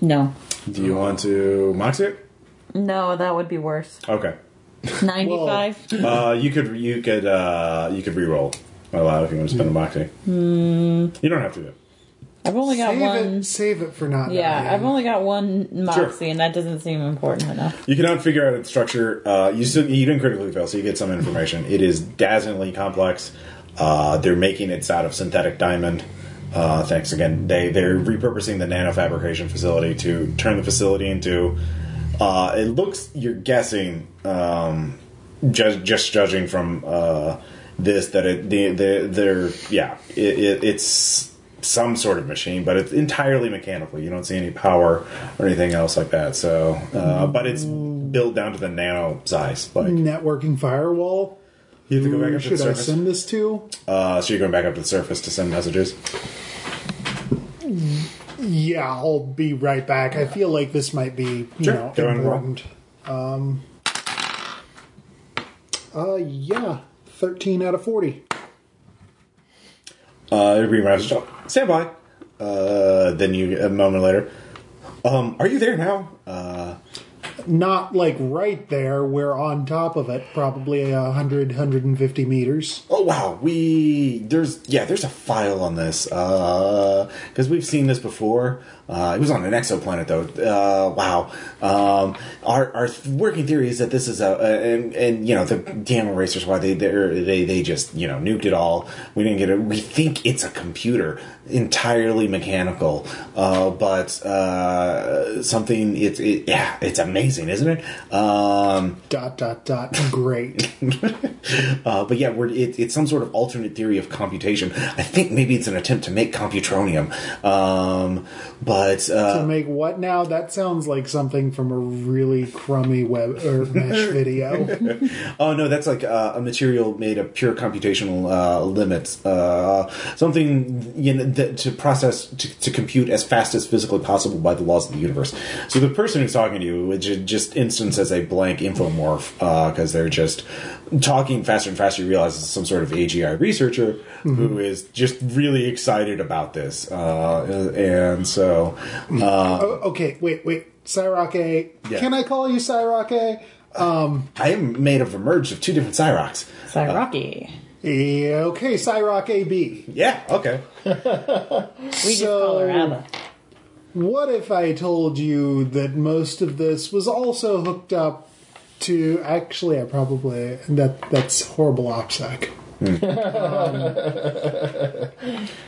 No. Do you want to mox it? No, that would be worse. Okay. 95? Uh, you could you could uh, you could re-roll aloud if you want to spend a moxie. You don't have to. Do it. I've only got Save one. it. Save it for not. Yeah, dying. I've only got one Moxie, and that doesn't seem important enough. You cannot figure out its structure. Uh, you still you didn't critically fail, so you get some information. It is dazzlingly complex. Uh, they're making it out of synthetic diamond. Uh, thanks again. They they're repurposing the nanofabrication facility to turn the facility into. Uh, it looks. You're guessing. Um, just just judging from uh, this that it the the they're yeah it, it, it's some sort of machine, but it's entirely mechanical. You don't see any power or anything else like that. So, uh, but it's built down to the nano size. Like networking firewall. you have to go back up to the should I surface. send this to? Uh, so you're going back up to the surface to send messages. Yeah, I'll be right back. I feel like this might be you Sure, know go important. Um. Uh, yeah, thirteen out of forty. Uh, my message. Stand by. Uh, then you a moment later. Um, are you there now? Uh, Not like right there. We're on top of it, probably a 100, 150 meters. Oh wow, we there's yeah there's a file on this because we've seen this before. Uh, it was on an exoplanet though. Uh, wow, um, our our working theory is that this is a, a and and you know the gamma racers why they they they just you know nuked it all. We didn't get it. We think it's a computer entirely mechanical, uh, but uh, something it's it, yeah it's amazing, isn't it? Um, Dot dot dot. Great. uh, but yeah, we're, it, it's some sort of alternate theory of computation. I think maybe it's an attempt to make computronium. Um, but to uh, make what now? That sounds like something from a really crummy web or mesh video. oh no, that's like uh, a material made of pure computational uh, limits. Uh, something you know that, to process to, to compute as fast as physically possible by the laws of the universe. So the person who's talking to you would ju- just instance as a blank infomorph because they're just talking faster and faster. You realize it's some sort of AGI researcher who is just really excited about this, uh, and so. Uh, Oh, okay, wait, wait. Cyrake. Yeah. Can I call you Cyrake? I am made of a merge of two different Cyrox. Cyraki. Yeah, okay, Cyrock AB. Yeah, okay. we just So- call her Abba. What if I told you that most of this was also hooked up to actually I probably that that's horrible OPSEC.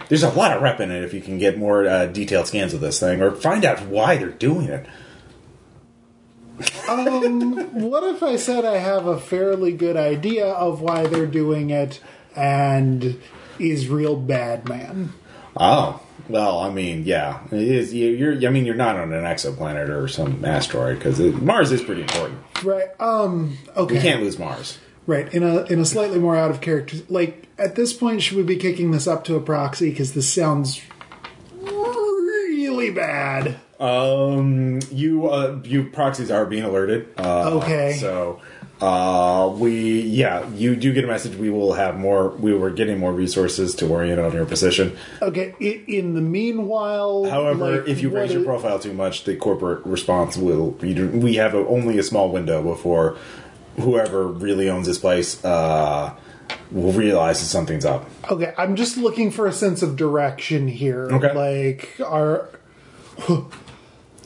There's a lot of rep in it if you can get more uh, detailed scans of this thing or find out why they're doing it. Um, what if I said I have a fairly good idea of why they're doing it and is real bad man? Oh, well, I mean, yeah, it is. you- You're, I mean, you're not on an exoplanet or some asteroid because Mars is pretty important. Right. Um okay. We can't lose Mars. Right. In a in a slightly more out of character like at this point should we be kicking this up to a proxy cuz this sounds really bad. Um, you, uh, you proxies are being alerted. Uh, Okay. So, uh, we, yeah, you do get a message. We will have more. We were getting more resources to orient on your position. Okay, i- in the meanwhile However, like, if you raise your profile too much, the corporate response will. We do- we have a, only a small window before whoever really owns this place uh, will realize that something's up. Okay, I'm just looking for a sense of direction here. Okay. Like, are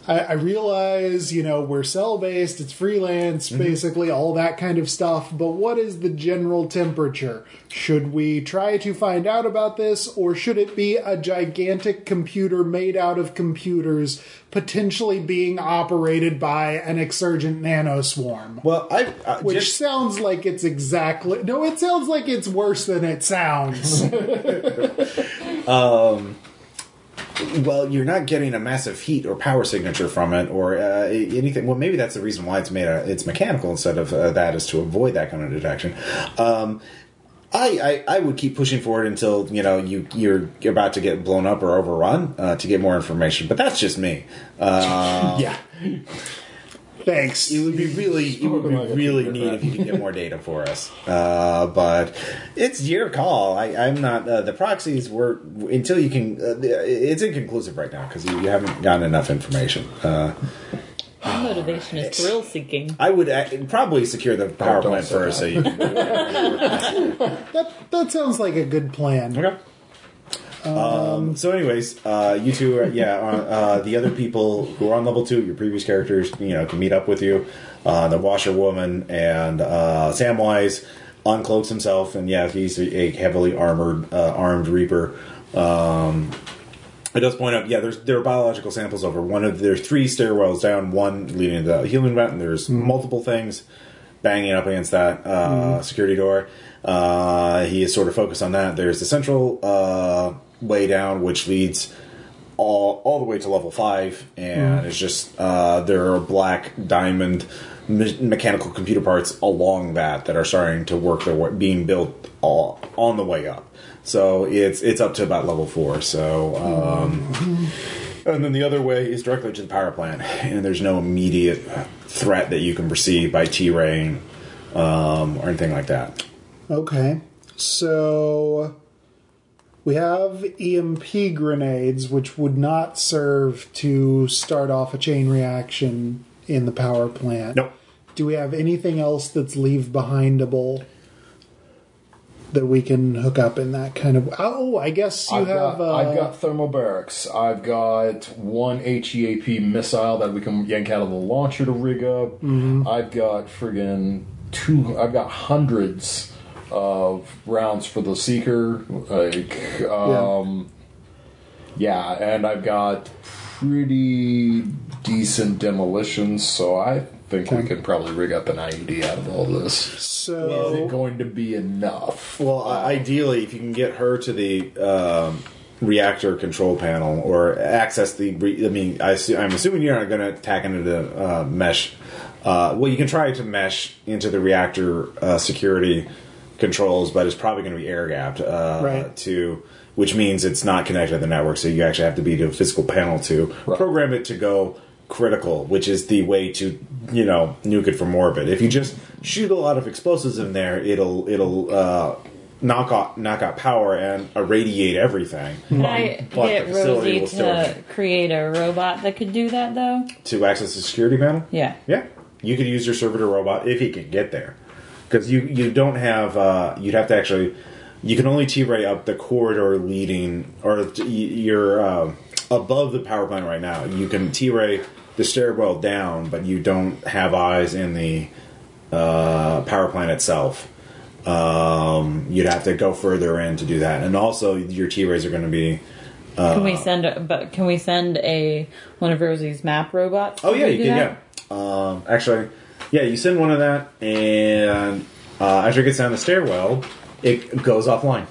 I, I realize, you know, we're cell based, it's freelance, basically, all that kind of stuff, but what is the general temperature? Should we try to find out about this, or should it be a gigantic computer made out of computers, potentially being operated by an exsurgent nanoswarm? Well, I uh, Which just, sounds like it's exactly. No, it sounds like it's worse than it sounds. well, you're not getting a massive heat or power signature from it, or uh, anything. Well, maybe that's the reason why it's made. A, it's mechanical instead of uh, that, is to avoid that kind of detection. Um, I, I, I would keep pushing forward until you know you you're about to get blown up or overrun uh, to get more information. But that's just me. Uh, yeah. Thanks. It would be really, it would Spoken like be really neat if you could get more data for us. Uh, but it's your call. I, I'm not. Uh, the proxies were until you can. Uh, it's inconclusive right now because you, you haven't gotten enough information. Uh, My motivation is thrill seeking. I would uh, probably secure the power plant say first. So you can, That that sounds like a good plan. okay. Um, so, anyways, uh, you two, are, yeah, uh, the other people who are on level two, your previous characters, you know, can meet up with you. Uh, the washerwoman and uh, Samwise uncloaks himself, and yeah, he's a heavily armored, uh, armed reaper. Um, it does point out, yeah, there's there are biological samples over one of there's three stairwells down, one leading to the healing vent, and there's multiple things banging up against that uh, security door. Uh, he is sort of focused on that. There's the central uh, way down, which leads all all the way to level five, and it's just uh, there are black diamond me- mechanical computer parts along that that are starting to work their way, being built all on the way up. So it's it's up to about level four. So. Um, and then the other way is directly to the power plant, and there's no immediate threat that you can perceive by T-ray um, or anything like that. Okay. So we have EMP grenades, which would not serve to start off a chain reaction in the power plant. Nope. Do we have anything else that's leave behindable that we can hook up in that kind of? Oh, I guess you I've have. got, uh, I've got thermobarics. I've got one HEAP missile that we can yank out of the launcher to rig up. Mm-hmm. I've got friggin' two. I've got hundreds of rounds for the seeker. Like, um, yeah. and I've got pretty decent demolitions. So I think we Okay. can probably rig up an IED out of all this. So, is it going to be enough? Well, i- ideally, if you can get her to the um, reactor control panel or access the, re- I mean, I assu- I'm assuming you're not going to tack into the uh, mesh. Uh, well, you can try to mesh into the reactor uh, security controls, but it's probably going to be air gapped uh, Right. to. Which means it's not connected to the network, so you actually have to be to a physical panel to Right. program it to go critical, which is the way to you know nuke it from orbit. If you just shoot a lot of explosives in there, it'll it'll uh, knock out knock out power and irradiate everything. Can I But get the facility Rosie will still to create a robot that could do that, though? to access the security panel. Yeah. Yeah, you could use your servitor robot if he can get there, because you you don't have uh, you'd have to actually you can only T-ray up the corridor leading or t- you're uh, above the power plant right now. You can T-ray the stairwell down, but you don't have eyes in the uh, power plant itself. Um, you'd have to go further in to do that, and also your T-rays are going to be. Can we send a, but can we send a one of Rosie's map robots? Oh yeah, you can. that? Yeah. Um, actually, yeah, you send one of that, and uh, after it gets down the stairwell, it goes offline.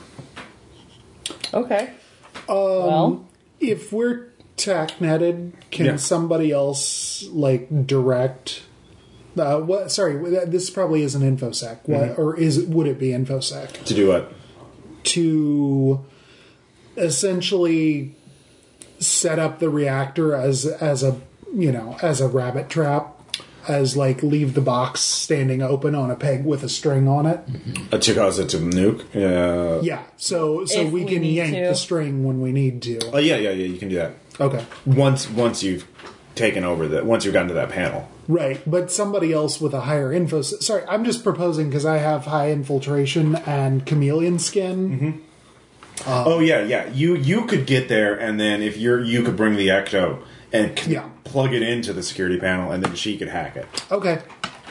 Okay. Um, well, if we're tech netted, can Yeah. somebody else like direct? Uh, what? Sorry, this probably isn't infosec. What Mm-hmm. or is would it be infosec To do what? to essentially set up the reactor as as a you know as a rabbit trap, as like leave the box standing open on a peg with a string on it. Uh, to cause it to nuke? Uh, Yeah, so so If we we can need yank to. the string when we need to. oh yeah, yeah, yeah. You can do that Okay. once once you've taken over that. Once you've gotten to that panel. Right, but somebody else with a higher info. Sorry, I'm just proposing because I have high infiltration and chameleon skin. oh yeah, yeah. You you could get there, and then if you're you could bring the ecto and can Yeah. plug it into the security panel, and then she could hack it. Okay.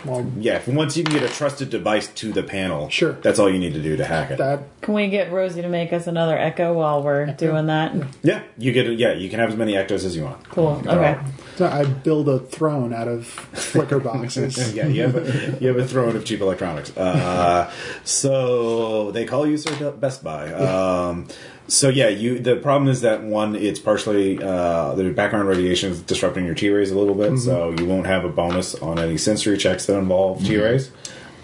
Well, Yeah, if- once you can get a trusted device to the panel, Sure. that's all you need to do to hack it. that Can we get Rosie to make us another ecto while we're doing that? yeah, you get it. Yeah, you can have as many ectos as you want. Cool. Okay. So I build a throne out of flicker boxes. yeah, you have a, you have a throne of cheap electronics. Uh, so they call you Sir Best Buy. Um, so yeah, you. The problem is that one, it's partially uh, the background radiation is disrupting your T rays a little bit, so you won't have a bonus on any sensory checks that involve T rays.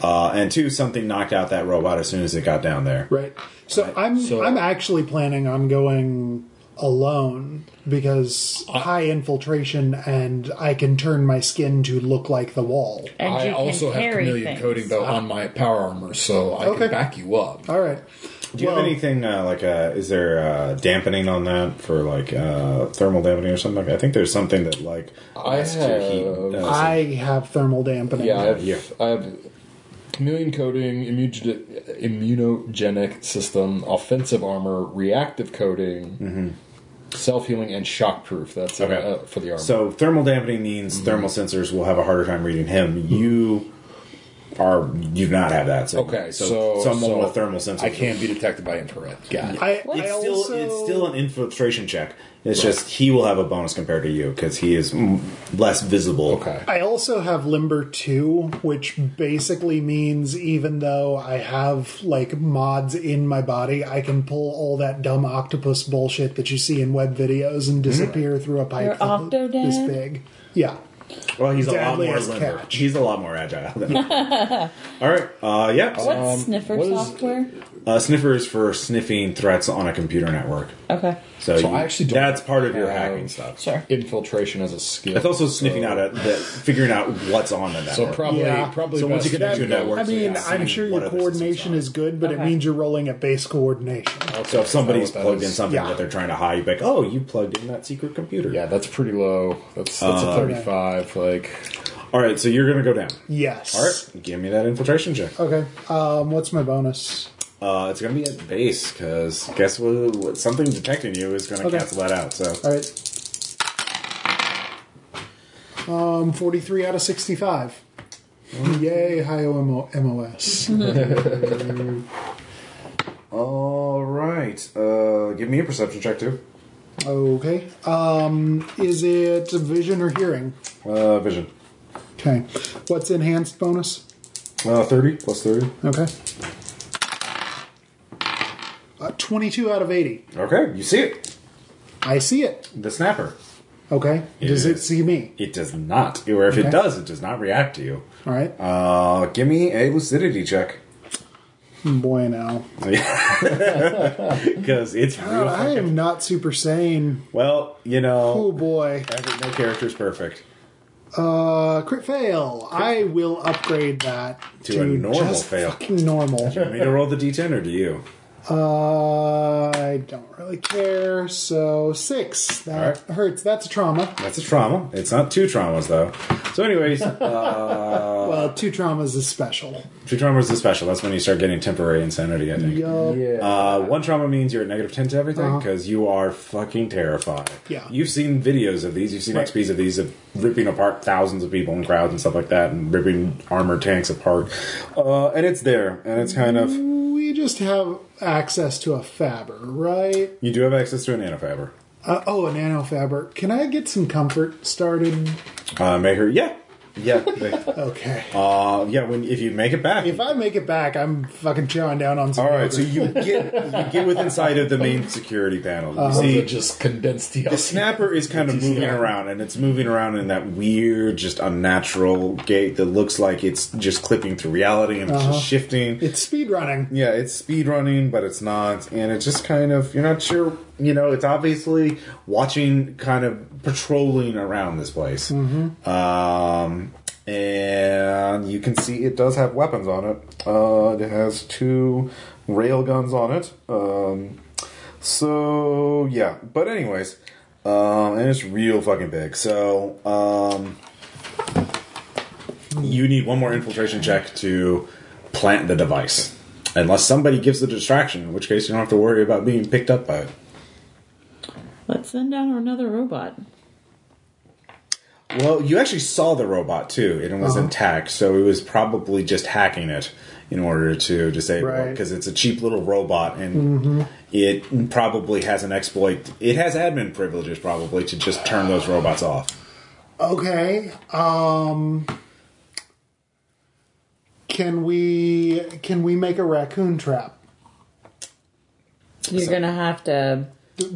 Uh, and two, something knocked out that robot as soon as it got down there. Right. So I'm So- I'm actually planning on going alone because high infiltration and I can turn my skin to look like the wall. And I you also have carry chameleon things. coating though on my power armor, so I Okay. can back you up. All right. Do you Well- have anything uh, like uh, is there uh, dampening on that for like uh, thermal dampening or something? like? I think there's something that like I has to heat, have- uh, I have thermal dampening. Yeah, I have, Yeah. I have chameleon coating, immunogen- immunogenic system, offensive armor, reactive coating, self healing, and shockproof. That's Okay. uh, for the armor. So thermal dampening means thermal sensors will have a harder time reading him. You are you do not have that. So, okay, so, someone so with thermal sensors. I can be detected by infrared. Got it. I, It's I still also, it's still an infiltration check. It's just he will have a bonus compared to you because he is less visible. Okay. I also have Limber 2, which basically means even though I have like mods in my body, I can pull all that dumb octopus bullshit that you see in web videos and disappear through a pipe Your that- Octodad? this big. Yeah. Well, he's a lot more as limber. catch. He's a lot more agile. Than All right. Uh, yeah. What's sniffer what is- software? Uh, sniffer is for sniffing threats on a computer network. Okay. So, So you- I actually don't that's part of your have- hacking stuff. Sure. Infiltration as a skill. It's also sniffing out a, the, figuring out what's on the network. So probably, Yeah. probably So once best you connect to to a go- network- I mean, yeah, I'm seeing sure what your other coordination are. is good, but it Okay. means you're rolling at base coordination. So if somebody's that plugged in is? something Yeah. that they're trying to hide, you'd be like, oh, you plugged in that secret computer. Yeah, that's pretty low. That's that's Uh, a thirty-five. Like, All right, so you're going to go down. Yes. All right, give me that infiltration check. Okay. Um, what's my bonus? Uh, it's going to be at base because guess what, what? Something detecting you is going to Okay. cancel that out. So All right. Um, 43 out of 65. Yay, high OMO MOS. all right, uh, give me a perception check too. Okay. Um, is it vision or hearing? Uh, vision. Okay. What's enhanced bonus? Uh, thirty plus thirty. Okay. Uh, 22 out of 80. Okay, you see it. I see it. The snapper. Okay. Does it Yes. see me? It does not, or if Okay. it does, it does not react to you. All right. Uh, give me a lucidity check. Boy, now. Because it's real. I fucking- am not super sane. well, you know. Oh, boy. every, no character's perfect. Uh, crit fail. I will upgrade that To a normal just fail. Fucking normal. Want me to roll the d10 or do you? Uh, I don't really care. So six. That All hurts. That's a trauma. That's a trauma. It's not two traumas though. So, anyways, uh, well, two traumas is special. two traumas is special. That's when you start getting temporary insanity. I think. Yup. Uh, one trauma means you're at negative 10 to everything Uh-huh. because you are fucking terrified. Yeah. You've seen videos of these, you've seen Right. XPs of these, of ripping apart thousands of people in crowds and stuff like that, and ripping armored tanks apart. Uh, and it's there, and it's kind of. We just have access to a fabber, right? You do have access to a nanofabber. Uh, oh, a nanofabber. Can I get some comfort started? Uh, make her. Yeah. Yeah. Okay. uh, yeah, when if you make it back. If I make it back, I'm fucking chowing down on some. all right, so yogurt. you get you get within sight of the main security panel. You Uh-huh. see, just condensed The DLC. snapper is kind of moving around, and it's moving around in that weird, just unnatural gait that looks like it's just clipping through reality and it's just shifting. it's speed running. yeah, it's speed running, but it's not, and it's just kind of you're not sure. You know, it's obviously watching, kind of patrolling around this place, um, and you can see it does have weapons on it. Uh, it has two rail guns on it. Um, so yeah, but anyways, um, and it's real fucking big. So um, you need one more infiltration check to plant the device, unless somebody gives the distraction, in which case you don't have to worry about being picked up by it. Let's send down another robot. Well, you actually saw the robot too, and it was Uh-huh. intact, so it was probably just hacking it in order to disable it Right. Mm-hmm. because it's a cheap little robot and it probably has an exploit. It has admin privileges probably to just turn those robots off. Okay. Um can we can we make a raccoon trap? You're gonna have to.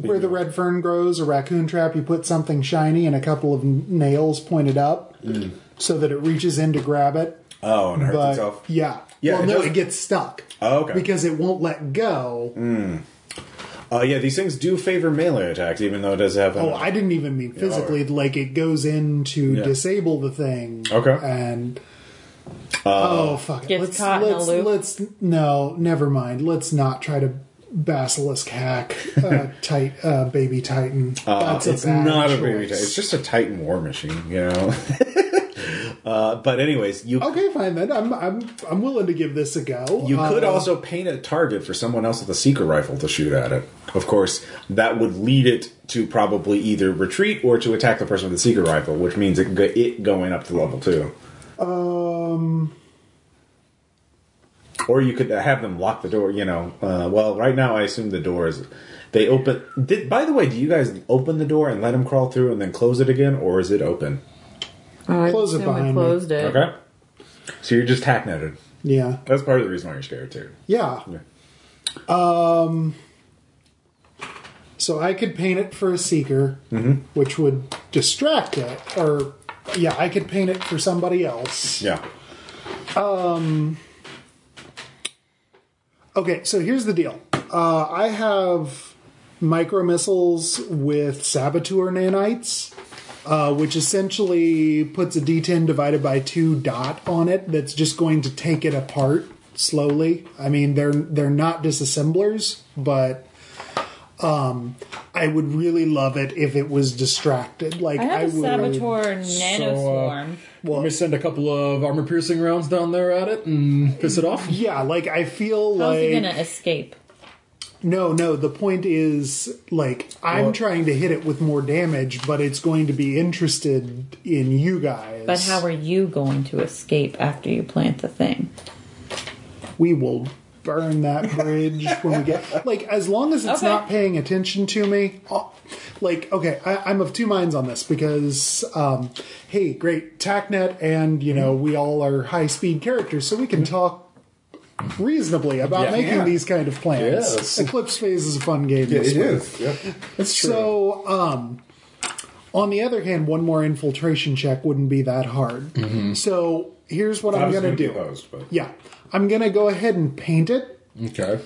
Where the red fern grows, a raccoon trap, you put something shiny and a couple of nails pointed up mm. so that it reaches in to grab it. Oh, and hurt But itself. yeah. Yeah, well, it no, does- it gets stuck. Oh, okay. Because it won't let go. Mm. Uh, yeah, these things do favor melee attacks, even though it does have. Oh, I didn't even mean physically. Like it goes in to Yeah. disable the thing. Okay. And uh, oh fuck it. Gets Let's caught in a let's loop? let's no, never mind. Let's not try to basilisk hack uh, tight uh, baby titan. Uh, That's a it's bad not a baby Titan. It's just a Titan war machine, you know. uh, but anyways, you Okay, fine then. I'm I'm I'm willing to give this a go. You could Uh, also paint a target for someone else with a seeker rifle to shoot at it. Of course, that would lead it to probably either retreat or to attack the person with the seeker rifle, which means it, it going up to level two. um Or you could have them lock the door. You know, uh, well, right now I assume the door is. They open. Did, by the way, do you guys open the door and let them crawl through and then close it again, or is it open? I Close it assume we behind me. closed it. Okay. So you're just hack netted. yeah That's part of the reason why you're scared too. yeah. Yeah. So I could paint it for a seeker, Mm-hmm. which would distract it, or yeah, I could paint it for somebody else. Yeah. Okay, so here's the deal. Uh, I have micro missiles with saboteur nanites, uh, which essentially puts a D10 divided by two dot on it. That's just going to take it apart slowly. I mean, they're they're not disassemblers, but um, I would really love it if it was distracted. Like I have a would. saboteur nano swarm. Want me send a couple of armor piercing rounds down there at it and piss it off? Yeah, like I feel like How's like he gonna escape? No, no. The point is, like, I'm trying to hit it with more damage, but it's going to be interested in you guys. But how are you going to escape after you plant the thing? we will burn that bridge when we get like as long as it's Okay. not paying attention to me. I'll- like, okay, I, I'm of two minds on this because, um, hey, great TACnet, and you know we all are high speed characters, so we can talk reasonably about Yeah. making Yeah. these kind of plans. Yes. Eclipse Phase is a fun game. this way. Yeah. That's true. So, um, on the other hand, one more infiltration check wouldn't be that hard. So here's what I'm going to do. Opposed, but Yeah, I'm going to go ahead and paint it. okay.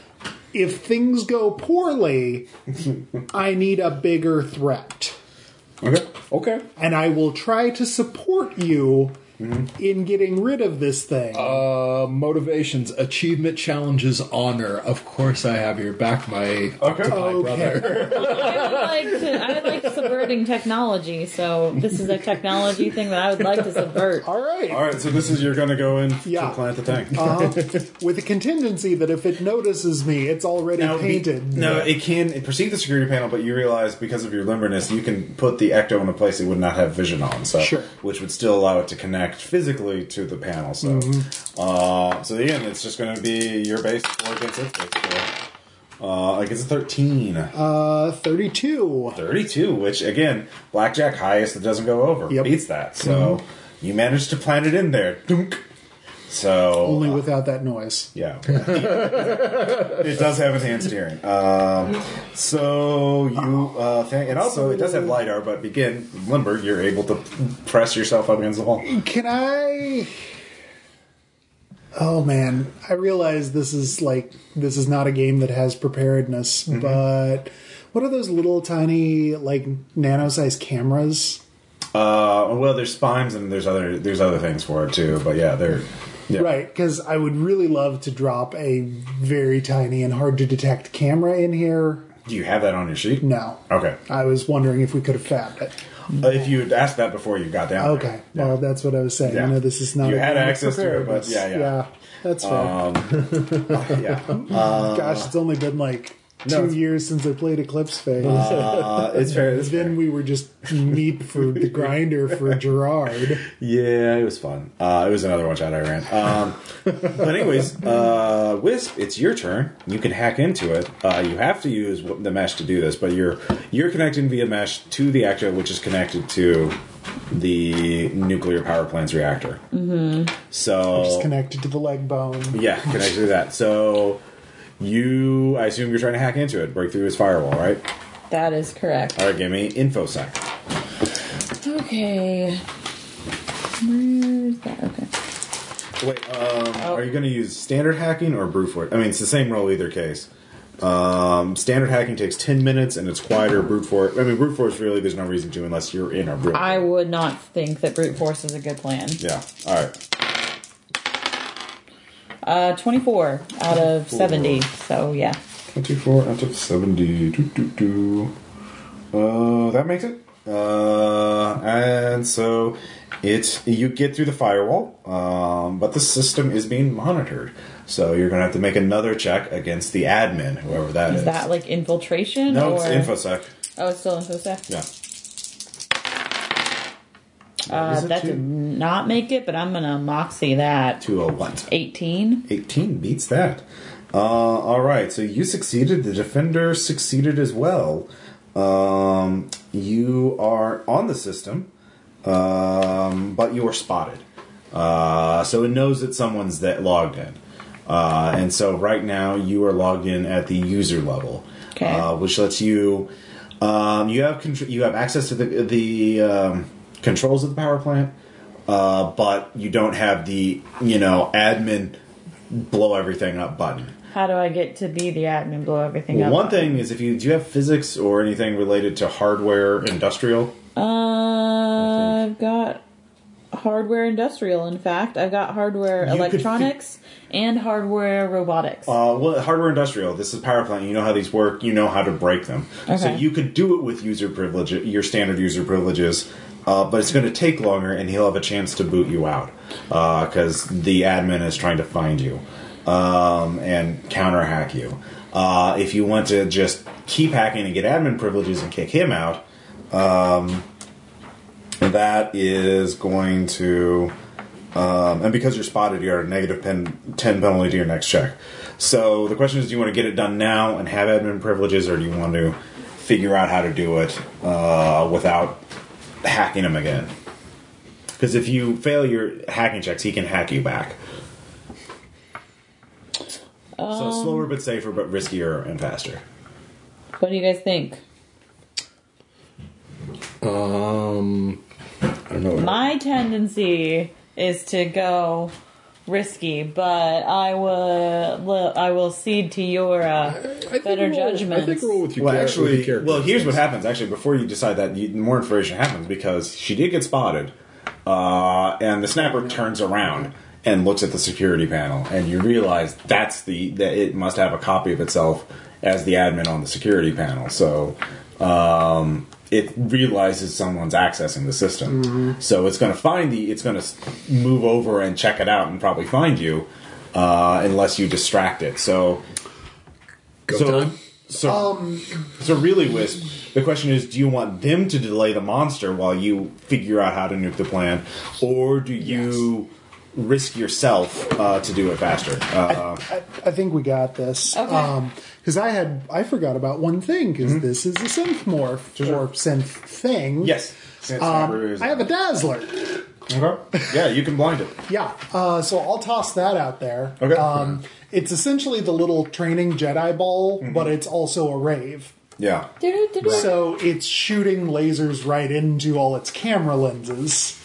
If things go poorly, I need a bigger threat. okay. Okay. And I will try to support you in getting rid of this thing. Uh, motivations, achievement challenges, honor. Of course, I have your back, my Okay. my Okay. brother. I would like to. I would like subverting technology. So this is a technology thing that I would like to subvert. All right. All right. So this is you're going to go in Yeah. to plant the tank. Uh, with a contingency that if it notices me, it's already Now, be- painted. no, it can perceive the security panel, but you realize because of your limberness, you can put the ecto in a place it would not have vision on. So, Sure. which would still allow it to connect physically to the panel. So, Mm-hmm. uh, so again, it's just going to be your base or against its base. So, uh, I guess a thirteen. Uh, 32. 32, which again, blackjack highest that doesn't go over Yep. beats that. So you managed to plant it in there. Dunk. So Only without that noise. yeah, it does have enhanced hearing. Um, so you uh, th- and also it does have lidar, but begin limber, you're able to press yourself up against the wall. Can I? Oh man, I realize this is like this is not a game that has preparedness, Mm-hmm. but what are those little tiny like nano-sized cameras? Uh, well, there's spines and there's other there's other things for it too, but yeah, they're yeah. Right, because I would really love to drop a very tiny and hard to detect camera in here. Do you have that on your sheet? No, Okay. I was wondering if we could have fabbed it. Uh, if you had asked that before you got down. Okay, there. well that's what I was saying. Yeah. I know this is not. You had access to it, but preparedness. yeah, yeah. that's fair. Um, yeah. Uh, Gosh, it's only been like No, two years since I played Eclipse Phase. Uh, it's fair. It's fair. then we were just meat for the grinder for Gerard. Yeah, it was fun. Uh, it was another one shot I ran. Um, but anyways, uh, Wisp, it's your turn. You can hack into it. Uh, you have to use the mesh to do this, but you're you're connecting via mesh to the ecto, which is connected to the nuclear power plant's reactor. Mm-hmm. So Just connected to the leg bone. yeah, connected to that. So you, I assume you're trying to hack into it, break through his firewall, right? That is correct. All right, give me infosec. Okay. Where's that? Okay. Wait, um, are you going to use standard hacking or brute force? I mean, it's the same roll either case. Um, standard hacking takes 10 minutes and it's quieter. Brute force, I mean, brute force really, there's no reason to unless you're in a brute. I would not think that brute force is a good plan. yeah, alright. Uh, 24 out of 70. So, yeah. 24 out of 70. Doo, doo, doo. Uh, that makes it. Uh, and so it you get through the firewall, um, but the system is being monitored. So you're going to have to make another check against the admin, whoever that is. Is that like infiltration? no, or... it's infosec. Oh, it's still infosec? Yeah. Uh, that two? did not make it, but I'm going to moxie that. To a what? 18. 18 beats that. Uh, all right, so you succeeded. The defender succeeded as well. Um, you are on the system, um, but you are spotted. Uh, so it knows that someone's that logged in. Uh, and so right now you are logged in at the user level, Okay. uh, which lets you um, you have contr- you have access to the the um, controls of the power plant, uh, but you don't have the you know admin blow everything up button. How do I get to be the admin, blow everything up? One thing is if you do you have physics or anything related to hardware industrial. Uh, I've got hardware industrial, in fact. I've got hardware You could fi- electronics and hardware robotics. Uh, well, hardware industrial. This is power plant. You know how these work. You know how to break them. So you could do it with user privilege, your standard user privileges, uh, but it's going to take longer, and he'll have a chance to boot you out because the admin is trying to find you um, and counter hack you. Uh, if you want to just keep hacking and get admin privileges and kick him out, um, that is going to um, and because you're spotted, you're at a negative pen, 10 penalty to your next check. So the question is do you want to get it done now and have admin privileges, or do you want to figure out how to do it uh, without hacking him again? Because if you fail your hacking checks, he can hack you back. so slower but safer, but riskier and faster. what do you guys think? Um, I don't know. My tendency is to go risky, but I will I will cede to your uh, better judgment. I think roll with your Well, char- with actually, your well, here's what happens. Actually, before you decide that, you, more information happens because she did get spotted, uh, and the snapper turns around and looks at the security panel, and you realize that's the that it must have a copy of itself as the admin on the security panel. So. Um, it realizes someone's accessing the system, so it's going to find the. It's going to move over and check it out and probably find you, uh, unless you distract it. So Go so, time. so, so really, Wisp, the question is: Do you want them to delay the monster while you figure out how to nuke the plan, or do you risk yourself uh, to do it faster? Uh, I, I think we got this. Okay. Because I had I forgot about one thing because this is a synth morph or synth thing. yes. Um, I have a dazzler. Okay. Yeah, you can blind it. Yeah. Uh, so I'll toss that out there. Okay. Um, it's essentially the little training Jedi ball, but it's also a rave. Yeah. So it's shooting lasers right into all its camera lenses.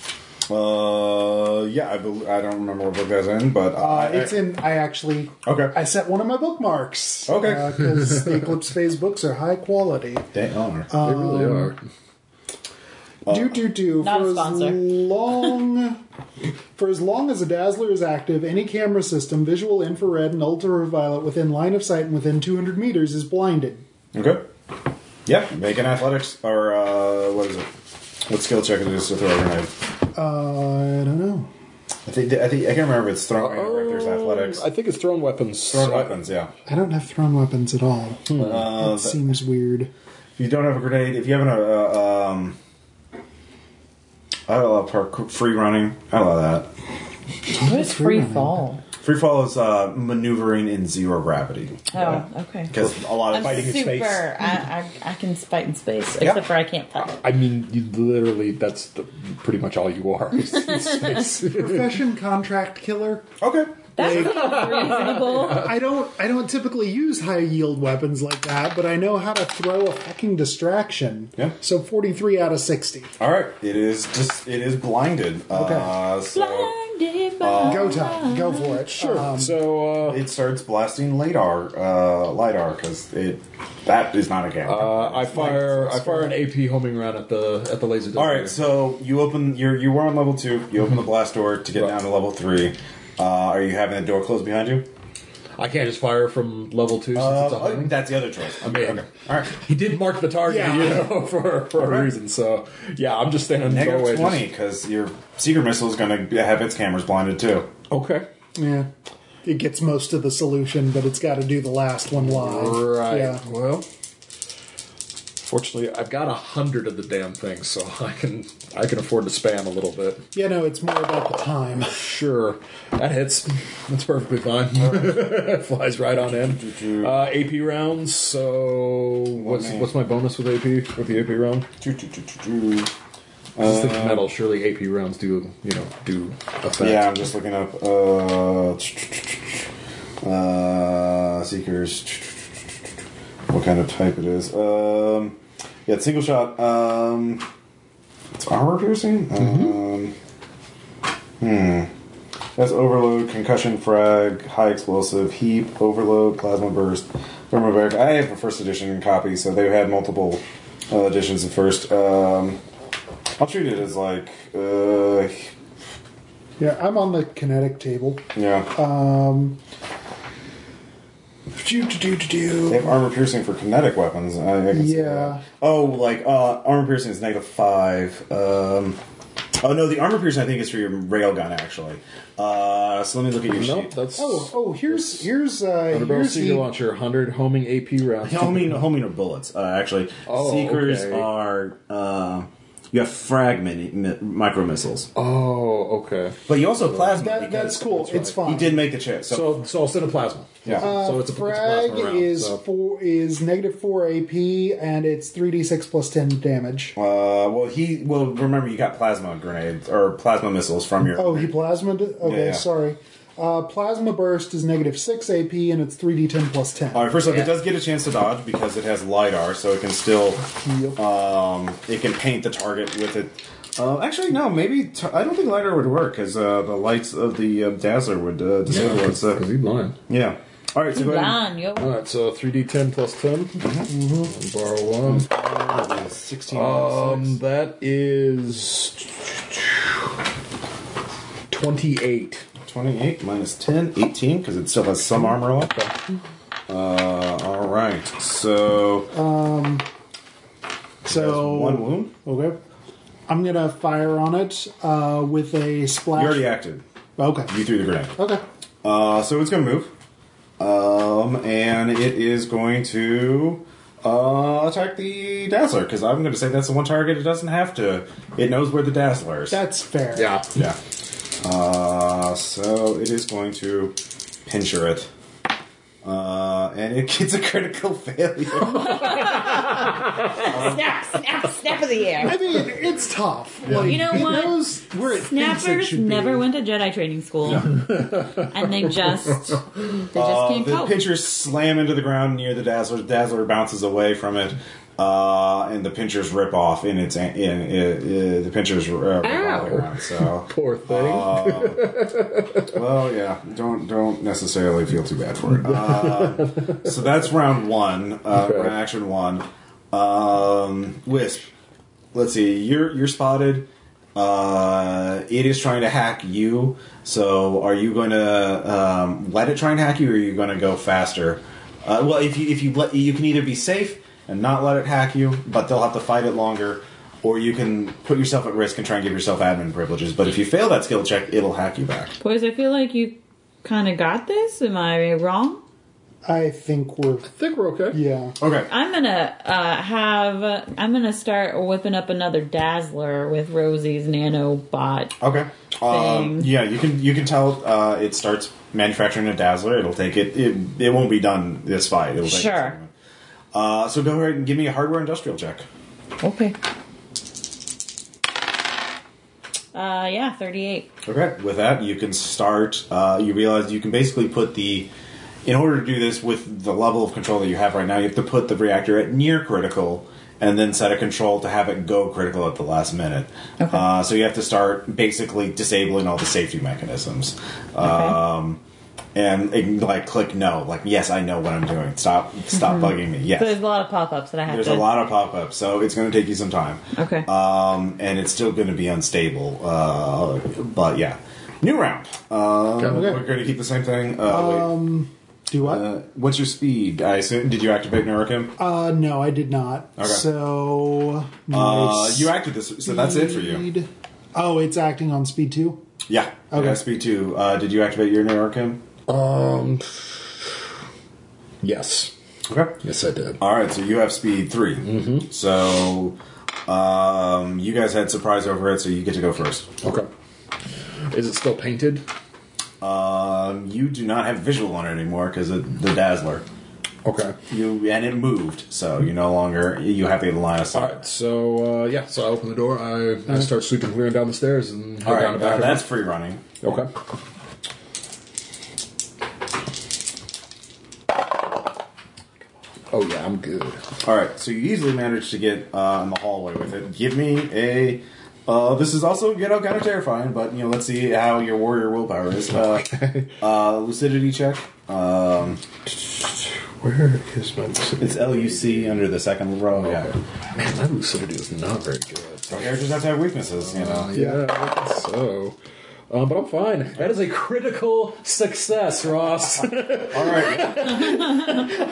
Uh, yeah. I bel I don't remember what book that's in, but uh, Uh, I- it's in. I actually. Okay. I set one of my bookmarks. Okay. Because the Eclipse Phase books are high quality. They are. They really are. do do do Not for a as sponsor. long for as long as a dazzler is active any camera system visual infrared and ultraviolet within line of sight and within 200 meters is blinded Okay. Yeah. Make an athletics or uh, what is it? What skill check is this to throw a grenade? Uh, i don't know I think, I think I can't remember if it's throwing or if there's athletics. I think it's thrown weapons. Thrown weapons, yeah. I don't have thrown weapons at all. Uh, that seems weird. If you don't have a grenade, if you have an uh, um, I allow park free running. I allow that. What is free free running? fall? Free fall is uh, maneuvering in zero gravity Oh, okay. because a lot of I'm fighting in super. space. I, I, I can fight in space, Yeah. except for I can't fight. I mean, you literally, that's the, pretty much all you are. is in space. Profession contract killer. Okay. That's not reasonable. I don't I don't typically use high yield weapons like that, but I know how to throw a fucking distraction. Yeah. So 43 out of 60. All right. It is just it is blinded. Uh, so Blinded by Go time. Go for it. Sure. Um, so, uh, it starts blasting lidar, uh, lidar because it that is not a camera. uh, I fire, I fire an AP homing round at the at the laser. All right, so you open you're you were on level two. You open the blast door to get Right. down to level three. Uh, are you having the door closed behind you? I can't just fire from level two since Uh, it's a oh, homing. that's the other choice. I mean, okay. All right. he did mark the target, Yeah. you know, for for a reason. So, yeah, I'm just standing in the doorway. Negative just- twenty because your seeker missile is going to have its cameras blinded too. Okay. yeah. It gets most of the solution, but it's got to do the last one live. Right. Yeah. Well, fortunately, I've got a hundred of the damn things, so I can I can afford to spam a little bit. Yeah, no, it's more about the time. Sure, that hits. That's perfectly fine. Flies right on in. Uh, AP rounds. So what's me- what's my bonus with AP with the AP round? Choo. Just think metal. Surely AP rounds do you know do effect. Yeah, I'm just looking up uh, uh, seekers. What kind of type it is? Um, yeah, it's single shot. Um, it's armor piercing. Um, hmm. That's overload, concussion frag, high explosive, heap, overload, plasma burst, thermobaric. I have a first edition copy, so they've had multiple uh, editions of first. Um, I'll treat it as like, uh, Yeah, I'm on the kinetic table. yeah. Um, do, do, do, do, They have armor piercing for kinetic weapons. I, I can see Yeah. that. Oh, like uh, armor piercing is negative five. Um, oh no, the armor piercing I think is for your railgun actually. Uh, so let me look at your Nope, sheet. that's Oh, oh, here's here's uh, Underbarrel here's Seeker the, launcher, 100 homing AP rounds. Homing, homing are bullets. Uh, actually, Oh, seekers okay. are. Uh, you have fragment mi- micro missiles, Oh, okay. but you also have plasma. that, because that's cool. It's fine. He did make the chip. So, So, so I'll send a plasma. Yeah. so it's a, it's a Frag plasma round. is so. four is negative four AP and it's three d six plus ten damage. uh, well, he well remember you got plasma grenades or plasma missiles from your. Oh, he plasmed it. Okay, Yeah, yeah. sorry. Uh, plasma burst is negative six AP and it's three d ten plus ten. All right, first off, Yeah. it does get a chance to dodge because it has lidar, so it can still Yep. um, it can paint the target with it. Uh, actually, no, maybe t- I don't think lidar would work because uh, the lights of the uh, dazzler would uh, disable it. Because So, he's blind. yeah. All right, so go ahead. Blind, yo. All right, so 3d10 plus 10. Mm-hmm. Borrow one. and- Sixteen. Um, that is 28. 28 minus 10, 18, because it still has some armor left. Uh, all right, so So one wound. Okay. I'm gonna fire on it uh, with a splash. You already acted. Okay. You threw the grenade. Okay. Uh, so it's going to move. Um, and it is going to uh, attack the Dazzler, because I'm going to say that's the one target it doesn't have to. It knows where the Dazzler is. That's fair. Yeah. yeah. Uh, so it is going to pincher it. Uh, and it gets a critical failure. Snap, snap, snap of the air. I mean, it's tough. Like, You know it what? knows where it thinks it Snappers never be. went to Jedi training school, and they just they just Uh, can't the cope. pinchers slam into the ground near the Dazzler. Dazzler bounces away from it. Uh, and the pinchers rip off in its in, in, in the pinchers uh, rip off the. So Poor thing. Well, yeah, don't don't necessarily feel too bad for it. Uh, so that's round one, uh, Okay. round action one. Um, Wisp, let's see, you're you're spotted. Uh, it is trying to hack you. So, are you going to um, let it try and hack you, or are you going to go faster? Uh, well, if you if you let you can either be safe and not let it hack you, but they'll have to fight it longer. or you can put yourself at risk and try and give yourself admin privileges. But if you fail that skill check, it'll hack you back. Boys, I feel like you kind of got this. Am I wrong? I think we're I think we're okay. yeah. Okay. I'm gonna uh, have. I'm gonna start whipping up another Dazzler with Rosie's nanobot. Okay. Um, Thing. yeah, you can you can tell uh, it starts manufacturing a dazzler. It'll take it. It, it won't be done this fight. It'll take Sure. Uh, so go ahead and give me a hardware industrial check. Okay. Uh, yeah, 38. Okay. With that, you can start. Uh, you realize you can basically put the. In order to do this with the level of control that you have right now, you have to put the reactor at near critical and then set a control to have it go critical at the last minute. Okay. Uh, so you have to start basically disabling all the safety mechanisms. Um, and it, like click no, like yes, I know what I'm doing. Stop, stop bugging me. Yes, So there's a lot of pop-ups that I have there's to. a lot of pop-ups, so it's going to take you some time. Okay. Um, and it's still going to be unstable. Uh, but yeah, new round. Um, Okay. We're going to keep the same thing. Uh, wait. Do what? Uh, what's your speed? I assume. Did you activate Neurachem? Uh, no, I did not. Okay. So Uh, you acted this, so that's it for you. Oh, it's acting on speed two. Yeah. Okay. Yeah, speed two. Uh, did you activate your Neurachem? Um. Yes. Okay. Yes, I did. All right, so you have speed 3 Mm-hmm. So um, you guys had surprise over it, so you get to go first. Okay. Is it still painted? Um, you do not have visual on it anymore because of the Dazzler. Okay. You and it moved, so you no longer you have the line of All sight. right. So uh, yeah. So I open the door. I, I start sweeping clearing down the stairs and head All right, down the back. uh, of that's free running. okay. Oh yeah, I'm good. All right, so you easily managed to get uh, in the hallway with it. Give me a. Uh, this is also you know kind of terrifying, but you know let's see how your warrior willpower is. Uh, uh, lucidity check. Um, Where is my lucidity? it's L U C under the second row. Yeah, Man, that lucidity is not very good. so characters have to have weaknesses. You know. Yeah, so. Um, but I'm fine. That is a critical success, Ross. All right,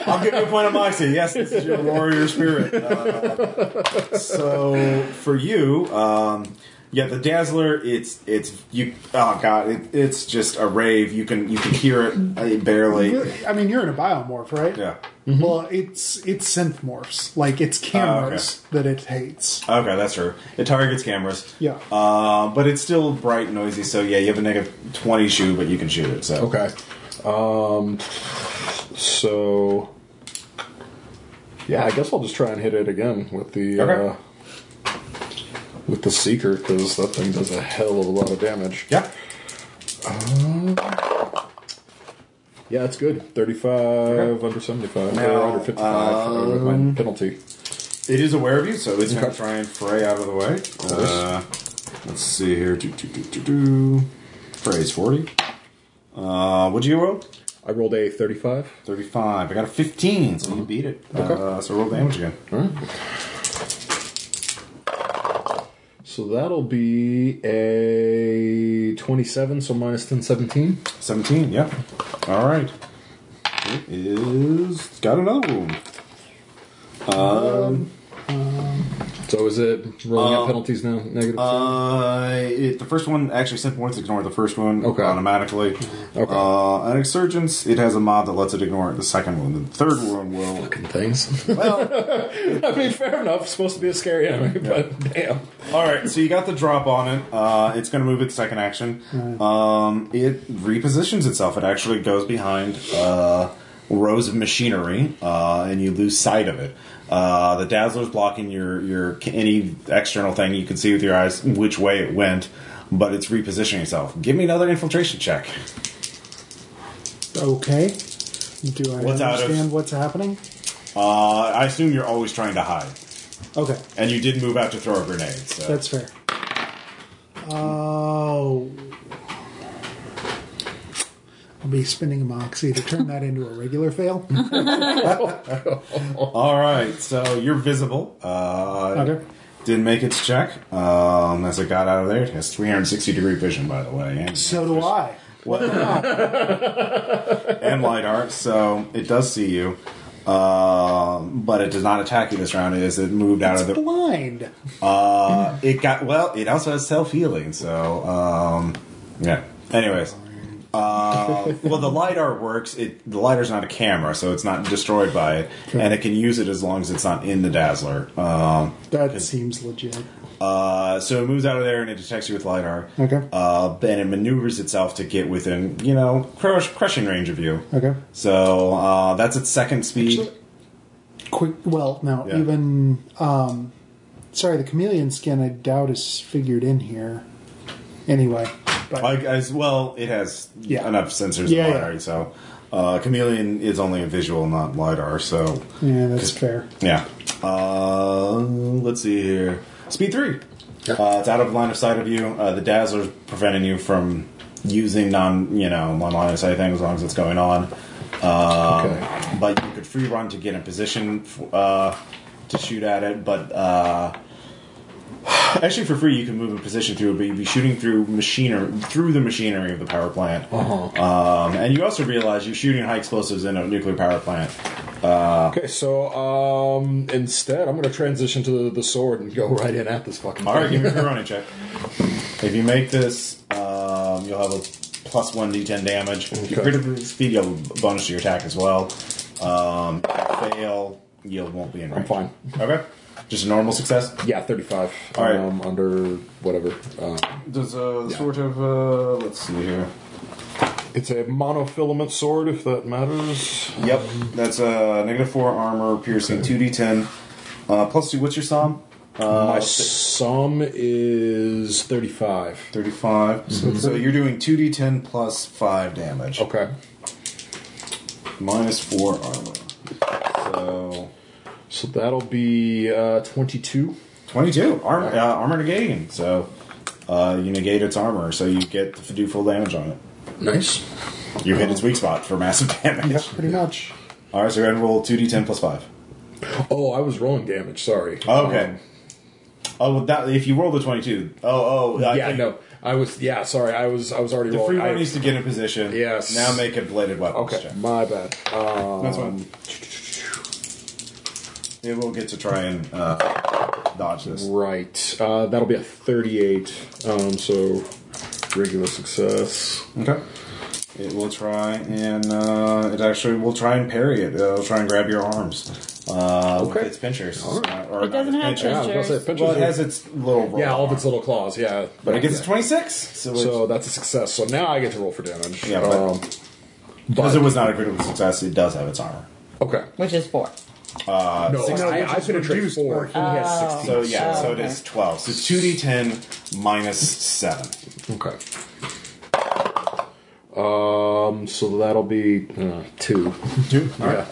I'll give you a point of moxie. Yes, this is your warrior spirit. Uh, so for you, um, yeah, the dazzler. It's it's you. Oh god, it, it's just a rave. You can you can hear it uh, barely. You're- I mean, you're in a biomorph, right? Yeah. Well, it's it's synth morphs. Like it's cameras that it hates. Okay, that's true. It targets cameras. Yeah. Uh, but it's still bright and noisy. So yeah, you have a negative twenty shoot, but you can shoot it. So okay. Um, so yeah, I guess I'll just try and hit it again with the Okay. uh, with the seeker because that thing does a hell of a lot of damage. Yeah. Yeah, it's good. Thirty-five under seventy-five Now, or under fifty-five uh, with my penalty. It is aware of you, so it's going Okay. to try and fray out of the way. Uh, let's see here. Do, do, do, do, do. Fray's 40. Uh, what'd you roll? I rolled a thirty-five. 35. I got a 15, so you beat it. Okay. Uh, so roll damage again. So that'll be a twenty-seven. So minus 10, 17. 17, yeah. All right. It is. It is. It's got another wound. Um, So is it rolling out penalties now? Negative. two? Uh, it, the first one actually synth morphs ignore the first one Okay. automatically. Okay. Uh, an exsurgents, it has a mod that lets it ignore the second one. The third one will. Fucking things. Well, I mean, fair enough. It's supposed to be a scary enemy, but damn. all right. So you got the drop on it. Uh, it's going to move its second action. Um, it repositions itself. It actually goes behind uh, rows of machinery, uh, and you lose sight of it. Uh, the dazzler's blocking your your any external thing. You can see with your eyes which way it went, but it's repositioning itself. Give me another infiltration check. Okay. Do I What's out of- understand what's happening? Uh, I assume you're always trying to hide, Okay, and you did move out to throw a grenade. So. that's fair. Oh. I'll be spending a moxie to turn that into a regular fail. All right, so you're visible. Uh, Okay. Didn't make its check um, as it got out of there. It has 360 degree vision, by the way, and, So do I. and lidar, so it does see you. Um, but it does not attack you this round. As it moved out of the, blind. uh, it got well. It also has self healing. So um, yeah. Anyways, uh, well, the lidar works. It the lidar's not a camera, so it's not destroyed by it, and it can use it as long as it's not in the dazzler. Um, That seems legit. uh, so it moves out of there and it detects you with lidar. Okay. Uh, then it maneuvers itself to get within, you know, crush, crushing range of you. Okay. So uh, that's its second speed. Quick. Well, no, Yeah. even. Um, sorry, the chameleon skin. I doubt is figured in here. Anyway, but Like as well, it has Yeah. enough sensors Yeah, and yeah. lidar. So uh, chameleon is only a visual, not lidar. So yeah, that's fair. yeah. Uh, let's see here. Speed three. Uh, it's out of line of sight of you. Uh, the dazzler's preventing you from using non, you know, non line of sight things as long as it's going on. Um, Okay. But you could free run to get in position uh, to shoot at it. But uh, actually, for free, you can move in position through it. But you'd be shooting through machinery through the machinery of the power plant. Um, and you also realize you're shooting high explosives in a nuclear power plant. Okay, so um, instead, I'm going to transition to the, the sword and go right in at this fucking. All right, give me a running check. If you make this, um, you'll have a plus one d10 damage. If you Okay. critically speed, you'll have a bonus to your attack as well. Um, fail, you won't be in range. I'm fine. Okay, just a normal success. Yeah, 35. All right. Um, under whatever. Uh, Does uh, sort of uh, let's see here. it's a monofilament sword, if that matters. Yep, that's a uh, negative four armor, piercing two d10 uh, plus two. What's your sum? Uh, My sum is 35. 35. So, so you're doing 2d10 plus 5 damage. Okay. Minus 4 armor. So, So that'll be uh, 22. 22. Armor, uh, armor negating. So, uh, you negate its armor, so you get to do full damage on it. Nice. You hit its weak spot for massive damage. Yeah, pretty much. Alright, so go ahead and roll 2d10 plus 5. Oh, I was rolling damage, sorry. Okay. Um, Oh, well, that, if you roll the 22. Oh, oh. I yeah, no. I was, yeah, sorry. I was I was already The free rolling. one I- needs to get in position. Yes. Now make a bladed weapon. Okay, check. my bad. Um, That's fine. It will get to try and uh, dodge this. Right. Uh, that'll be a 38. Um, so regular success. Okay. It will try and uh, it actually will try and parry it. It'll try and grab your arms uh, Okay. with its pinchers. All right. Or It doesn't have pinchers. Yeah, I was gonna say Pinchers. pinchers. Well, it has its little roll yeah, all of its little claws. Yeah, But it gets yeah. a 26. So, So that's a success. So now I get to roll for damage. Yeah, but- Um, because it was not a critical success, it does have its armor. okay. Which is four. Uh, No, six- no, I, which I is penetrate reduced four. He by- has 16. so yeah, so it okay. 12. So 2d10 minus 7. Okay. Um, so that'll be uh, two. Two? Yeah.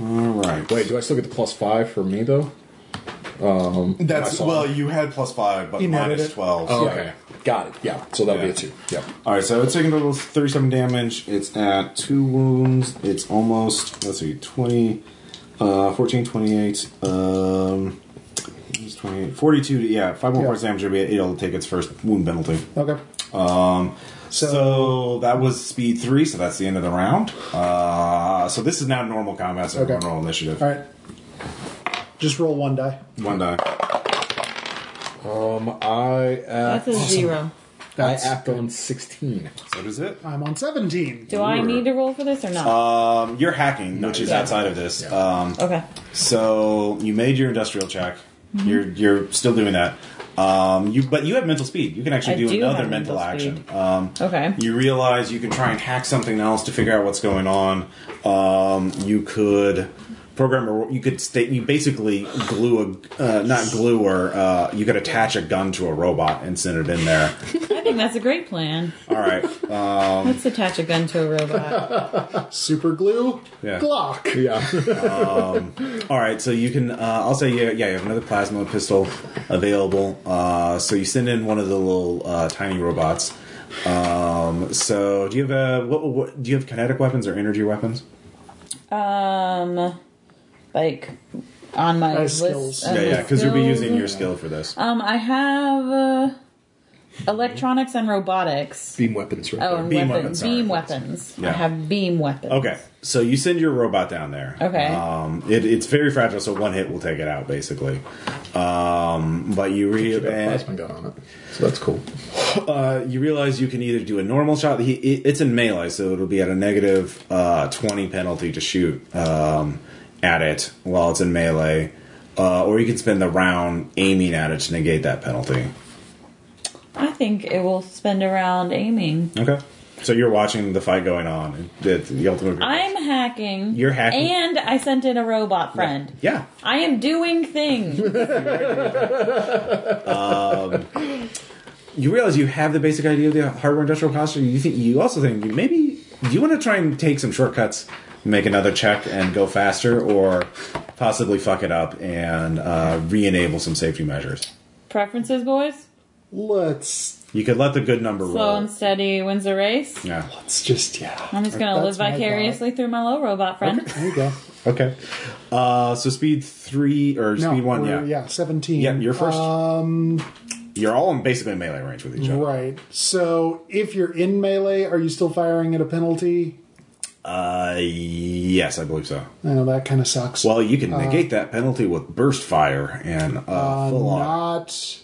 Alright. Wait, do I still get the plus five for me though? Um, That's, my well, you had plus 5, but You netted minus it. 12. Oh, so- okay, got it. Yeah, so that'll be Yeah. a two. Yeah. Alright, so it's taking a total of 37 damage. It's at 2 wounds. It's almost, let's see, 20, uh, 14, 28, um, it's 28, 42, yeah, 5 more Yeah. points of damage. It'll, be- it'll take its first wound penalty. Okay. Um, so, So- that was speed 3, so that's the end of the round. Uh, so this is now normal combat, so Okay. everyone roll initiative. All right. Just roll one die. One die. Um, I act, That's a zero. I That's act on sixteen. So does it? I'm on 17. Do I need to roll for this or not? Um, you're hacking, which is Yeah. outside of this. Um, okay. So you made your industrial check. You're you're still doing that. Um, you but you have mental speed. You can actually I do, do another have mental, mental action. Um, Okay. You realize you can try and hack something else to figure out what's going on. Um, you could program a, you could state you basically glue a uh, not glue or uh, you could attach a gun to a robot and send it in there. I think that's a great plan. All right. Let's attach a gun to a robot. Super glue. Yeah. Glock. Yeah. All right, so you can. Uh, I'll say yeah, yeah. You have another plasma pistol available. Uh, so you send in one of the little uh, tiny robots. Um, so do you have a what, what? Do you have kinetic weapons or energy weapons? Um, like on my As list. skills. on yeah, yeah. Because you'll be skills. using your skill for this. Um, I have uh, Electronics and robotics. Beam weapons, right? Oh, there. and Beam weapons. weapons, sorry. beam weapons. Yeah. I have beam weapons. Okay, so you send your robot down there. Okay. Um, it, it's very fragile, so one hit will take it out, basically. Um, but you re- It's got a plasma gun on it, so that's cool. uh, you realize you can either do a normal shot. He, it, it's in melee, so it'll be at a negative uh, twenty penalty to shoot um, at it while it's in melee, uh, or you can spend the round aiming at it to negate that penalty. I think it will spend around aiming. Okay. So you're watching the fight going on. The, the ultimate. I'm hacking. You're hacking? And I sent in a robot friend. yeah. I am doing things. you realize you have the basic idea of the hardware industrial posture. You think you also think you maybe do you want to try and take some shortcuts, make another check, and go faster, or possibly fuck it up and uh, re-enable some safety measures. Preferences, boys? Let's You could let the good number Slow roll. and steady wins the race. Yeah. let's just yeah. I'm just gonna live That's my vicariously through my low robot friend. There you go. Okay. Uh, so speed three or No, speed one, we're- yeah. yeah, seventeen. Yeah, you're first. Um, You're all in basically melee range with each other. right. So if you're in melee, are you still firing at a penalty? Uh, yes, I believe so. I know that kind of sucks. Well, you can negate that penalty with burst fire and uh, uh, full on. not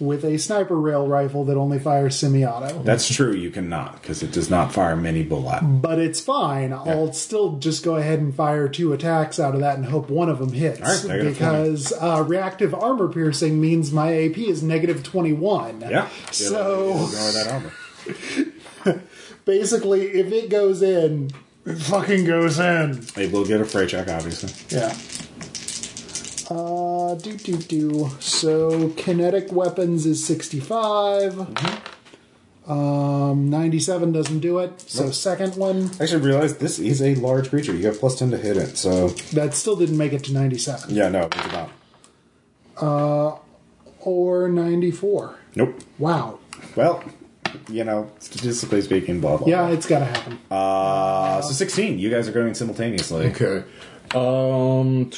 with a sniper rail rifle that only fires semi-auto. That's true. You cannot because it does not fire many bullet. but it's fine. I'll still just go ahead and fire two attacks out of that and hope one of them hits. All right, negative because uh, reactive armor piercing means my AP is negative 21. Yeah. So ignore that armor. basically, if it goes in, it fucking goes in. Able to get a fray check, obviously. Yeah. Uh, do do do. So kinetic weapons is 65. Um, 97 doesn't do it. So Nope. second one, I actually realized this is a large creature. You have plus ten to hit it. So that still didn't make it to 97. yeah, no, it's not. Or 94. Nope. Wow. Well, you know, statistically speaking, blah blah. Yeah, it's got to happen. Uh, so sixteen. You guys are going simultaneously. Okay. Um,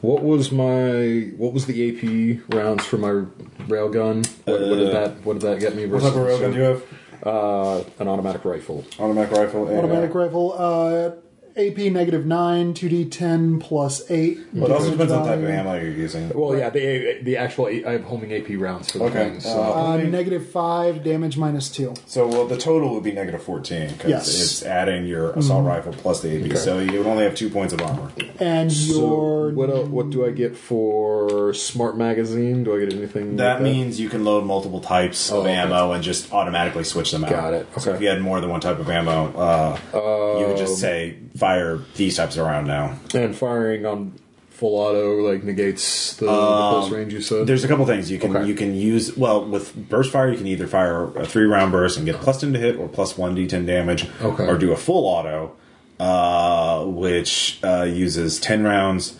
what was my what was the AP rounds for my railgun? What, what did that what did that get me? What type of railgun do you have? Uh, an automatic rifle. Automatic rifle. and, Automatic uh, rifle, uh, AP negative 9, 2d10 plus 8. Well, it also depends on the type of ammo you're using. Well, yeah, the the actual I have homing AP rounds for the Okay, thing. So uh, Uh, negative 5, damage minus 2. So well, the total would be negative fourteen because Yes. it's adding your assault rifle plus the AP. Okay. So you would only have two points of armor. And So your. what el what do I get for smart magazine? Do I get anything? That like means you can load multiple types Oh, of okay. ammo and just automatically switch them out. Got it. So Okay. if you had more than one type of ammo, uh, you would just say fire these types around now. and firing on full auto like negates the, the close range you said. There's a couple things you can Okay. you can use. Well, with burst fire, you can either fire a three round burst and get plus ten to hit, or plus one d10 damage, Okay. or do a full auto, uh, which uh, uses ten rounds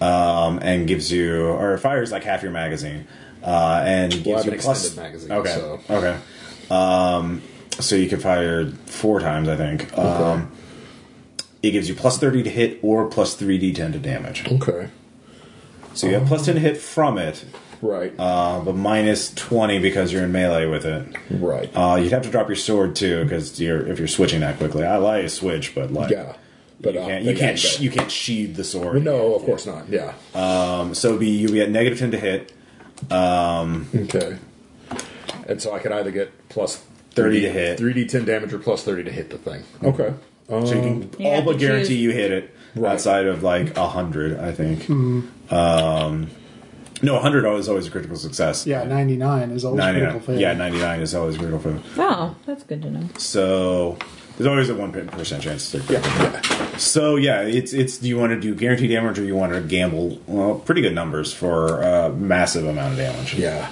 um, and gives you or fires like half your magazine, uh, and gives I have you an plus extended magazine, Okay, so- okay. Um, so you can fire four times, I think. Um, it gives you plus thirty to hit or plus three d10 to damage. okay, So you have plus ten to hit from it. right, Uh, but minus 20 because you're in melee with it. right. Uh, you'd have to drop your sword too because you're if you're switching that quickly. I like to switch, but like yeah, but you uh, can't you can't sh- you can't sheathe the sword. No, of course not. Yeah. Um, so it'd be you be at negative 10 to hit, Okay. And so I could either get plus 30 to hit. 3d10 damage or plus 30 to hit the thing. Okay. Um, so you can You all but guarantee choose- you hit it Right. outside of like a hundred. I think. Um, no, hundred is always a critical success. Yeah, 99 is always critical 99. fail. Yeah, 99 is always a critical fail. Oh, that's good to know. So there's always a one percent chance to yeah, So yeah, it's it's. Do you want to do guaranteed damage or you want to gamble? Well, pretty good numbers for a massive amount of damage. Yeah.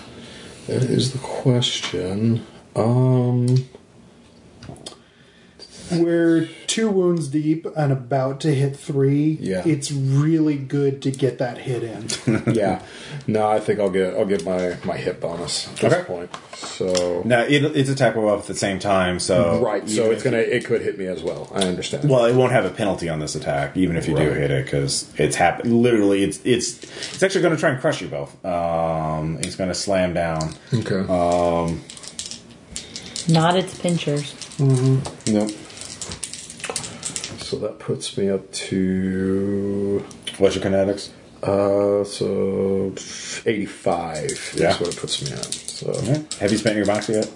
That is the question. Um. We're two wounds deep and about to hit three, Yeah. it's really good to get that hit in. yeah. No, I think I'll get I'll get my my hit bonus at this point. So Now it, it's attack roll off at the same time, so right. So it's gonna it could hit me as well. I understand. Well, it won't have a penalty on this attack, even if you do hit it, because it's happen. Literally, it's it's it's actually going to try and crush you both. Um, he's going to slam down. okay. Um, Not its pinchers. Mm-hmm. Nope. So that puts me up to What's your kinetics? uh so eighty five. Yeah. That's what it puts me at. So Yeah. Have you spent your box yet?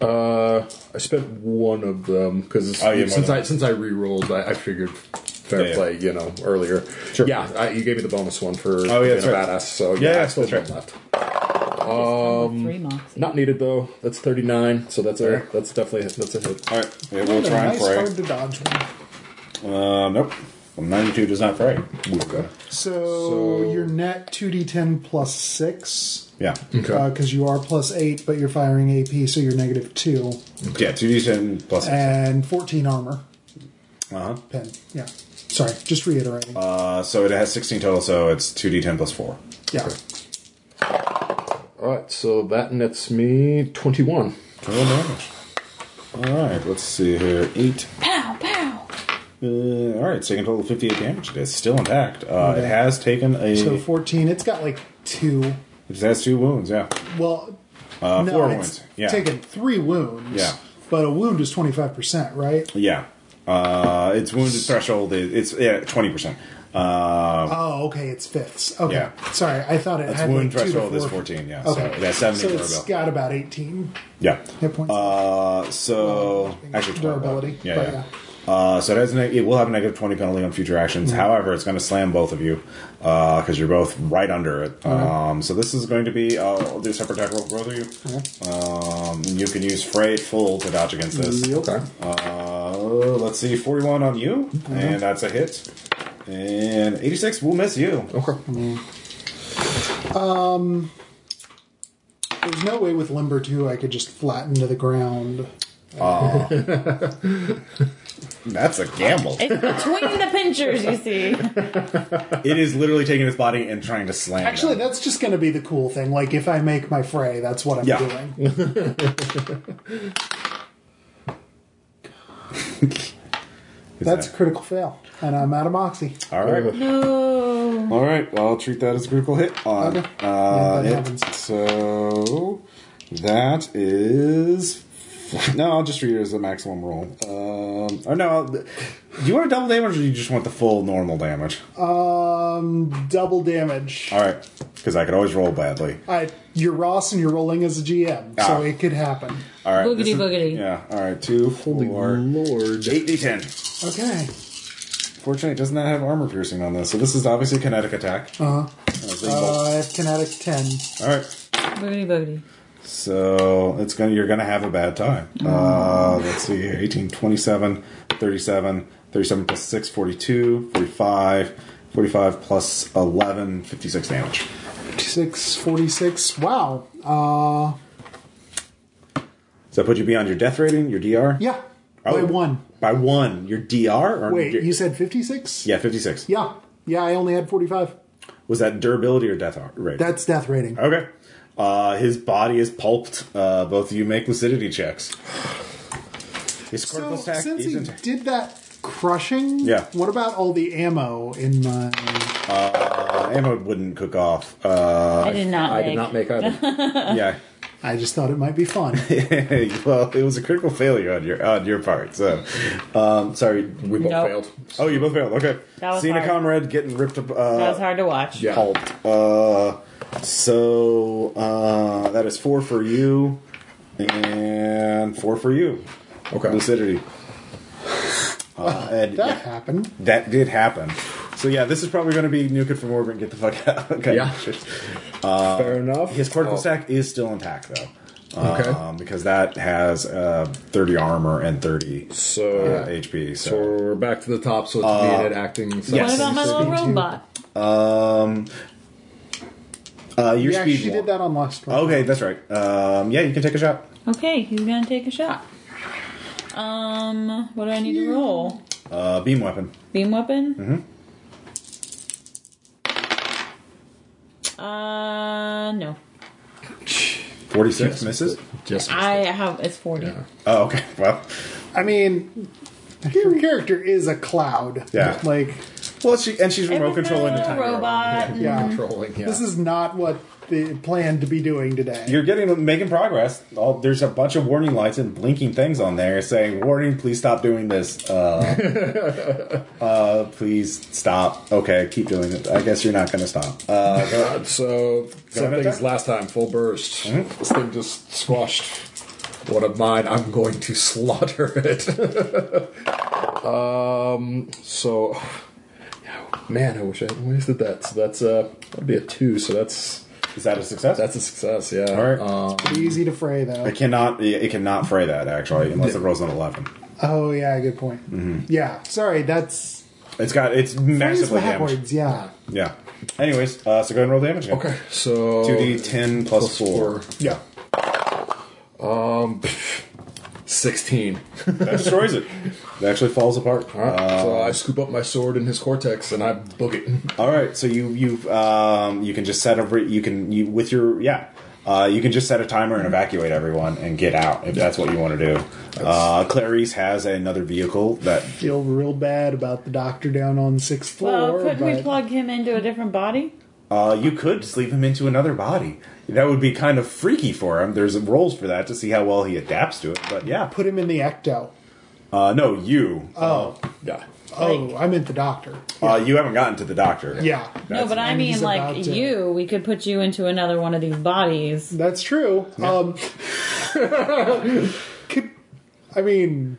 uh, I spent one of them because Oh, yeah, since I since I re-rolled, I, I figured fair Yeah, yeah. play. You know, earlier. Sure. Yeah, I, you gave me the bonus one for Oh, yeah, being that's a right. badass. So Yeah, yeah, yeah, I still that's have right. left. Um, three moxie. Not needed though. That's thirty nine. So that's Okay. a that's definitely that's a hit. All right, yeah, we'll try and nice fray. hard to dodge one. Uh, nope. Well, 92 does not fray. Okay. So, So- your net 2d10 plus 6, Yeah. Okay. Uh, because you are plus 8, but you're firing AP, so you're negative 2. Yeah, 2d10 plus. And 14 armor. Uh-huh. Pen. Yeah. Sorry, just reiterating. Uh, so it has 16 total, so it's 2d10 plus 4. yeah. All right, so that nets me 21. Total damage. All right, let's see here. 8, uh, all right, taking a total of fifty-eight damage. It's still intact. Uh, It has taken a. So 14, it's got like 2. it has two wounds. Yeah. Well, Uh, no, four it's wounds. Yeah. taken 3 wounds. Yeah. But a wound is 25%, right? Yeah. Uh, its wounded threshold is it's yeah twenty percent. Uh, Oh, okay, it's fifths. Okay. Yeah. Sorry, I thought it its had wound like two to threshold is four. fourteen. Yeah. Okay. So it has seventy So it's durability. got about 18 Yeah. hit points. Uh, so actually 12, durability. Yeah, but yeah. Uh, so it has a it will have a negative twenty penalty on future actions. Mm-hmm. However, it's going to slam both of you because you're both right under it. Um, so this is going to be I'll, I'll do a separate attack roll for both of you. Um, you can use fray full to dodge against this. Yep. Okay. Uh, let's see, forty-one on you, Mm-hmm. and that's a hit. And eighty-six will miss you. Okay. Um, There's no way with Limber 2 I could just flatten to the ground. That's a gamble. It's between the pinchers, you see. it is literally taking its body and trying to slam. Actually, down. that's just going to be the cool thing. Like, if I make my fray, that's what I'm Yeah. doing. Is That's a critical fail. And I'm out of Moxie. all right. No. All right, well, I'll treat that as a critical hit on Okay. uh, Yeah, that it. So that is no. I'll just treat it as a maximum roll. Um, or no, do you want a double damage, or do you just want the full normal damage? Um, double damage. All right, because I could always roll badly. I, you're Ross and you're rolling as a GM, Ah. so it could happen. All right, Boogity is- boogity. Yeah. All right, two, Holy four, lord. eight d10. Okay. Fortunately, it does not have armor piercing on this, so this is obviously a kinetic attack. Uh-huh. Uh, Uh, I have kinetic 10. all right. Boogity boogity. So it's gonna you're gonna have a bad time. Uh, let's see here 18, 27, 37, 37 plus 6, 42, 45, 45 plus 11, 56 damage. 56, 46. Wow. Uh, Does that put you beyond your death rating, your DR? yeah. Oh. By one. By one. Your DR? Or Wait, your- you said 56? Yeah, 56. Yeah. Yeah, I only had 45. Was that durability or death rate? That's death rating. Okay. Uh, his body is pulped. Uh, both of you make lucidity checks. His So, critical attack since he isn't. did that crushing, Yeah. what about all the ammo in my. Uh, ammo wouldn't cook off. Uh, I did not I make. did not make either. yeah. I just thought it might be fun. well, it was a critical failure on your on your part. So, um, sorry. We both Nope. failed. Oh, you both failed. Okay. That was Seeing a hard. comrade getting ripped up. Uh, That was hard to watch. Yeah. Pulped. Uh, so uh, that is four for you, and four for you. Okay. Lucidity. Uh, and That yeah, happened. that did happen. So yeah, this is probably going to be nuke it from orbit and get the fuck out. okay. Yeah. Fair enough. His cortical Oh, stack is still intact though. Okay. Um, because that has uh, 30 armor and 30 So, uh, HP. so So, we're back to the top. So it's me and it acting. What Yes. about my little robot? um, uh, your Yeah, speed. she did that on last one. Okay, that's right. Um, yeah, you can take a shot. Okay, he's gonna take a shot. Um, what do I need to roll? Uh, beam weapon. Beam weapon? Mm-hmm. Uh, no. 46 misses. Just I have, it's 40. Oh, okay. Well, I mean, your character is a cloud. Yeah. Like, well, she and she's remote controlling the no tiny robot. robot. yeah. controlling. Yeah. This is not what they planned to be doing today. You're getting making progress. All, there's a bunch of warning lights and blinking things on there saying, "Warning! Please stop doing this. Uh, uh, please stop. Okay, keep doing it. I guess you're not going to stop. Uh, go- Uh, so same ahead, thing last time. Full burst. This thing just squashed one of mine. I'm going to slaughter it. um. So, man, I wish I hadn't wasted that. So that's uh, that'd be a two. So that's is that a success? that's a success. Yeah. All right. Um, Pretty easy to fray, though. it cannot. It cannot fray that actually, unless it rolls an eleven. Oh, yeah, good point. Yeah, sorry, that's. It's got. It's Frays massively damaged. backwards, yeah. Yeah. Anyways, uh, so go ahead and roll damage. Again. okay. So Two D ten plus four. Yeah. Um, sixteen. That destroys it. It actually falls apart. All right. so I scoop up my sword in his cortex and I book it. All right, so you you um, you can just set a you can you with your yeah uh, you can just set a timer and evacuate everyone and get out if that's what you want to do. Uh, Clarice has another vehicle that Feel real bad about the doctor down on the sixth Well, floor. couldn't we but plug him into a different body? uh, you could sleeve him into another body. That would be kind of freaky for him. There's roles for that to see how well he adapts to it. But yeah, Put him in the ecto. uh, no, you Oh. Yeah. Oh, I meant the doctor. uh, you haven't gotten to the doctor. Yeah. no, but I and mean, he's like to- you, we could put you into another one of these bodies. That's true. Um, could I mean?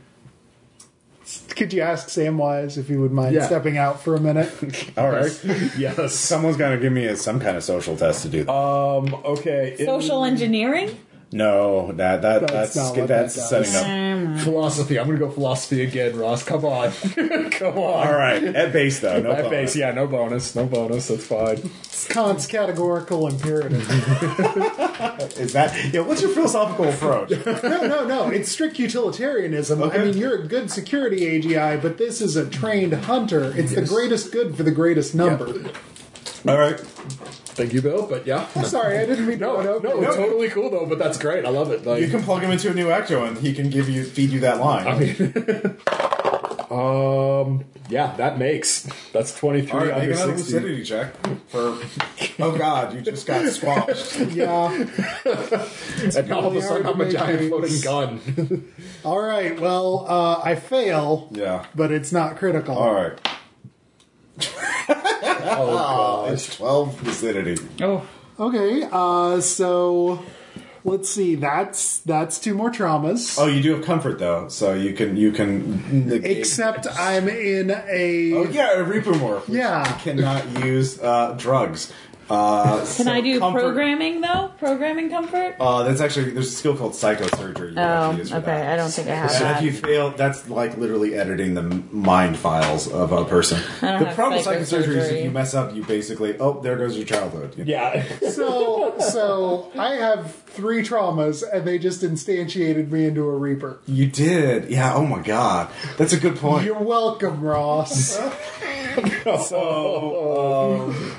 Could you ask Samwise if he would mind Yeah. stepping out for a minute? All right, Yes. someone's gonna give me a, some kind of social test to do. that. Um. Okay. in Social engineering? No, that that That's that's not that's, that setting up. philosophy. I'm gonna go philosophy again, Ross. Come on. Come on. All right, at base though, no At bonus. base, yeah, no bonus, no bonus. That's fine. It's Kant's categorical imperative. Is that yeah? What's your philosophical approach? no, no, no. It's strict utilitarianism. Okay. I mean, you're a good security AGI, but this is a trained hunter. It's the greatest good for the greatest number. All right, Thank you, Bill. But yeah, Sorry, I didn't mean to. no, no, no, it's totally cool though. But that's great. I love it. Like, you can plug him into a new actor, and he can give you feed you that line. I mean, um, yeah, that makes that's twenty three All right, under make another sixty. lucidity check for. Oh God, you just got squashed. Yeah. And all of a sudden, I'm a giant floating gun. All right. Well, uh, I fail, Yeah. but it's not critical. All right. Oh god. It's twelve lucidity. Oh, Okay. Uh, so let's see. That's that's two more traumas. Oh, you do have comfort though, so you can you can. negate- Except I'm in a. Oh yeah, a reaper morph. which Yeah. cannot use uh, drugs. Uh, can I do programming though? Programming comfort? Uh, that's actually there's a skill called psychosurgery. you Oh, use okay. that. I don't think I have So that. if you fail, that's like literally editing the mind files of a person. don't The have problem with psychosurgery is if you mess up, you basically oh there goes your childhood. You know? Yeah. So so I have three traumas, and they just instantiated me into a reaper. You did, yeah. Oh my god, that's a good point. You're welcome, Ross. So, um,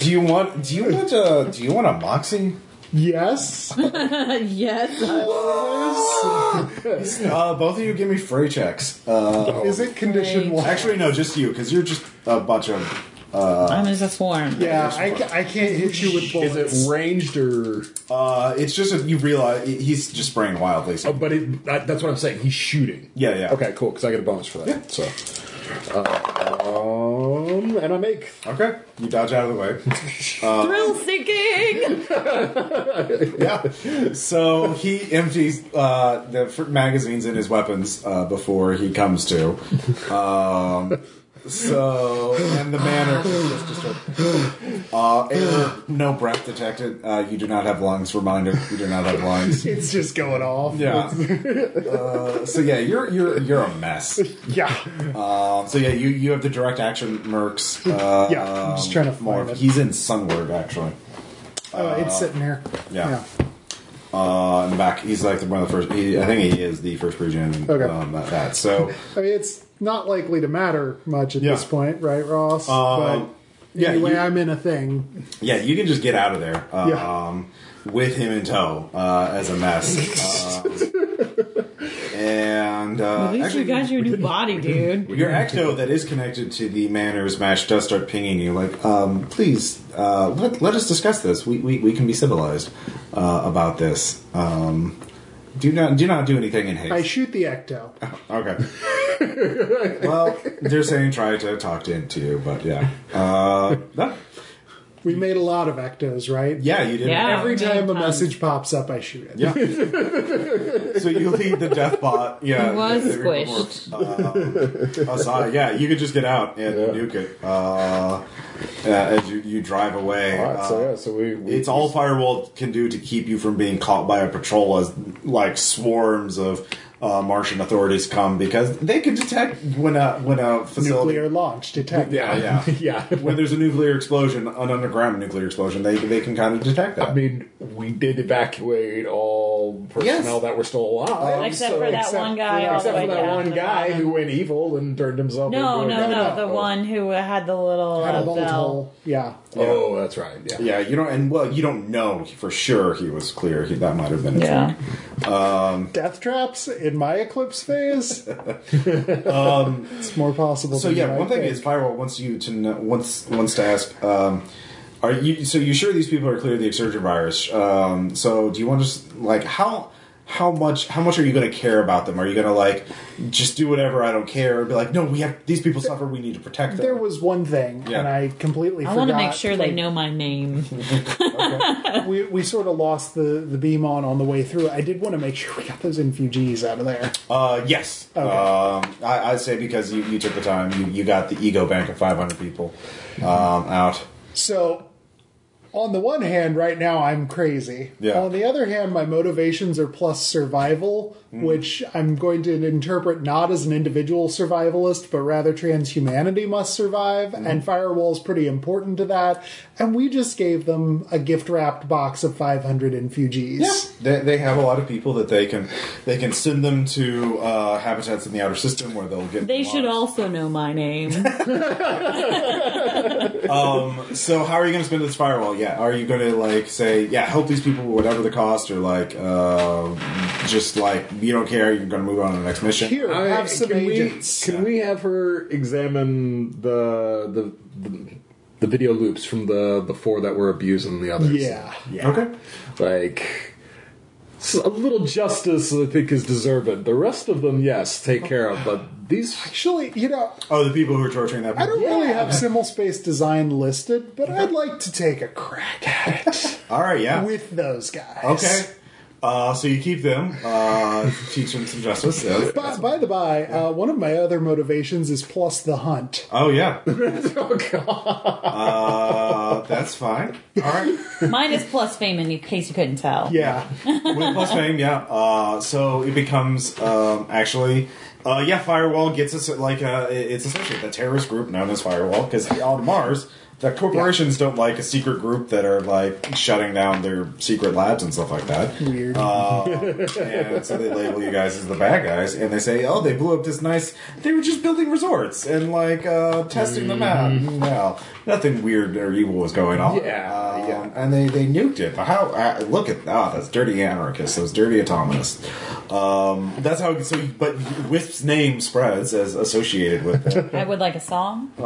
do you want do you want a do you want a moxie? yes. yes. Uh, both of you give me fray checks. Uh, Is it condition one? actually, no, just you because you're just a bunch of. I'm just a swarm. Yeah, I, ca- I can't hit you with bullets. Is it ranged or? Uh, it's just a, you realize he's just spraying wildly. So. Oh, but it, that, that's what I'm saying. He's shooting. Yeah, yeah. Okay, cool. Because I get a bonus for that. So, uh, um, and I make Okay, you dodge out of the way. Thrill seeking. yeah. So he empties uh, the magazines in his weapons uh, before he comes to. Um, so and the manner just, just uh, error, no breath detected. Uh, you do not have lungs. Reminder: you do not have lungs. It's just going off. Yeah. Uh, so yeah, you're you're you're a mess. Yeah. Um, so yeah, you you have the direct action mercs. Uh, Yeah, I'm just trying to more. find it. He's in Sunward actually. Uh, it's sitting here. yeah. uh, in the back. He's like the, one of the first. He, I think he is the first Persian. Okay. Um, at that. So I mean, it's not likely to matter much at Yeah. this point, right, Ross? Um, but yeah, anyway, you- I'm in a thing. yeah, you can just get out of there. Um, Yeah. With him in tow uh, as a mess. um, and uh, At least actually, you got your new body, dude. Your ecto that is connected to the manners mash does start pinging you like, um, please, uh, let, let us discuss this. We, we, we can be civilized uh, about this. Um, do not do not do anything in haste. I shoot the ecto. okay. well, they're saying try to talk to, to you, but yeah. Uh, no. We made a lot of ectos, right? Yeah, you did. Yeah. Every time a message pops up, I shoot it. Yeah. so you lead the death bot. Yeah. He was the- the- squished. Uh, aside. Yeah, you could just get out and Yeah. nuke it uh, uh, as you, you drive away. All right, so Uh, yeah, so we, we It's all Firewall can do to keep you from being caught by a patrol as like swarms of uh, Martian authorities come because they can detect when a when a facility. Nuclear launch detect. Yeah, yeah, yeah. when there's a nuclear explosion, an underground nuclear explosion, they they can kind of detect that. I mean, we did evacuate all personnel Yes. that were still alive. Except so- for that except- one guy all Except for that one guy who went evil and turned himself No, into a no, no. The Oh. one who had the little Had uh, bell. hole. Yeah. Oh, that's right. Yeah. yeah, you don't, and well, you don't know for sure he was clear. He, that might have been. a Yeah. trick. Death traps in my eclipse phase. it's more possible. Um, So yeah, one might thing think. is firewall wants you to know, wants wants to ask. Um, are you so you sure these people are clear of the exsurgent virus? Um, so do you want to just like how how much how much are you going to care about them? Are you going to like just do whatever I don't care? Or be like, no, we have these people suffer. We need to protect them. There was one thing, Yeah. and I completely. I want to make sure they know my name. We, we sort of lost the, the beam on on the way through. I did want to make sure we got those infugees out of there. Uh, yes. Okay. Um, I, I'd say because you, you took the time, you, you got the ego bank of 500 people um, out. So, on the one hand, right now I'm crazy. Yeah. On the other hand, my motivations are plus survival, which I'm going to interpret not as an individual survivalist, but rather transhumanity must survive, and Firewall's pretty important to that. And we just gave them a gift wrapped box of 500 infugees. They, they have a lot of people that they can they can send them to uh, habitats in the outer system where they'll get. They should lost. also know my name. Um, so how are you going to spend this firewall? Yeah, are you going to like say yeah help these people whatever the cost, or like uh, just like you don't care, you're going to move on to the next mission? Here, I- have some can agents. We, can we have her examine the, the the the video loops from the the four that were abusing the others? Yeah. yeah. Okay. Like a little justice, I think, is deserved. The rest of them, yes, take care of. But these, Actually, you know, Oh, the people who are torturing that. I don't really have Simulspace Design listed, but I'd like to take a crack at it All right, yeah. with those guys. Okay. Uh, so you keep them, uh, teach them some justice. Yeah. By, by the by, uh, one of my other motivations is plus the hunt. Oh yeah, oh god, uh, that's fine. All right. Mine is plus fame in case you couldn't tell. Yeah. with plus fame, yeah. Uh, so it becomes um, actually, uh, yeah. Firewall gets us like uh, it's essentially the terrorist group known as Firewall because on Mars, the corporations don't like a secret group that are like shutting down their secret labs and stuff like that. Weird. Um, and so they label you guys as the bad guys, and they say, "Oh, they blew up this nice. They were just building resorts and like uh, testing them out. Well, nothing weird or evil was going on. Yeah, Um, yeah. And they they nuked it. But how? Uh, look at that. that's dirty anarchists. Those dirty autonomists. Um, that's how. So, but Wisp's name spreads as associated with it. I would like a song.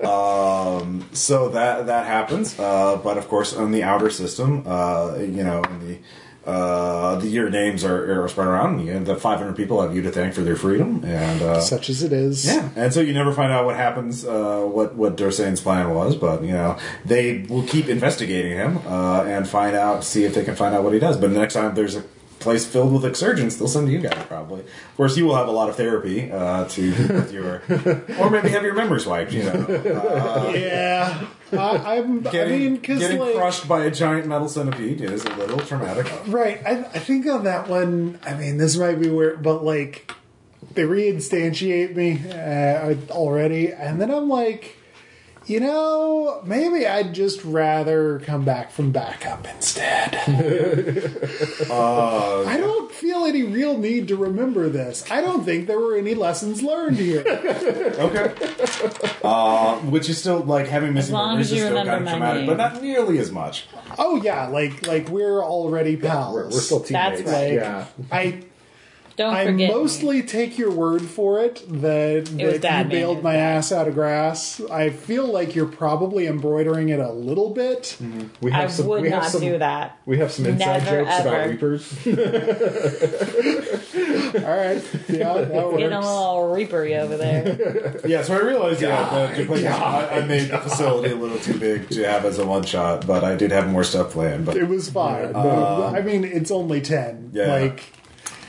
Um, so that that happens, uh, but of course, on the outer system, uh, you know, in the uh, the, your names are, are spread around. You the 500 people have you to thank for their freedom, and uh, Such as it is. yeah, and so you never find out what happens, uh, what what Dursane's plan was, but you know they will keep investigating him uh, and find out, see if they can find out what he does. But the next time there's a place filled with exsurgents, they'll send you guys probably. Of course, you will have a lot of therapy uh, to with your, or maybe have your memories wiped. You know, uh, Yeah. I, I'm, I getting, mean, because getting like. crushed by a giant metal centipede is a little traumatic. Right. I, I think on that one, I mean, this might be weird, but like, they reinstantiate me uh, already, and then I'm like, you know, maybe I'd just rather come back from backup instead. Uh, I don't feel any real need to remember this. I don't think there were any lessons learned here. Okay. Uh, which is still like having missing long memories as you is still kind of traumatic, name. but not nearly as much. Oh yeah, like like we're already pals. We're, we're still That's teammates. right. Yeah. I Don't I forget. me. mostly take your word for it that, was that you bad, man. Bailed my bad. ass out of grass. I feel like you're probably embroidering it a little bit. Mm-hmm. We I have some, would we have not some, do that. We have some inside Never, jokes about. Reapers. All right, yeah, that Getting a works. little reapery over there. Yeah, so I realized yeah, that to play- I, I made the facility a little too big to have as a one shot, but I did have more stuff planned. But It was fine. I mean, it's only ten. Yeah. Like,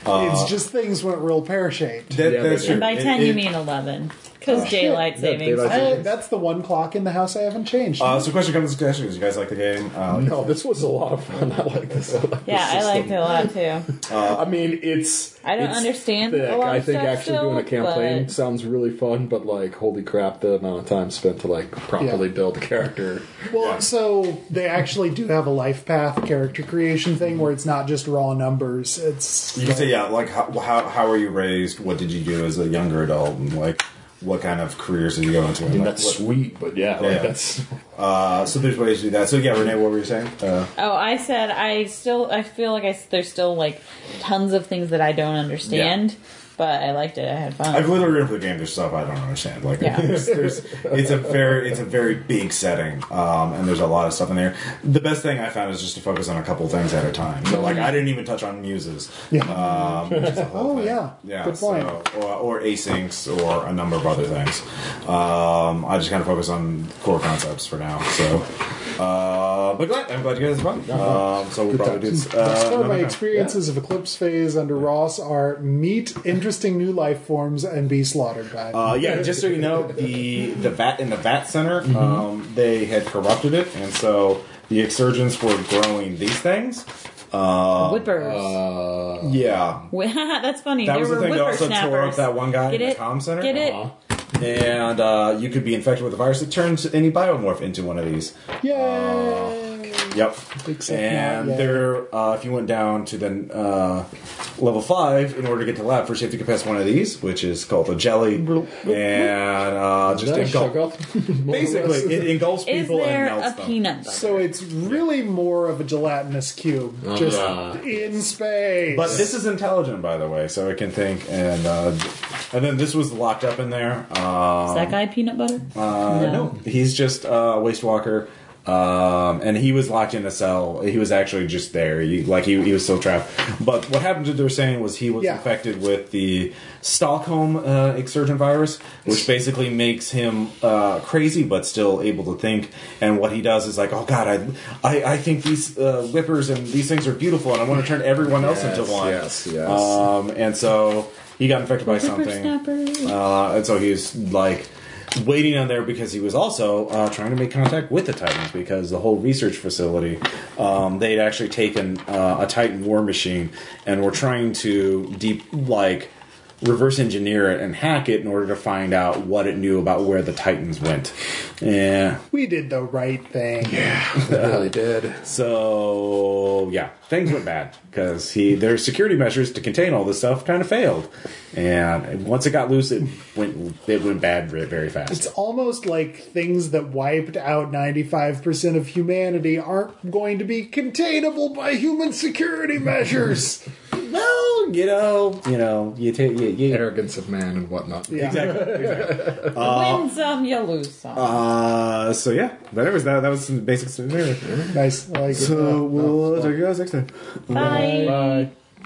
Uh, it's just things went real pear shaped. that, Yeah, that's true. And by 10, it- you mean 11. Because daylight Yeah, savings. daylight savings. That's the one clock in the house I haven't changed. Uh, so question comes to question: Is you guys like the game? Uh, No, this was a lot of fun. I like this. I like yeah, this I liked it a lot too. I mean, it's. I don't it's understand thick. a lot I think stuff actually still, doing a campaign but- sounds really fun, but like, holy crap, the amount of time spent to like properly Yeah. build a character. well, so they actually do have a life path character creation thing where it's not just raw numbers. It's you can say yeah, like how, how how were you raised? What did you do as a younger adult? And like what kind of careers did you go into? I mean, Like, that's what- sweet, but yeah, Yeah. like that's. Uh, so there's ways to do that. So yeah, Renee, what were you saying? Uh, Oh, I said I still I feel like I s- there's still like tons of things that I don't understand, but I liked it. I had fun. I've literally written for the game. There's stuff I don't understand. Like, Yeah. there's, there's, it's a very, it's a very big setting, um, and there's a lot of stuff in there. The best thing I found is just to focus on a couple things at a time. So, like, I didn't even touch on muses. Yeah. Um, which is a whole Oh, thing. yeah. yeah. Good point. So, or, or asyncs, or a number of other things. Um, I just kind of focus on core concepts for now. So, uh, but glad, I'm glad you guys had fun. Um, so we'll probably do Thus uh, far, another my time. experiences of Eclipse Phase under Ross are meet interesting new life forms and be slaughtered by them. Uh, yeah, just so you know, the the vat in the vat center, Mm-hmm. um, they had corrupted it, and so the exsurgents were growing these things. Whippers. Uh, Yeah, That's funny. that there was the were thing that also tore up that one guy Get in it? the comm center. Get it? uh-huh. And uh, you could be infected with the virus that turns any biomorph into one of these. Yay! Yep. Except and not yet. there, uh, if you went down to the uh, level five, in order to get to the lab, first you have to get past one of these, which is called a jelly, and uh, just Nice, engulf. suck. More or Basically, it engulfs Is people there and melts a them. peanut butter? So it's really more of a gelatinous cube, just in space. But this is intelligent, by the way, so it can think. And uh, and then this was locked up in there. Uh, Is that guy peanut butter? uh, no, he's just uh, a waste walker. Um, and he was locked in a cell. He was actually just there. He, like he, he was still trapped. But what happened to they're saying was he was Yeah. infected with the Stockholm uh, exsurgent virus, which basically makes him uh, crazy but still able to think. And what he does is like, oh god, I I, I think these uh, whippers and these things are beautiful, and I want to turn everyone else Yes, into one. yes, yes. Um, and so he got infected by something. Whippersnapper. Uh, and so he's like waiting on there because he was also uh, trying to make contact with the Titans because the whole research facility, um, they'd actually taken uh, a Titan war machine and were trying to deep like reverse engineer it and hack it in order to find out what it knew about where the Titans went. Yeah. we did the right thing. They really did. So yeah, things went bad because he their security measures to contain all this stuff kind of failed, and once it got loose, it went it went bad very, very fast. It's almost like things that wiped out 95% of humanity aren't going to be containable by human security measures. well, you know, you know, you take you, you, Arrogance of man and whatnot. Yeah. exactly. exactly. Win some, you lose some. Uh, so yeah, but anyways, that that was some basic scenario. Nice. I like it. So we'll talk to you guys next time. Bye. Bye.